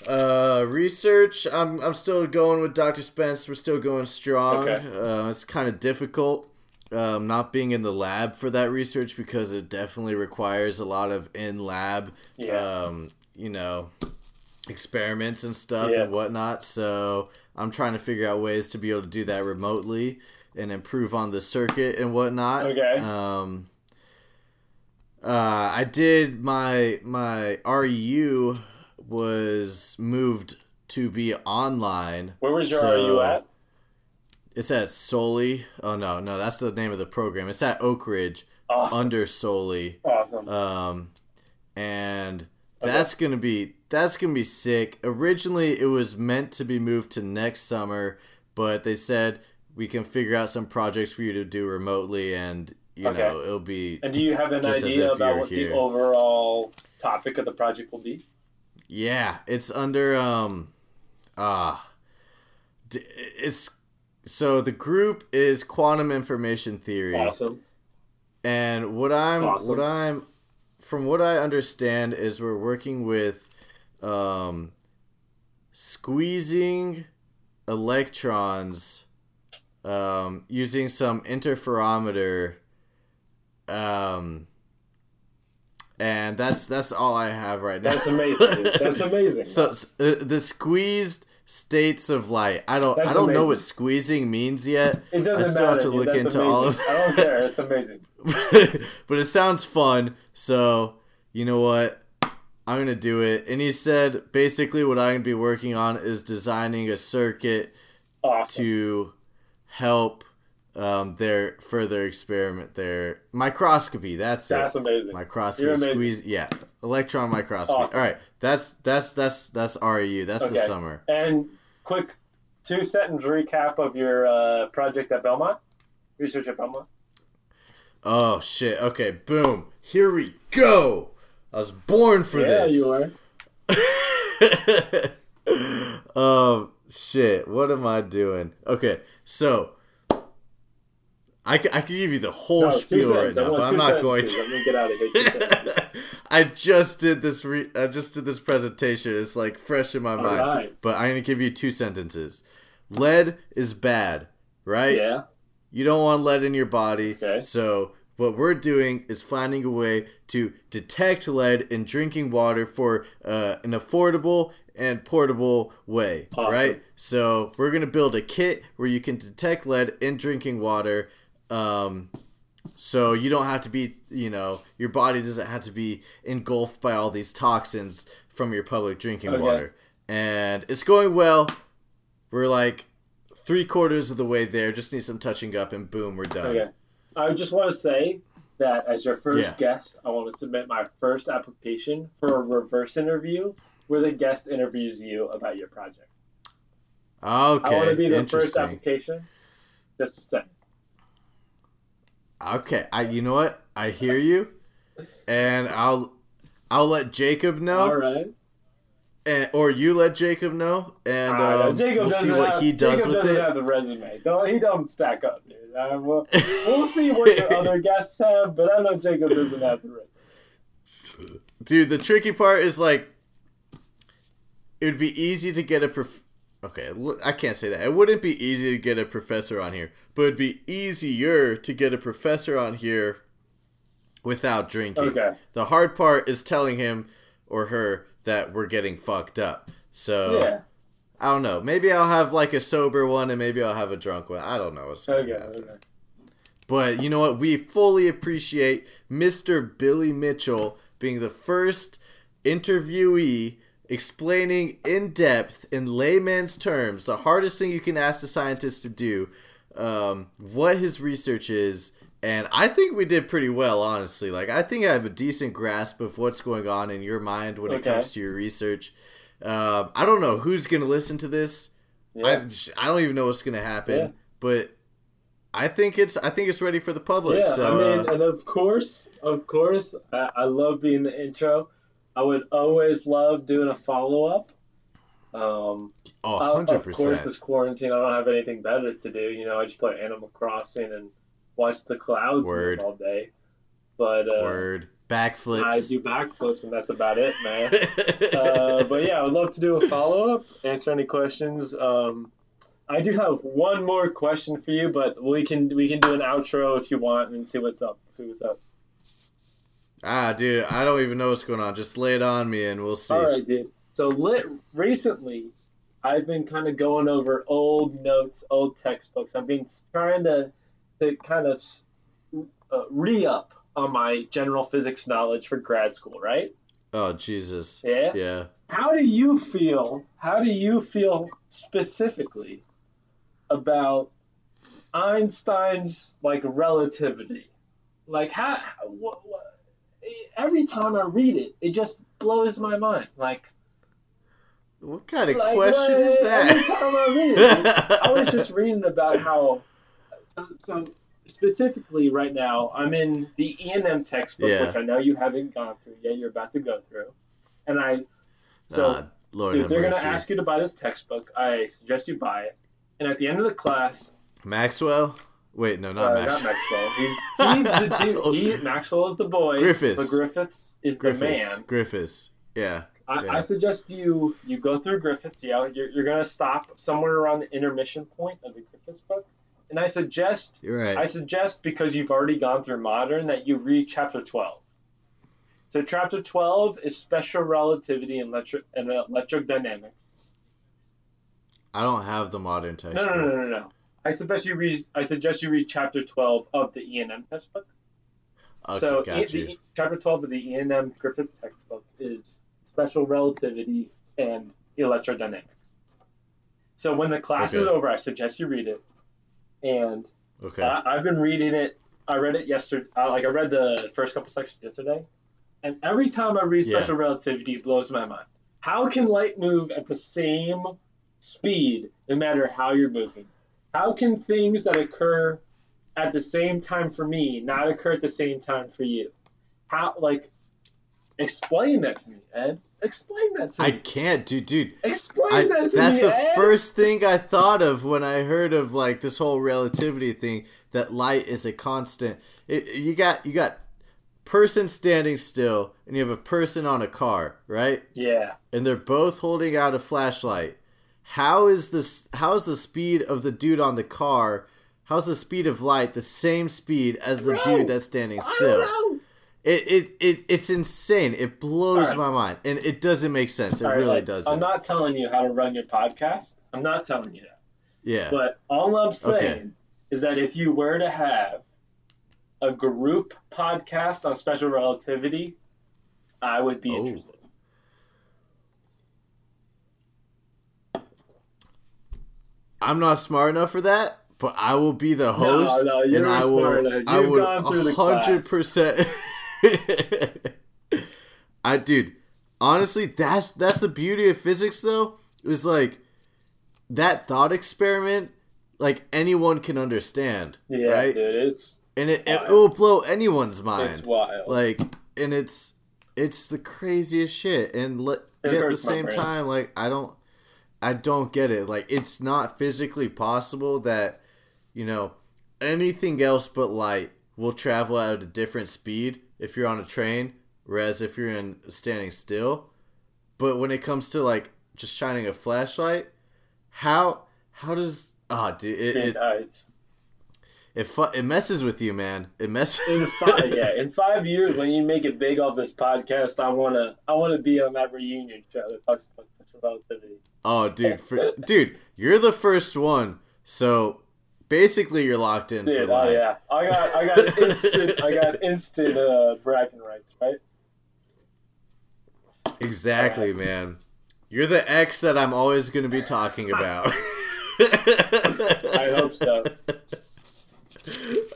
Uh, research. I'm I'm still going with Dr. Spence. We're still going strong. Okay. Uh, it's kind of difficult, um, not being in the lab for that research because it definitely requires a lot of in lab, Yeah. um, you know, experiments and stuff Yeah. and whatnot. So I'm trying to figure out ways to be able to do that remotely and improve on the circuit and whatnot. Okay. Um. Uh, I did my my REU was moved to be online. Where was your So- REU at? It's at SULI. Oh no, no, that's the name of the program. It's at Oak Ridge Awesome. under SULI. awesome. Um, and that's gonna be that's gonna be sick. Originally, it was meant to be moved to next summer, but they said we can figure out some projects for you to do remotely, and you Okay. know it'll be and do you have an idea about what here. the overall topic of the project will be? Yeah, it's under um ah d- it's so the group is quantum information theory. Awesome. And what I'm Awesome. what I'm from what I understand is we're working with um squeezing electrons um using some interferometer um and that's that's all I have right now. That's amazing. That's *laughs* amazing. So s- uh, the squeezed states of light. I don't. That's I don't know what squeezing means yet. it doesn't I still matter. have to dude. look That's into amazing. all of- I don't care. It's amazing. *laughs* but it sounds fun. So you know what? I'm gonna do it. And he said basically what I'm gonna be working on is designing a circuit Awesome. to help um, their further experiment their microscopy. That's, That's it. amazing. Microscopy squeeze. Yeah, electron microscopy. Awesome. All right, that's that's that's that's REU. That's the summer. And quick two sentence recap of your uh, project at Belmont. Research at Belmont. Oh shit. Okay, boom. Here we go. I was born for yeah, this. you are. *laughs* um shit. What am I doing? Okay, so I could, I could give you the whole No, spiel right now, but I'm not going to. Let me get out of here. *laughs* I just did this. Re- I just did this presentation. It's like fresh in my All mind. right. But I'm gonna give you two sentences. Lead is bad, right? Yeah. You don't want lead in your body. Okay. So what we're doing is finding a way to detect lead in drinking water for uh, an affordable and portable way. Awesome. Right. So we're gonna build a kit where you can detect lead in drinking water. Um, so you don't have to be, you know, your body doesn't have to be engulfed by all these toxins from your public drinking Okay. water. And it's going well. We're like three quarters of the way there. Just need some touching up, and boom, we're done. Okay. I just want to say that as your first Yeah. guest, I want to submit my first application for a reverse interview where the guest interviews you about your project. Okay. I want to be the first application. Just a second. Okay. I. You know what? I hear you, and I'll. I'll let Jacob know, All right. and, or you let Jacob know, and right, um, Jacob we'll doesn't see what have, he does Jacob with doesn't it. have the resume. Don't, he don't stack up, dude. We'll, *laughs* we'll see what your other guests have, but I know Jacob doesn't have the resume. Dude, the tricky part is like, it would be easy to get a prof- Okay, I can't say that. It wouldn't be easy to get a professor on here, but it'd be easier to get a professor on here without drinking. Okay. The hard part is telling him or her that we're getting fucked up. So Yeah. I don't know. Maybe I'll have like a sober one, and maybe I'll have a drunk one. I don't know what's gonna Okay. happen. okay. But you know what? We fully appreciate Mr. Billy Mitchell being the first interviewee explaining in depth, in layman's terms, the hardest thing you can ask a scientist to do, um, what his research is. And I think we did pretty well, honestly. Like, I think I have a decent grasp of what's going on in your mind when it comes to your research. Um, I don't know who's going to listen to this. Yeah. I, I don't even know what's going to happen. Yeah. But I think it's I think it's ready for the public. Yeah, so I mean, uh, and of course, of course, I, I love being the intro. I would always love doing a follow up. Um, oh, uh, of course, percent. this quarantine, I don't have anything better to do. You know, I just play Animal Crossing and watch the clouds Word. all day. But uh, Word Backflips. I do backflips, and that's about it, man. *laughs* uh, but yeah, I would love to do a follow up, answer any questions. Um, I do have one more question for you, but we can we can do an outro if you want and see what's up. See what's up. Ah, dude, I don't even know what's going on. Just lay it on me, and we'll see. All right, dude. So lit recently, I've been kind of going over old notes, old textbooks. I've been trying to to kind of uh, re up on my general physics knowledge for grad school, right? Oh Jesus. Yeah. Yeah. How do you feel? How do you feel specifically about Einstein's like relativity? Like how? What, what, every time I read it, it just blows my mind. Like, What kind of like question what- is Every time I read it, that? I was just *laughs* reading about how. So, so specifically, right now, I'm in the E and M textbook, Yeah. which I know you haven't gone through yet. You're about to go through, and I. So Ah, Lord Dude, they're gonna ask you to buy this textbook. I suggest you buy it. And at the end of the class, Maxwell. Wait, no, not uh, Maxwell. not Maxwell. He's *laughs* he's the dude. He, Maxwell is the boy. Griffiths. But Griffiths is Griffiths. the man. Griffiths. Yeah. I, Yeah. I suggest you you go through Griffiths. Yeah, you're, you're gonna stop somewhere around the intermission point of the Griffiths book, and I suggest You're right. I suggest because you've already gone through modern that you read chapter twelve. So chapter twelve is special relativity and electric and electrodynamics. I don't have the modern No, textbook. no, no, no, no. I suggest you read. I suggest you read chapter twelve of the E and M textbook. Okay, so got E- the, chapter 12 of the E&M Griffith textbook is special relativity and electrodynamics. So when the class is over, I suggest you read it. And Okay. I, I've been reading it. I read it yesterday. Uh, like I read the first couple sections yesterday, and every time I read Yeah. special relativity, it blows my mind. How can light move at the same speed, no matter how you're moving? How can things that occur at the same time for me not occur at the same time for you? How like explain that to me, Ed? Explain that to I me. I can't, dude, dude. Explain I, that to that's me, That's the Ed. first thing I thought of when I heard of like this whole relativity thing. That light is a constant. It, you got you got person standing still, and you have a person on a car, right? Yeah. And they're both holding out a flashlight. How is this? How is the speed of the dude on the car? How's the speed of light the same speed as the Bro, dude that's standing still? It, it, it it's insane. It blows Alright. my mind, and it doesn't make sense. It All right, really like, doesn't. I'm not telling you how to run your podcast. I'm not telling you that. yeah. But all I'm saying Okay. is that if you were to have a group podcast on special relativity, I would be Oh. interested. I'm not smart enough for that, but I will be the host, no, you're and I will. I would gone through the hundred percent. *laughs* I dude, honestly, that's that's the beauty of physics, though. Is like that thought experiment. Like anyone can understand, Yeah, right? dude, it's And it, it wild. will blow anyone's mind. it's wild. like and it's it's the craziest shit and It at the same brain. time like i don't i don't get it. Like it's not physically possible that you know anything else but light will travel at a different speed if you're on a train whereas if you're in standing still. But when it comes to like just shining a flashlight how how does oh dude it, it, it's- it, fu- it messes with you man it messes *laughs* in five, yeah, in five years when you make it big off this podcast, I wanna, I wanna be on that reunion show that talks about special relativity. Oh, dude, for, dude, you're the first one, so basically you're locked in Dude, for oh life. yeah, I got, I got *laughs* instant, I got instant uh, bragging rights, right? Exactly, man. You're the ex that I'm always going to be talking about. *laughs* I hope so.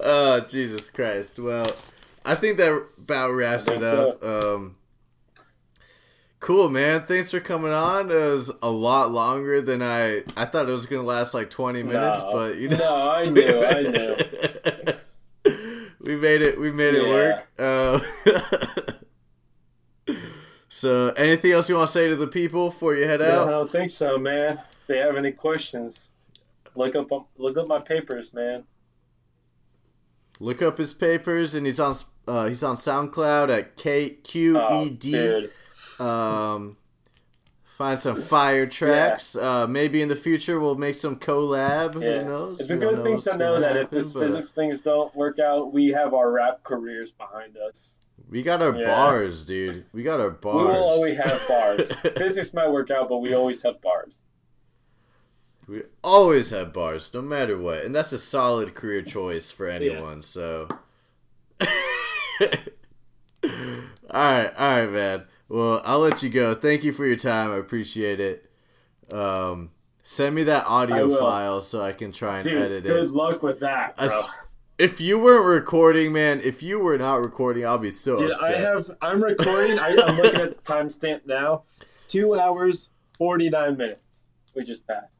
Oh, Jesus Christ. Well, I think that about wraps it up. Um, cool, man. Thanks for coming on. It was a lot longer than I. I thought it was going to last like 20 minutes, No. but you know. No, I knew, I knew. *laughs* we made it. We made it Yeah. work. Uh, *laughs* so, anything else you want to say to the people before you head Yeah, I don't think so, man. If they have any questions, look up, look up my papers, man. Look up his papers, and he's on uh, he's on SoundCloud at K Q E D. Oh, D. Um, find some fire tracks. Uh, maybe in the future we'll make some collab. Yeah. Who knows? It's a good thing to know that if this but physics things don't work out, we have our rap careers behind us. we got our Yeah. bars, dude. We got our bars. We will always have bars. *laughs* physics might work out, but we always have bars. We always have bars, no matter what, and that's a solid career choice for anyone. So, *laughs* all right, all right, man. Well, I'll let you go. Thank you for your time. I appreciate it. Um, send me that audio file so I can try and Dude, edit good it. Good luck with that, bro. If you weren't recording, man, if you were not recording, I'll be so Dude, upset. I have. I'm recording. I, I'm looking at the *laughs* timestamp now. Two hours forty nine minutes. We just passed.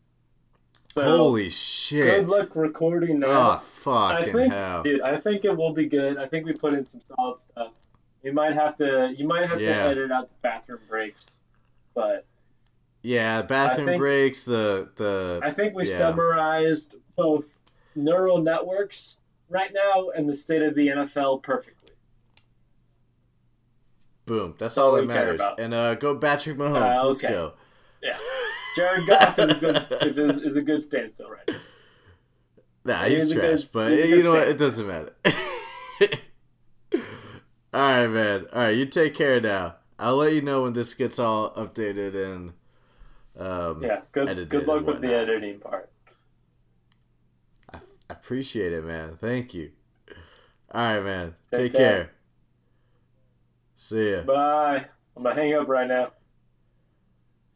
So Holy shit! good luck recording that. Oh, fuck! I think, hell! dude, I think it will be good. I think we put in some solid stuff. You might have to. You might have Yeah. to edit out the bathroom breaks, but Yeah, bathroom think- breaks. The the I think we Yeah. summarized both neural networks right now and the state of the NFL perfectly. boom. That's all all that matters. And uh, go Patrick Mahomes. Uh, Let's go. Yeah, *laughs* Jared Goff is a good is, is, is a good standstill right now. Nah, He's he's trash, good- but he's you know what? It doesn't matter. *laughs* all right, man. All right, you take care now. I'll let you know when this gets all updated and um, Yeah, good edited good luck with the editing part. I appreciate it, man. Thank you. All right, man. Take Take, care. care. See ya. Bye. I'm gonna hang up right now.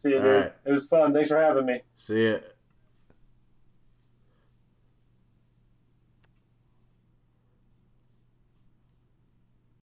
See you, All dude. right. It was fun. Thanks for having me. See ya.